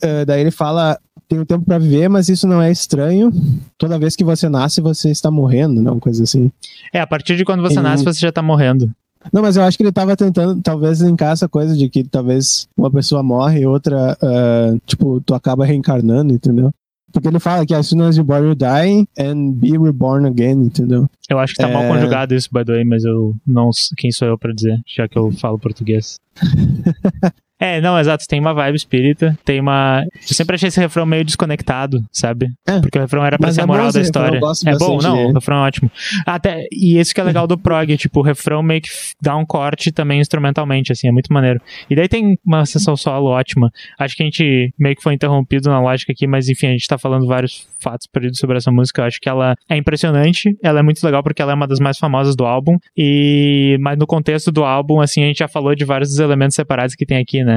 é, daí ele fala. Tem um tempo para viver, mas isso não é estranho. Toda vez que você nasce, você está morrendo, né? Uma coisa assim. É, a partir de quando você Ele- nasce, você já tá morrendo. Não, mas eu acho que ele tava tentando, talvez, linkar essa coisa de que talvez uma pessoa morre e outra, ah, tipo, tu acaba reencarnando, entendeu? Porque ele fala que as soon as you born, you die and be reborn again, entendeu? Eu acho que tá mal É. conjugado isso, by the way, mas eu não. Quem sou eu pra dizer, já que eu falo português. É, não, exato, tem uma vibe espírita, tem uma. Eu sempre achei esse refrão meio desconectado, sabe? É. Porque o refrão era pra ser é a bom moral da história. É bom, não, dele. o refrão é ótimo. Até, e esse que é legal do prog, tipo, o refrão meio que dá um corte também instrumentalmente, assim, é muito maneiro. E daí tem uma sessão solo ótima. Acho que a gente meio que foi interrompido na lógica aqui, mas enfim, a gente tá falando vários fatos perdidos sobre essa música. Eu acho que ela é impressionante, ela é muito legal porque ela é uma das mais famosas do álbum. E mas no contexto do álbum, assim, a gente já falou de vários dos elementos separados que tem aqui, né?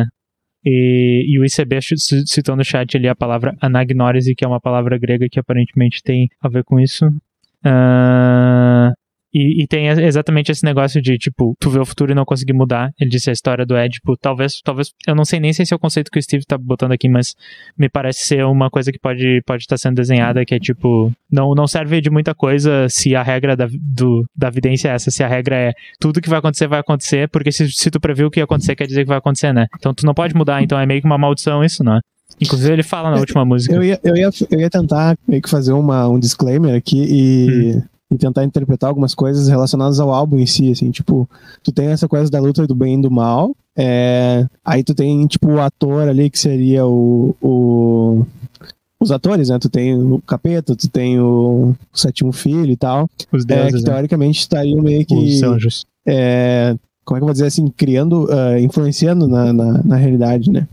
E, e o ICB citou no chat ali a palavra anagnórise, que é uma palavra grega que aparentemente tem a ver com isso. Ah, e, e tem exatamente esse negócio de, tipo, tu vê o futuro e não conseguir mudar. Ele disse a história do Édipo. Talvez, talvez, eu não sei nem se esse é o conceito que o Steve tá botando aqui, mas me parece ser uma coisa que pode pode estar sendo desenhada, que é tipo, não, não serve de muita coisa se a regra da, do, da evidência é essa, se a regra é tudo que vai acontecer vai acontecer, porque se, se tu previu o que ia acontecer, quer dizer que vai acontecer, né? Então tu não pode mudar, então é meio que uma maldição isso, né? Inclusive ele fala na última música. Eu ia, eu ia, eu ia tentar meio que fazer uma, um disclaimer aqui e, e tentar interpretar algumas coisas relacionadas ao álbum em si, assim, tipo, tu tem essa coisa da luta do bem e do mal, é, aí tu tem, tipo, o ator ali que seria o, o os atores, né? Tu tem o Capeta, tu tem o, o Sétimo Filho e tal, Os é, deuses, que né? teoricamente estariam meio que Os anjos. é, como é que eu vou dizer assim, criando, ah, influenciando na, na, na realidade, né?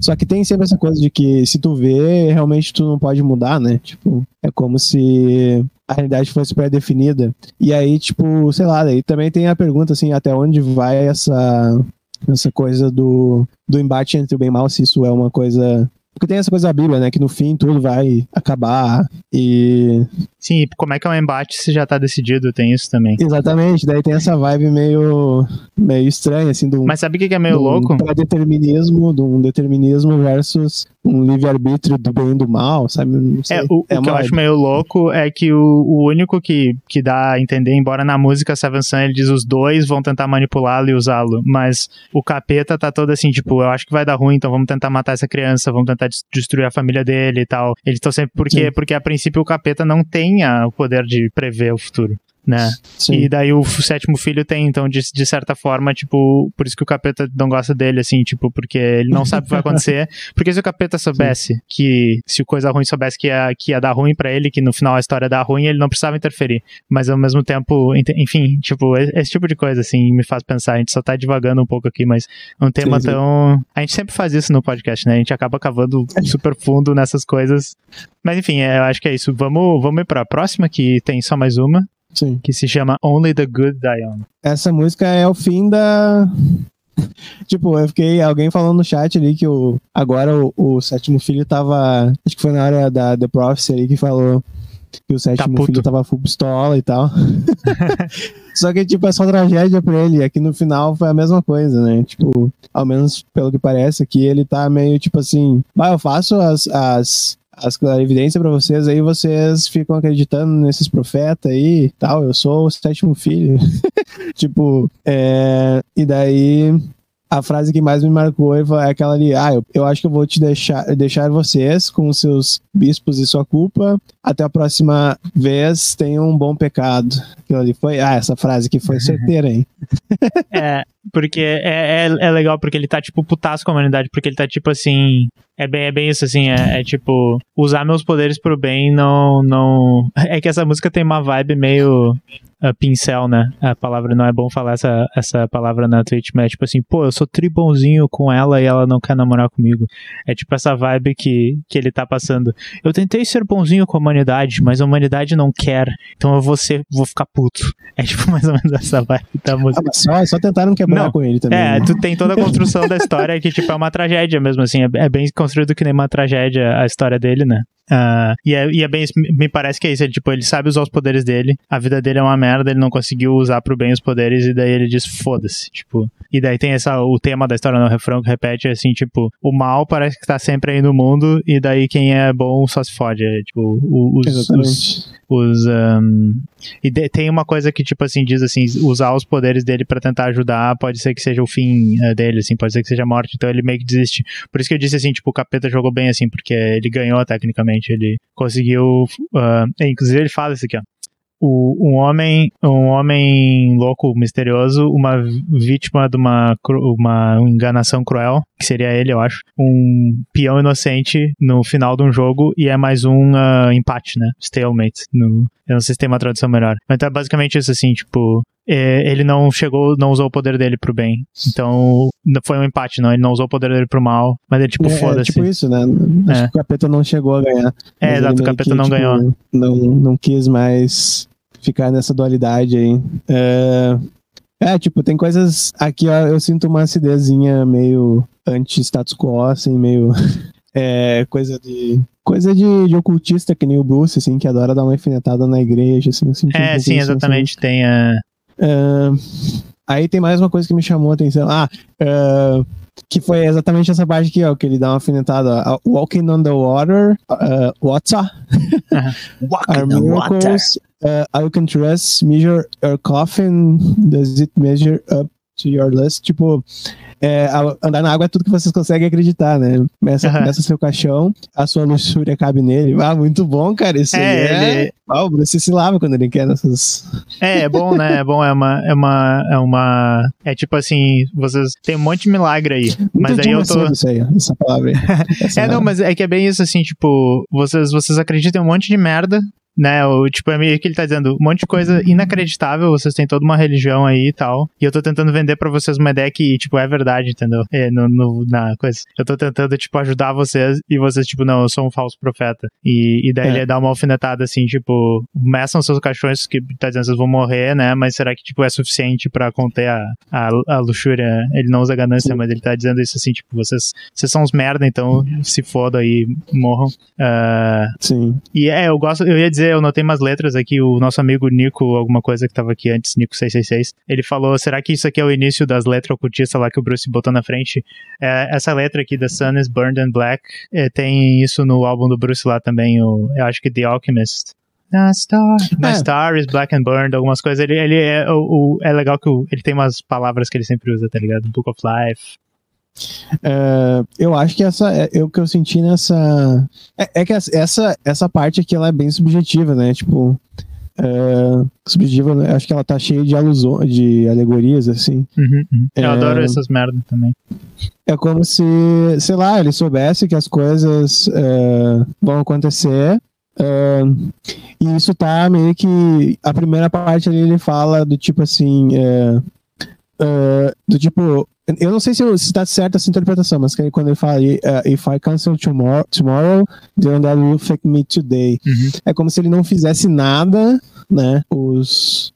Só que tem sempre essa coisa de que se tu vê, realmente tu não pode mudar, né? Tipo, é como se a realidade fosse pré-definida. E aí, tipo, sei lá, daí também tem a pergunta assim, até onde vai essa essa coisa do, do embate entre o bem e o mal, se isso é uma coisa porque tem essa coisa da Bíblia, né? Que no fim tudo vai acabar. E. Sim, e como é que é um embate se já tá decidido? Tem isso também. Exatamente, daí tem essa vibe meio. meio estranha, assim, do. Mas sabe o que é meio de um louco? pré-determinismo, de um determinismo versus um livre-arbítrio do bem e do mal, sabe? Não sei. É, o, É o que eu acho meio louco é que o, o único que, que dá a entender, embora na música Seven Sun ele diz os dois vão tentar manipulá-lo e usá-lo, mas o capeta tá todo assim, tipo, eu acho que vai dar ruim, então vamos tentar matar essa criança, vamos tentar des- destruir a família dele e tal. Eles estão sempre. Porque, Sim. porque a princípio o capeta não tem a- o poder de prever o futuro. Né? Sim. E daí o sétimo filho tem, então, de, de certa forma, tipo, por isso que o capeta não gosta dele, assim, tipo, porque ele não sabe o que vai acontecer. Porque se o capeta soubesse que, se o coisa ruim soubesse que ia, que ia dar ruim pra ele, que no final a história dá ruim, ele não precisava interferir. Mas ao mesmo tempo, enfim, tipo, esse tipo de coisa, assim, me faz pensar. A gente só tá divagando um pouco aqui, mas é um tema Sim, sim. tão. A gente sempre faz isso no podcast, né? A gente acaba cavando super fundo nessas coisas. Mas enfim, é, eu acho que é isso. Vamos, vamos ir pra próxima, que tem só mais uma Sim. que se chama Only the Good Die Young. Essa música é o fim da. tipo, eu fiquei. Alguém falando no chat ali que o, agora o, o sétimo filho tava. Acho que foi na hora da The Prophecy ali que falou que o sétimo puto. filho tava full pistola e tal. Só que, tipo, é só tragédia pra ele. Aqui no final foi a mesma coisa, né? Tipo, ao menos pelo que parece aqui, ele tá meio tipo assim. Bah, eu faço as. as as clarividências pra vocês, aí vocês ficam acreditando nesses profetas aí e tal. Eu sou o sétimo filho. tipo, é, e daí a frase que mais me marcou é aquela ali: Ah, eu, eu acho que eu vou te deixar, deixar vocês com seus bispos e sua culpa. Até a próxima vez, tenham um bom pecado. Aquilo ali foi. Ah, essa frase aqui foi certeira, hein? É, porque é, é, é legal porque ele tá, tipo, putaço com a humanidade, porque ele tá, tipo, assim... É bem, é bem isso, assim, é, é, tipo... Usar meus poderes pro bem não, não... É que essa música tem uma vibe meio... uh, pincel, né? A palavra não é bom falar essa, essa palavra na Twitch, mas é tipo assim, pô, eu sou tribonzinho com ela e ela não quer namorar comigo. É tipo essa vibe que, que ele tá passando. Eu tentei ser bonzinho com a humanidade, mas a humanidade não quer, então eu vou, ser, vou ficar puto. É tipo mais ou menos essa vibe da música. Ah, só, só tentaram quebrar Não. com ele também. É, né? tu tem toda a construção da história que, tipo, é uma tragédia mesmo, assim. É, é bem construído que nem uma tragédia a história dele, né? Ah, e, é, e é bem me parece que é isso. Ele, tipo, ele sabe usar os poderes dele, a vida dele é uma merda, ele não conseguiu usar pro bem os poderes, e daí ele diz, foda-se, tipo. E daí tem essa, o tema da história no refrão que repete, assim, tipo, o mal parece que tá sempre aí no mundo, e daí quem é bom só se fode. É, tipo, os, os, Exatamente. os um, e de- tem uma coisa que tipo assim diz assim usar os poderes dele pra tentar ajudar pode ser que seja o fim eh, dele assim pode ser que seja a morte então ele meio que desiste. Por isso que eu disse assim tipo o capeta jogou bem assim porque ele ganhou tecnicamente ele conseguiu é, inclusive ele fala isso aqui ó. O, um homem um homem louco misterioso uma vítima de uma uma enganação cruel que seria ele eu acho um peão inocente no final de um jogo e é mais um ah, empate né stalemate no eu não sei se tem uma tradução melhor. Mas então é basicamente isso assim tipo ele não chegou não usou o poder dele pro bem então foi um empate não ele não usou o poder dele pro mal mas ele tipo É, é foda-se tipo isso, né? Acho É. que o capeta não chegou a ganhar. é exato o capeta que, não tipo, ganhou Não, não quis mais ficar nessa dualidade aí. É, é, tipo, tem coisas. Aqui, ó, eu sinto uma acidezinha meio anti-status quo, assim, meio. É, coisa de. Coisa de, de ocultista, que nem o Bruce, assim, que adora dar uma alfinetada na igreja, assim. eu senti é sim assim. exatamente tem a É, aí tem mais uma coisa que me chamou a atenção. Ah, é, que foi exatamente essa parte aqui, ó, que ele dá uma alfinetada. ó, Walking on the water, uh, what's up? Are miracles uh, I can trust measure your coffin? Does it measure up to your lust? Tipo, é, andar na água é tudo que vocês conseguem acreditar, né? Começa, começa seu caixão, a sua luxúria cabe nele. Ah, muito bom, cara. Isso É, aí é. ele- Ah, o Bruce se lava quando ele quer nessas. É, é bom, né? É bom, é uma. É uma. É, uma, é tipo assim, vocês. Tem um monte de milagre aí. Mas Muito aí eu tô. Isso aí, essa palavra aí. Essa É, não, mas é que é bem isso, assim, tipo, vocês, vocês acreditam em um monte de merda, né? O, tipo, é meio que ele tá dizendo, um monte de coisa inacreditável, vocês têm toda uma religião aí e tal. E eu tô tentando vender pra vocês uma ideia que, tipo, é verdade, entendeu? É, no, no- na coisa. Eu tô tentando, tipo, ajudar vocês e vocês, tipo, não, eu sou um falso profeta. E, e daí É. ele dá uma alfinetada assim, tipo, meçam seus caixões que tá dizendo vocês vão morrer, né? Mas será que, tipo, é suficiente pra conter a, a, a luxúria? Ele não usa ganância, mas ele tá dizendo isso assim, tipo, vocês, vocês são uns merda, então se foda aí, morram. Ah, Sim. e é, eu gosto, eu ia dizer dizer, eu notei umas letras aqui, o nosso amigo Nico, alguma coisa que tava aqui antes, Nico666, ele falou, será que isso aqui é o início das letras ocultistas lá que o Bruce botou na frente? É, essa letra aqui, The Sun is Burned and Black, é, tem isso no álbum do Bruce lá também, o, eu acho que The Alchemist. The star, my É. star is black and burned, algumas coisas. Ele, ele é, o, o- é legal que o- ele tem umas palavras que ele sempre usa, tá ligado? Book of Life. É, eu acho que essa é, é o que eu senti nessa. É, é que essa, essa parte aqui ela é bem subjetiva, né? Tipo. é, subjetiva, né? acho que ela tá cheia de alusões, de alegorias, assim. Uhum, uhum. Eu É. adoro essas merdas também. É como se, sei lá, ele soubesse que as coisas vão acontecer. e isso tá meio que. A primeira parte ali ele fala do tipo assim. É, do tipo. Eu não sei se, eu- se tá certa essa interpretação, mas que quando ele fala é, If I cancel tomorrow, tomorrow then that will affect me today. Uhum. É como se ele não fizesse nada, né? Os.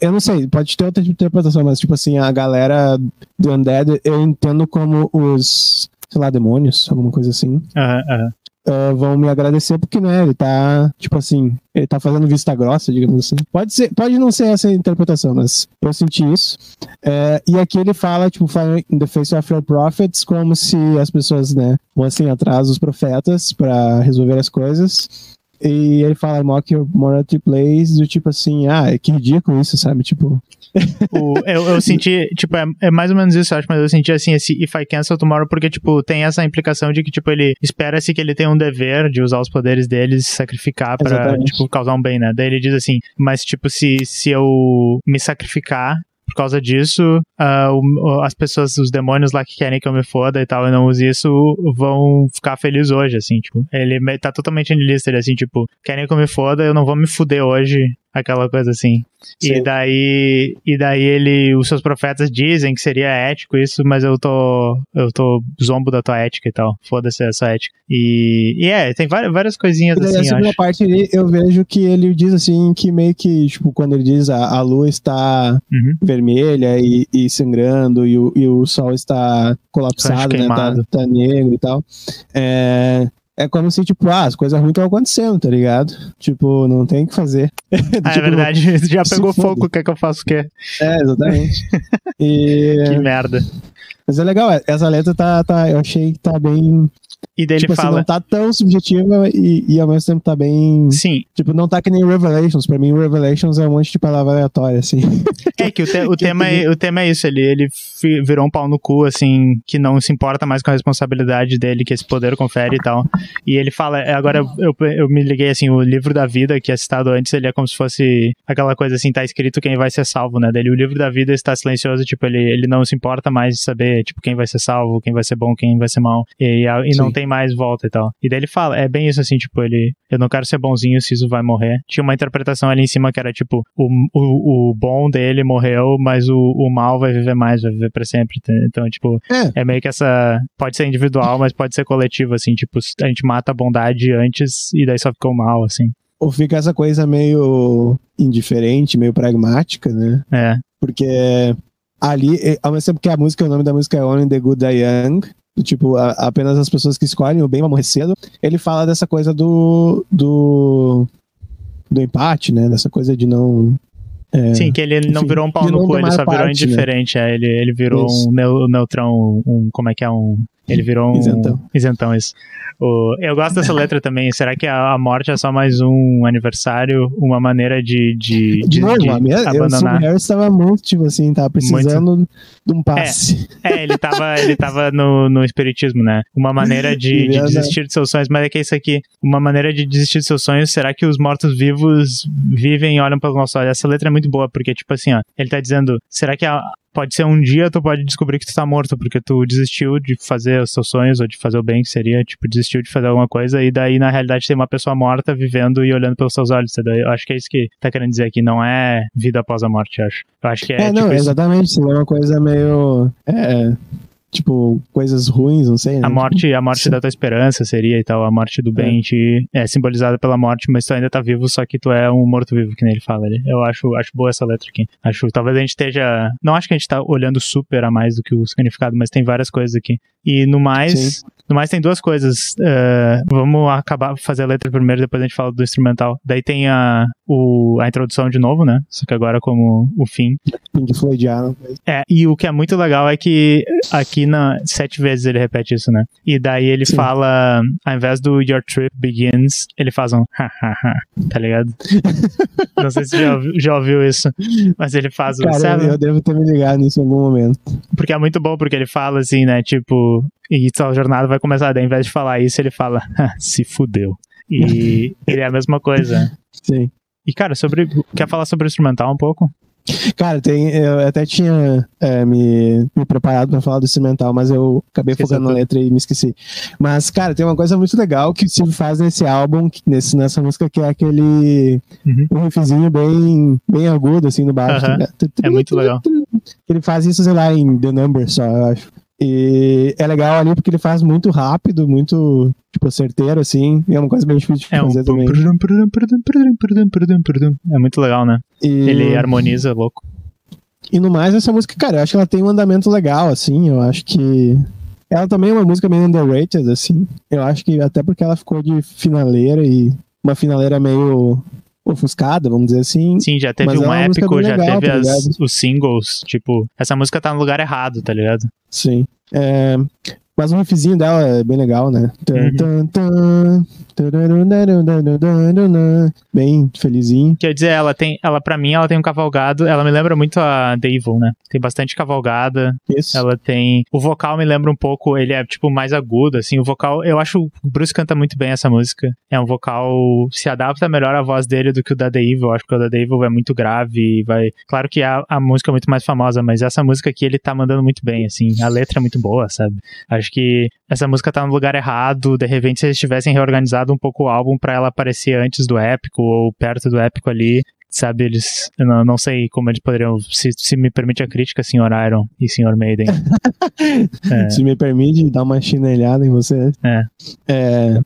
Eu não sei, pode ter outra interpretação, mas tipo assim, a galera do Undead eu entendo como os, sei lá, demônios, alguma coisa assim, Aham, aham. Ah, vão me agradecer porque, né, ele tá, tipo assim, ele tá fazendo vista grossa, digamos assim. Pode ser, pode não ser essa a interpretação, mas eu senti isso. É, e aqui ele fala, tipo, in the face of your prophets, como se as pessoas, né, fossem atrás dos profetas pra resolver as coisas. E ele fala, mock your morality plays, do tipo assim, ah, que ridículo isso, sabe? Tipo, O- eu, eu senti, tipo, é, é mais ou menos isso, eu acho, mas eu senti assim, esse If I Cancel Tomorrow, porque, tipo, tem essa implicação de que, tipo, ele espera-se que ele tenha um dever de usar os poderes dele e se sacrificar pra, Exatamente. tipo, causar um bem, né? Daí ele diz assim, mas, tipo, se, se eu me sacrificar por causa disso, ah, o- as pessoas, os demônios lá que querem que eu me foda e tal, e não use isso, vão ficar felizes hoje, assim, tipo, ele tá totalmente niilista, ele assim, tipo, querem que eu me foda, eu não vou me fuder hoje, aquela coisa assim. E Sim. daí, e daí ele, os seus profetas dizem que seria ético isso, mas eu tô, eu tô zombo da tua ética e tal. Foda-se essa ética. E, e é, tem várias, várias coisinhas E daí, assim, a eu acho. parte ali, eu vejo que ele diz assim, que meio que, tipo, quando ele diz a, a lua está Uhum. vermelha e, e sangrando e o, e o sol está colapsado, né? Tá, tá negro e tal. É, é como se, tipo, ah, as coisas ruins estão acontecendo, tá ligado? Tipo, não tem o que fazer. Ah, é Tipo, verdade, já pegou fogo, quer que eu faça o quê? É, exatamente. E, Que merda. mas é legal, essa letra tá, tá, eu achei que tá bem. E daí tipo ele assim, fala, não tá tão subjetiva e, e ao mesmo tempo tá bem. sim, Tipo, não tá que nem Revelations. Pra mim, Revelations é um monte de palavra aleatória, assim. É que o, te- o Que tema, é, o tema é isso, ele, ele virou um pau no cu, assim, que não se importa mais com a responsabilidade dele, que esse poder confere e tal. E ele fala, é, agora eu, eu, eu me liguei, assim, o livro da vida, que é citado antes, ele é como se fosse aquela coisa assim, tá escrito quem vai ser salvo, né? Dele, o livro da vida está silencioso, tipo, ele, ele não se importa mais de saber, tipo, quem vai ser salvo, quem vai ser bom, quem vai ser mal. E, e não tem mais volta e tal. E daí ele fala, é bem isso assim, tipo, ele, eu não quero ser bonzinho se isso vai morrer. Tinha uma interpretação ali em cima que era tipo, o, o, o bom dele morreu, mas o, o mal vai viver mais, vai viver pra sempre. entendeu? Então, tipo, É. é meio que essa. Pode ser individual, mas pode ser coletivo, assim, tipo, a gente mata a bondade antes e daí só ficou mal, assim. Ou fica essa coisa meio indiferente, meio pragmática, né? É. Porque ali, eh, ao mesmo tempo que a música, o nome da música é Only the Good Die Young, do tipo, a- apenas as pessoas que escolhem o bem vão morrer cedo, ele fala dessa coisa do. do. do empate, né? Dessa coisa de não. é, Sim, que ele não enfim, virou um pau no cu, ele só virou parte, né? indiferente. é, ele, ele virou Isso. um neu- neutrão, um. Como é que é? Um. Ele virou um. Isentão. Isentão, isso. O, eu gosto dessa letra também. Será que a, a morte é só mais um aniversário, uma maneira de, de, De de, novo, de a minha, eu, o abandonar? Harris tava muito, tipo assim, tava precisando de um passe. É, ele tava, ele tava no, no espiritismo, né? Uma maneira de, de Verdade. desistir de seus sonhos, mas é que é isso aqui. Uma maneira de desistir de seus sonhos, será que os mortos-vivos vivem e olham pelos nossos olhos? Essa letra é muito boa, porque, tipo assim, ó, ele tá dizendo, será que a- pode ser um dia tu pode descobrir que tu tá morto, porque tu desistiu de fazer os seus sonhos, ou de fazer o bem, que seria, tipo, desistiu de fazer alguma coisa, e daí, na realidade, tem uma pessoa morta vivendo e olhando pelos seus olhos, entendeu? Eu acho que é isso que tá querendo dizer aqui, não é vida após a morte, eu acho. Eu acho que é, É, tipo, não, isso. exatamente. Seria uma coisa meio. É, tipo, coisas ruins, não sei. né? A morte, a morte Sim. da tua esperança seria e tal, a morte do bem te é simbolizada pela morte, mas tu ainda tá vivo, só que tu é um morto-vivo, que nem ele fala ali. Eu acho, acho boa essa letra aqui. Acho, talvez a gente esteja, não acho que a gente tá olhando super a mais do que o significado, mas tem várias coisas aqui. E no mais, no mais tem duas coisas. Uh, vamos acabar fazer a letra primeiro, depois a gente fala do instrumental. Daí tem a, o, a introdução de novo, né? Só que agora como o fim. Pink Floydiano. É, e o que é muito legal é que aqui na sete vezes ele repete isso, né? E daí ele Sim. fala, ao invés do Your Trip Begins, ele faz um ha tá ligado? Não sei se já, já ouviu isso, mas ele faz o Cara, eu devo ter me ligado nisso em algum momento. Porque é muito bom, porque ele fala assim, né? Tipo, e a jornada vai começar. Daí, ao invés de falar isso, ele fala, se fudeu. E ele é a mesma coisa. Sim. E, cara, sobre. Quer falar sobre o instrumental um pouco? Cara, tem, eu até tinha é, me, me, preparado para falar do instrumental, mas eu acabei Esqueci focando na letra e me esqueci. Mas, cara, tem uma coisa muito legal que o Steve faz nesse álbum, nesse, nessa música, que é aquele uhum. um riffzinho bem, bem agudo, assim, no baixo. Uhum. É muito legal. Ele faz isso, sei lá, em The Number só, eu acho. E é legal ali porque ele faz muito rápido, muito, tipo, certeiro, assim. E é uma coisa bem difícil de é fazer um... também. É muito legal, né? E... Ele harmoniza, louco. E no mais, essa música, cara, eu acho que ela tem um andamento legal, assim. Eu acho que. Ela também é uma música meio underrated, assim. Eu acho que até porque ela ficou de finaleira e uma finaleira meio ofuscada, vamos dizer assim. Sim, já teve um é épico, já legal, teve tá as, os singles, tipo, essa música tá no lugar errado, tá ligado? Sim. É, mas o riffzinho dela é bem legal, né? Uhum. Bem felizinho. Quer dizer, ela tem, ela para mim, ela tem um cavalgado, ela me lembra muito a The Evil, né? Tem bastante cavalgada. Isso. Ela tem, o vocal me lembra um pouco, ele é tipo mais agudo, assim, o vocal, eu acho o Bruce canta muito bem essa música. É um vocal, se adapta melhor à voz dele do que o da The Evil, eu acho que o da The Evil é muito grave, vai, claro que a, a música é muito mais famosa, mas essa música aqui ele tá mandando muito bem, assim, a letra é muito boa, sabe? Acho que essa música tá no lugar errado, de repente se eles tivessem reorganizado um pouco o álbum para ela aparecer antes do épico ou perto do épico ali, sabe, eles, não, não sei como eles poderiam, se, se me permite a crítica, senhor Iron e senhor Maiden. é. Se me permite dar uma chinelhada em você. É. é.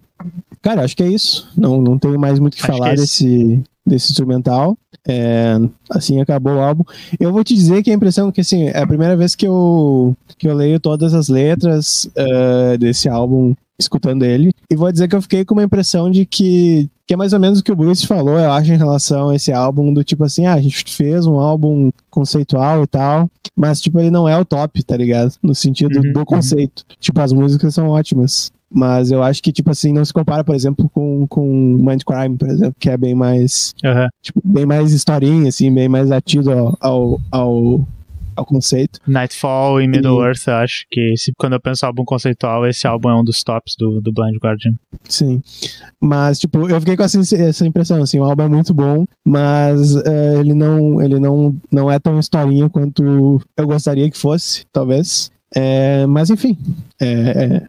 Cara, acho que é isso. Não, não tenho mais muito o que acho falar que é desse, desse instrumental. É, assim acabou o álbum. Eu vou te dizer que a impressão que assim, é a primeira vez que eu, que eu leio todas as letras uh, desse álbum escutando ele. E vou dizer que eu fiquei com uma impressão de que, que é mais ou menos o que o Bruce falou, eu acho, em relação a esse álbum, do tipo assim, ah, a gente fez um álbum conceitual e tal, mas, tipo, ele não é o top, tá ligado? No sentido uhum, do conceito. Tipo, as músicas são ótimas. Mas eu acho que, tipo assim, não se compara, por exemplo, com, com Mindcrime, por exemplo, que é bem mais. Uhum. Tipo, bem mais historinha, assim, bem mais atido ao, ao, ao ao conceito. Nightfall e Middle e... Earth, eu acho que se, quando eu penso álbum conceitual, esse álbum é um dos tops do, do Blind Guardian. Sim. Mas, tipo, eu fiquei com essa, essa impressão, assim, o álbum é muito bom, mas uh, ele, não, ele não, não é tão historinha quanto eu gostaria que fosse, talvez. É, mas enfim. É,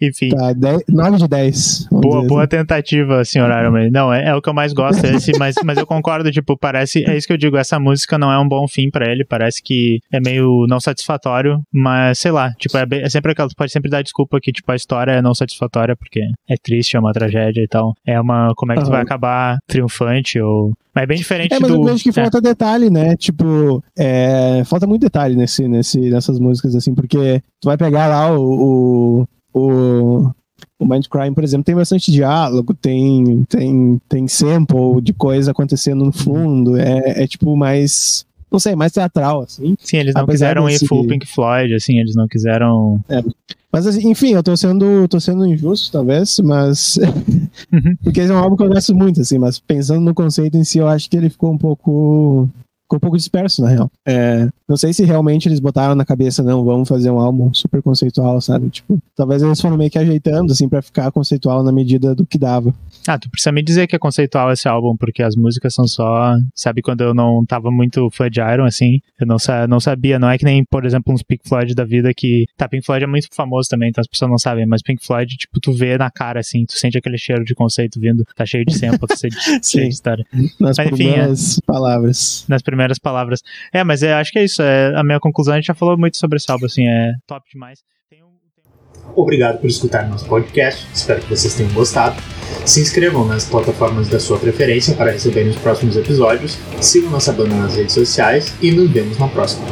é, enfim. Tá, 10, 9 de 10. Boa, boa assim. tentativa, senhor Iron Man. Não, é, é, o que eu mais gosto, esse, mas, mas eu concordo, tipo, parece. É isso que eu digo, essa música não é um bom fim para ele, parece que é meio não satisfatório, mas sei lá, tipo, é, bem, é sempre aquela. Pode sempre dar desculpa que, tipo, a história é não satisfatória, porque é triste, é uma tragédia e tal. É uma. Como é que tu vai acabar triunfante ou mas é bem diferente é, mas do... eu vejo que é. falta detalhe, né? Tipo, é, falta muito detalhe nesse, nesse, nessas músicas, assim, porque tu vai pegar lá o, o, o, o Mindcrime, por exemplo, tem bastante diálogo, tem, tem, tem sample de coisa acontecendo no fundo, é, é tipo mais não sei, mais teatral, assim. Sim, eles não quiseram desse... ir full Pink Floyd, assim, eles não quiseram. É. Mas, assim, enfim, eu tô sendo, tô sendo injusto, talvez, mas. Uhum. Porque esse é um álbum que eu gosto muito, assim, mas pensando no conceito em si, eu acho que ele ficou um pouco ficou um pouco disperso, na real. É, não sei se realmente eles botaram na cabeça, não, vamos fazer um álbum super conceitual, sabe? Tipo, talvez eles foram meio que ajeitando, assim, pra ficar conceitual na medida do que dava. Ah, tu precisa me dizer que é conceitual esse álbum, porque as músicas são só. Sabe, quando eu não tava muito fã de Iron, assim, eu não, não sabia. Não é que nem, por exemplo, uns Pink Floyd da vida que. Tá, Pink Floyd é muito famoso também, então as pessoas não sabem, mas Pink Floyd, tipo, tu vê na cara, assim, tu sente aquele cheiro de conceito vindo, tá cheio de sample, tá cheio de, cheio de história. Nas mas, enfim, primeiras é, palavras. Nas primeiras palavras. É, mas é, acho que é isso. É, a minha conclusão, a gente já falou muito sobre esse álbum, assim, é top demais. Obrigado por escutar nosso podcast. Espero que vocês tenham gostado. Se inscrevam nas plataformas da sua preferência para receberem os próximos episódios. Sigam nossa banda nas redes sociais e nos vemos na próxima.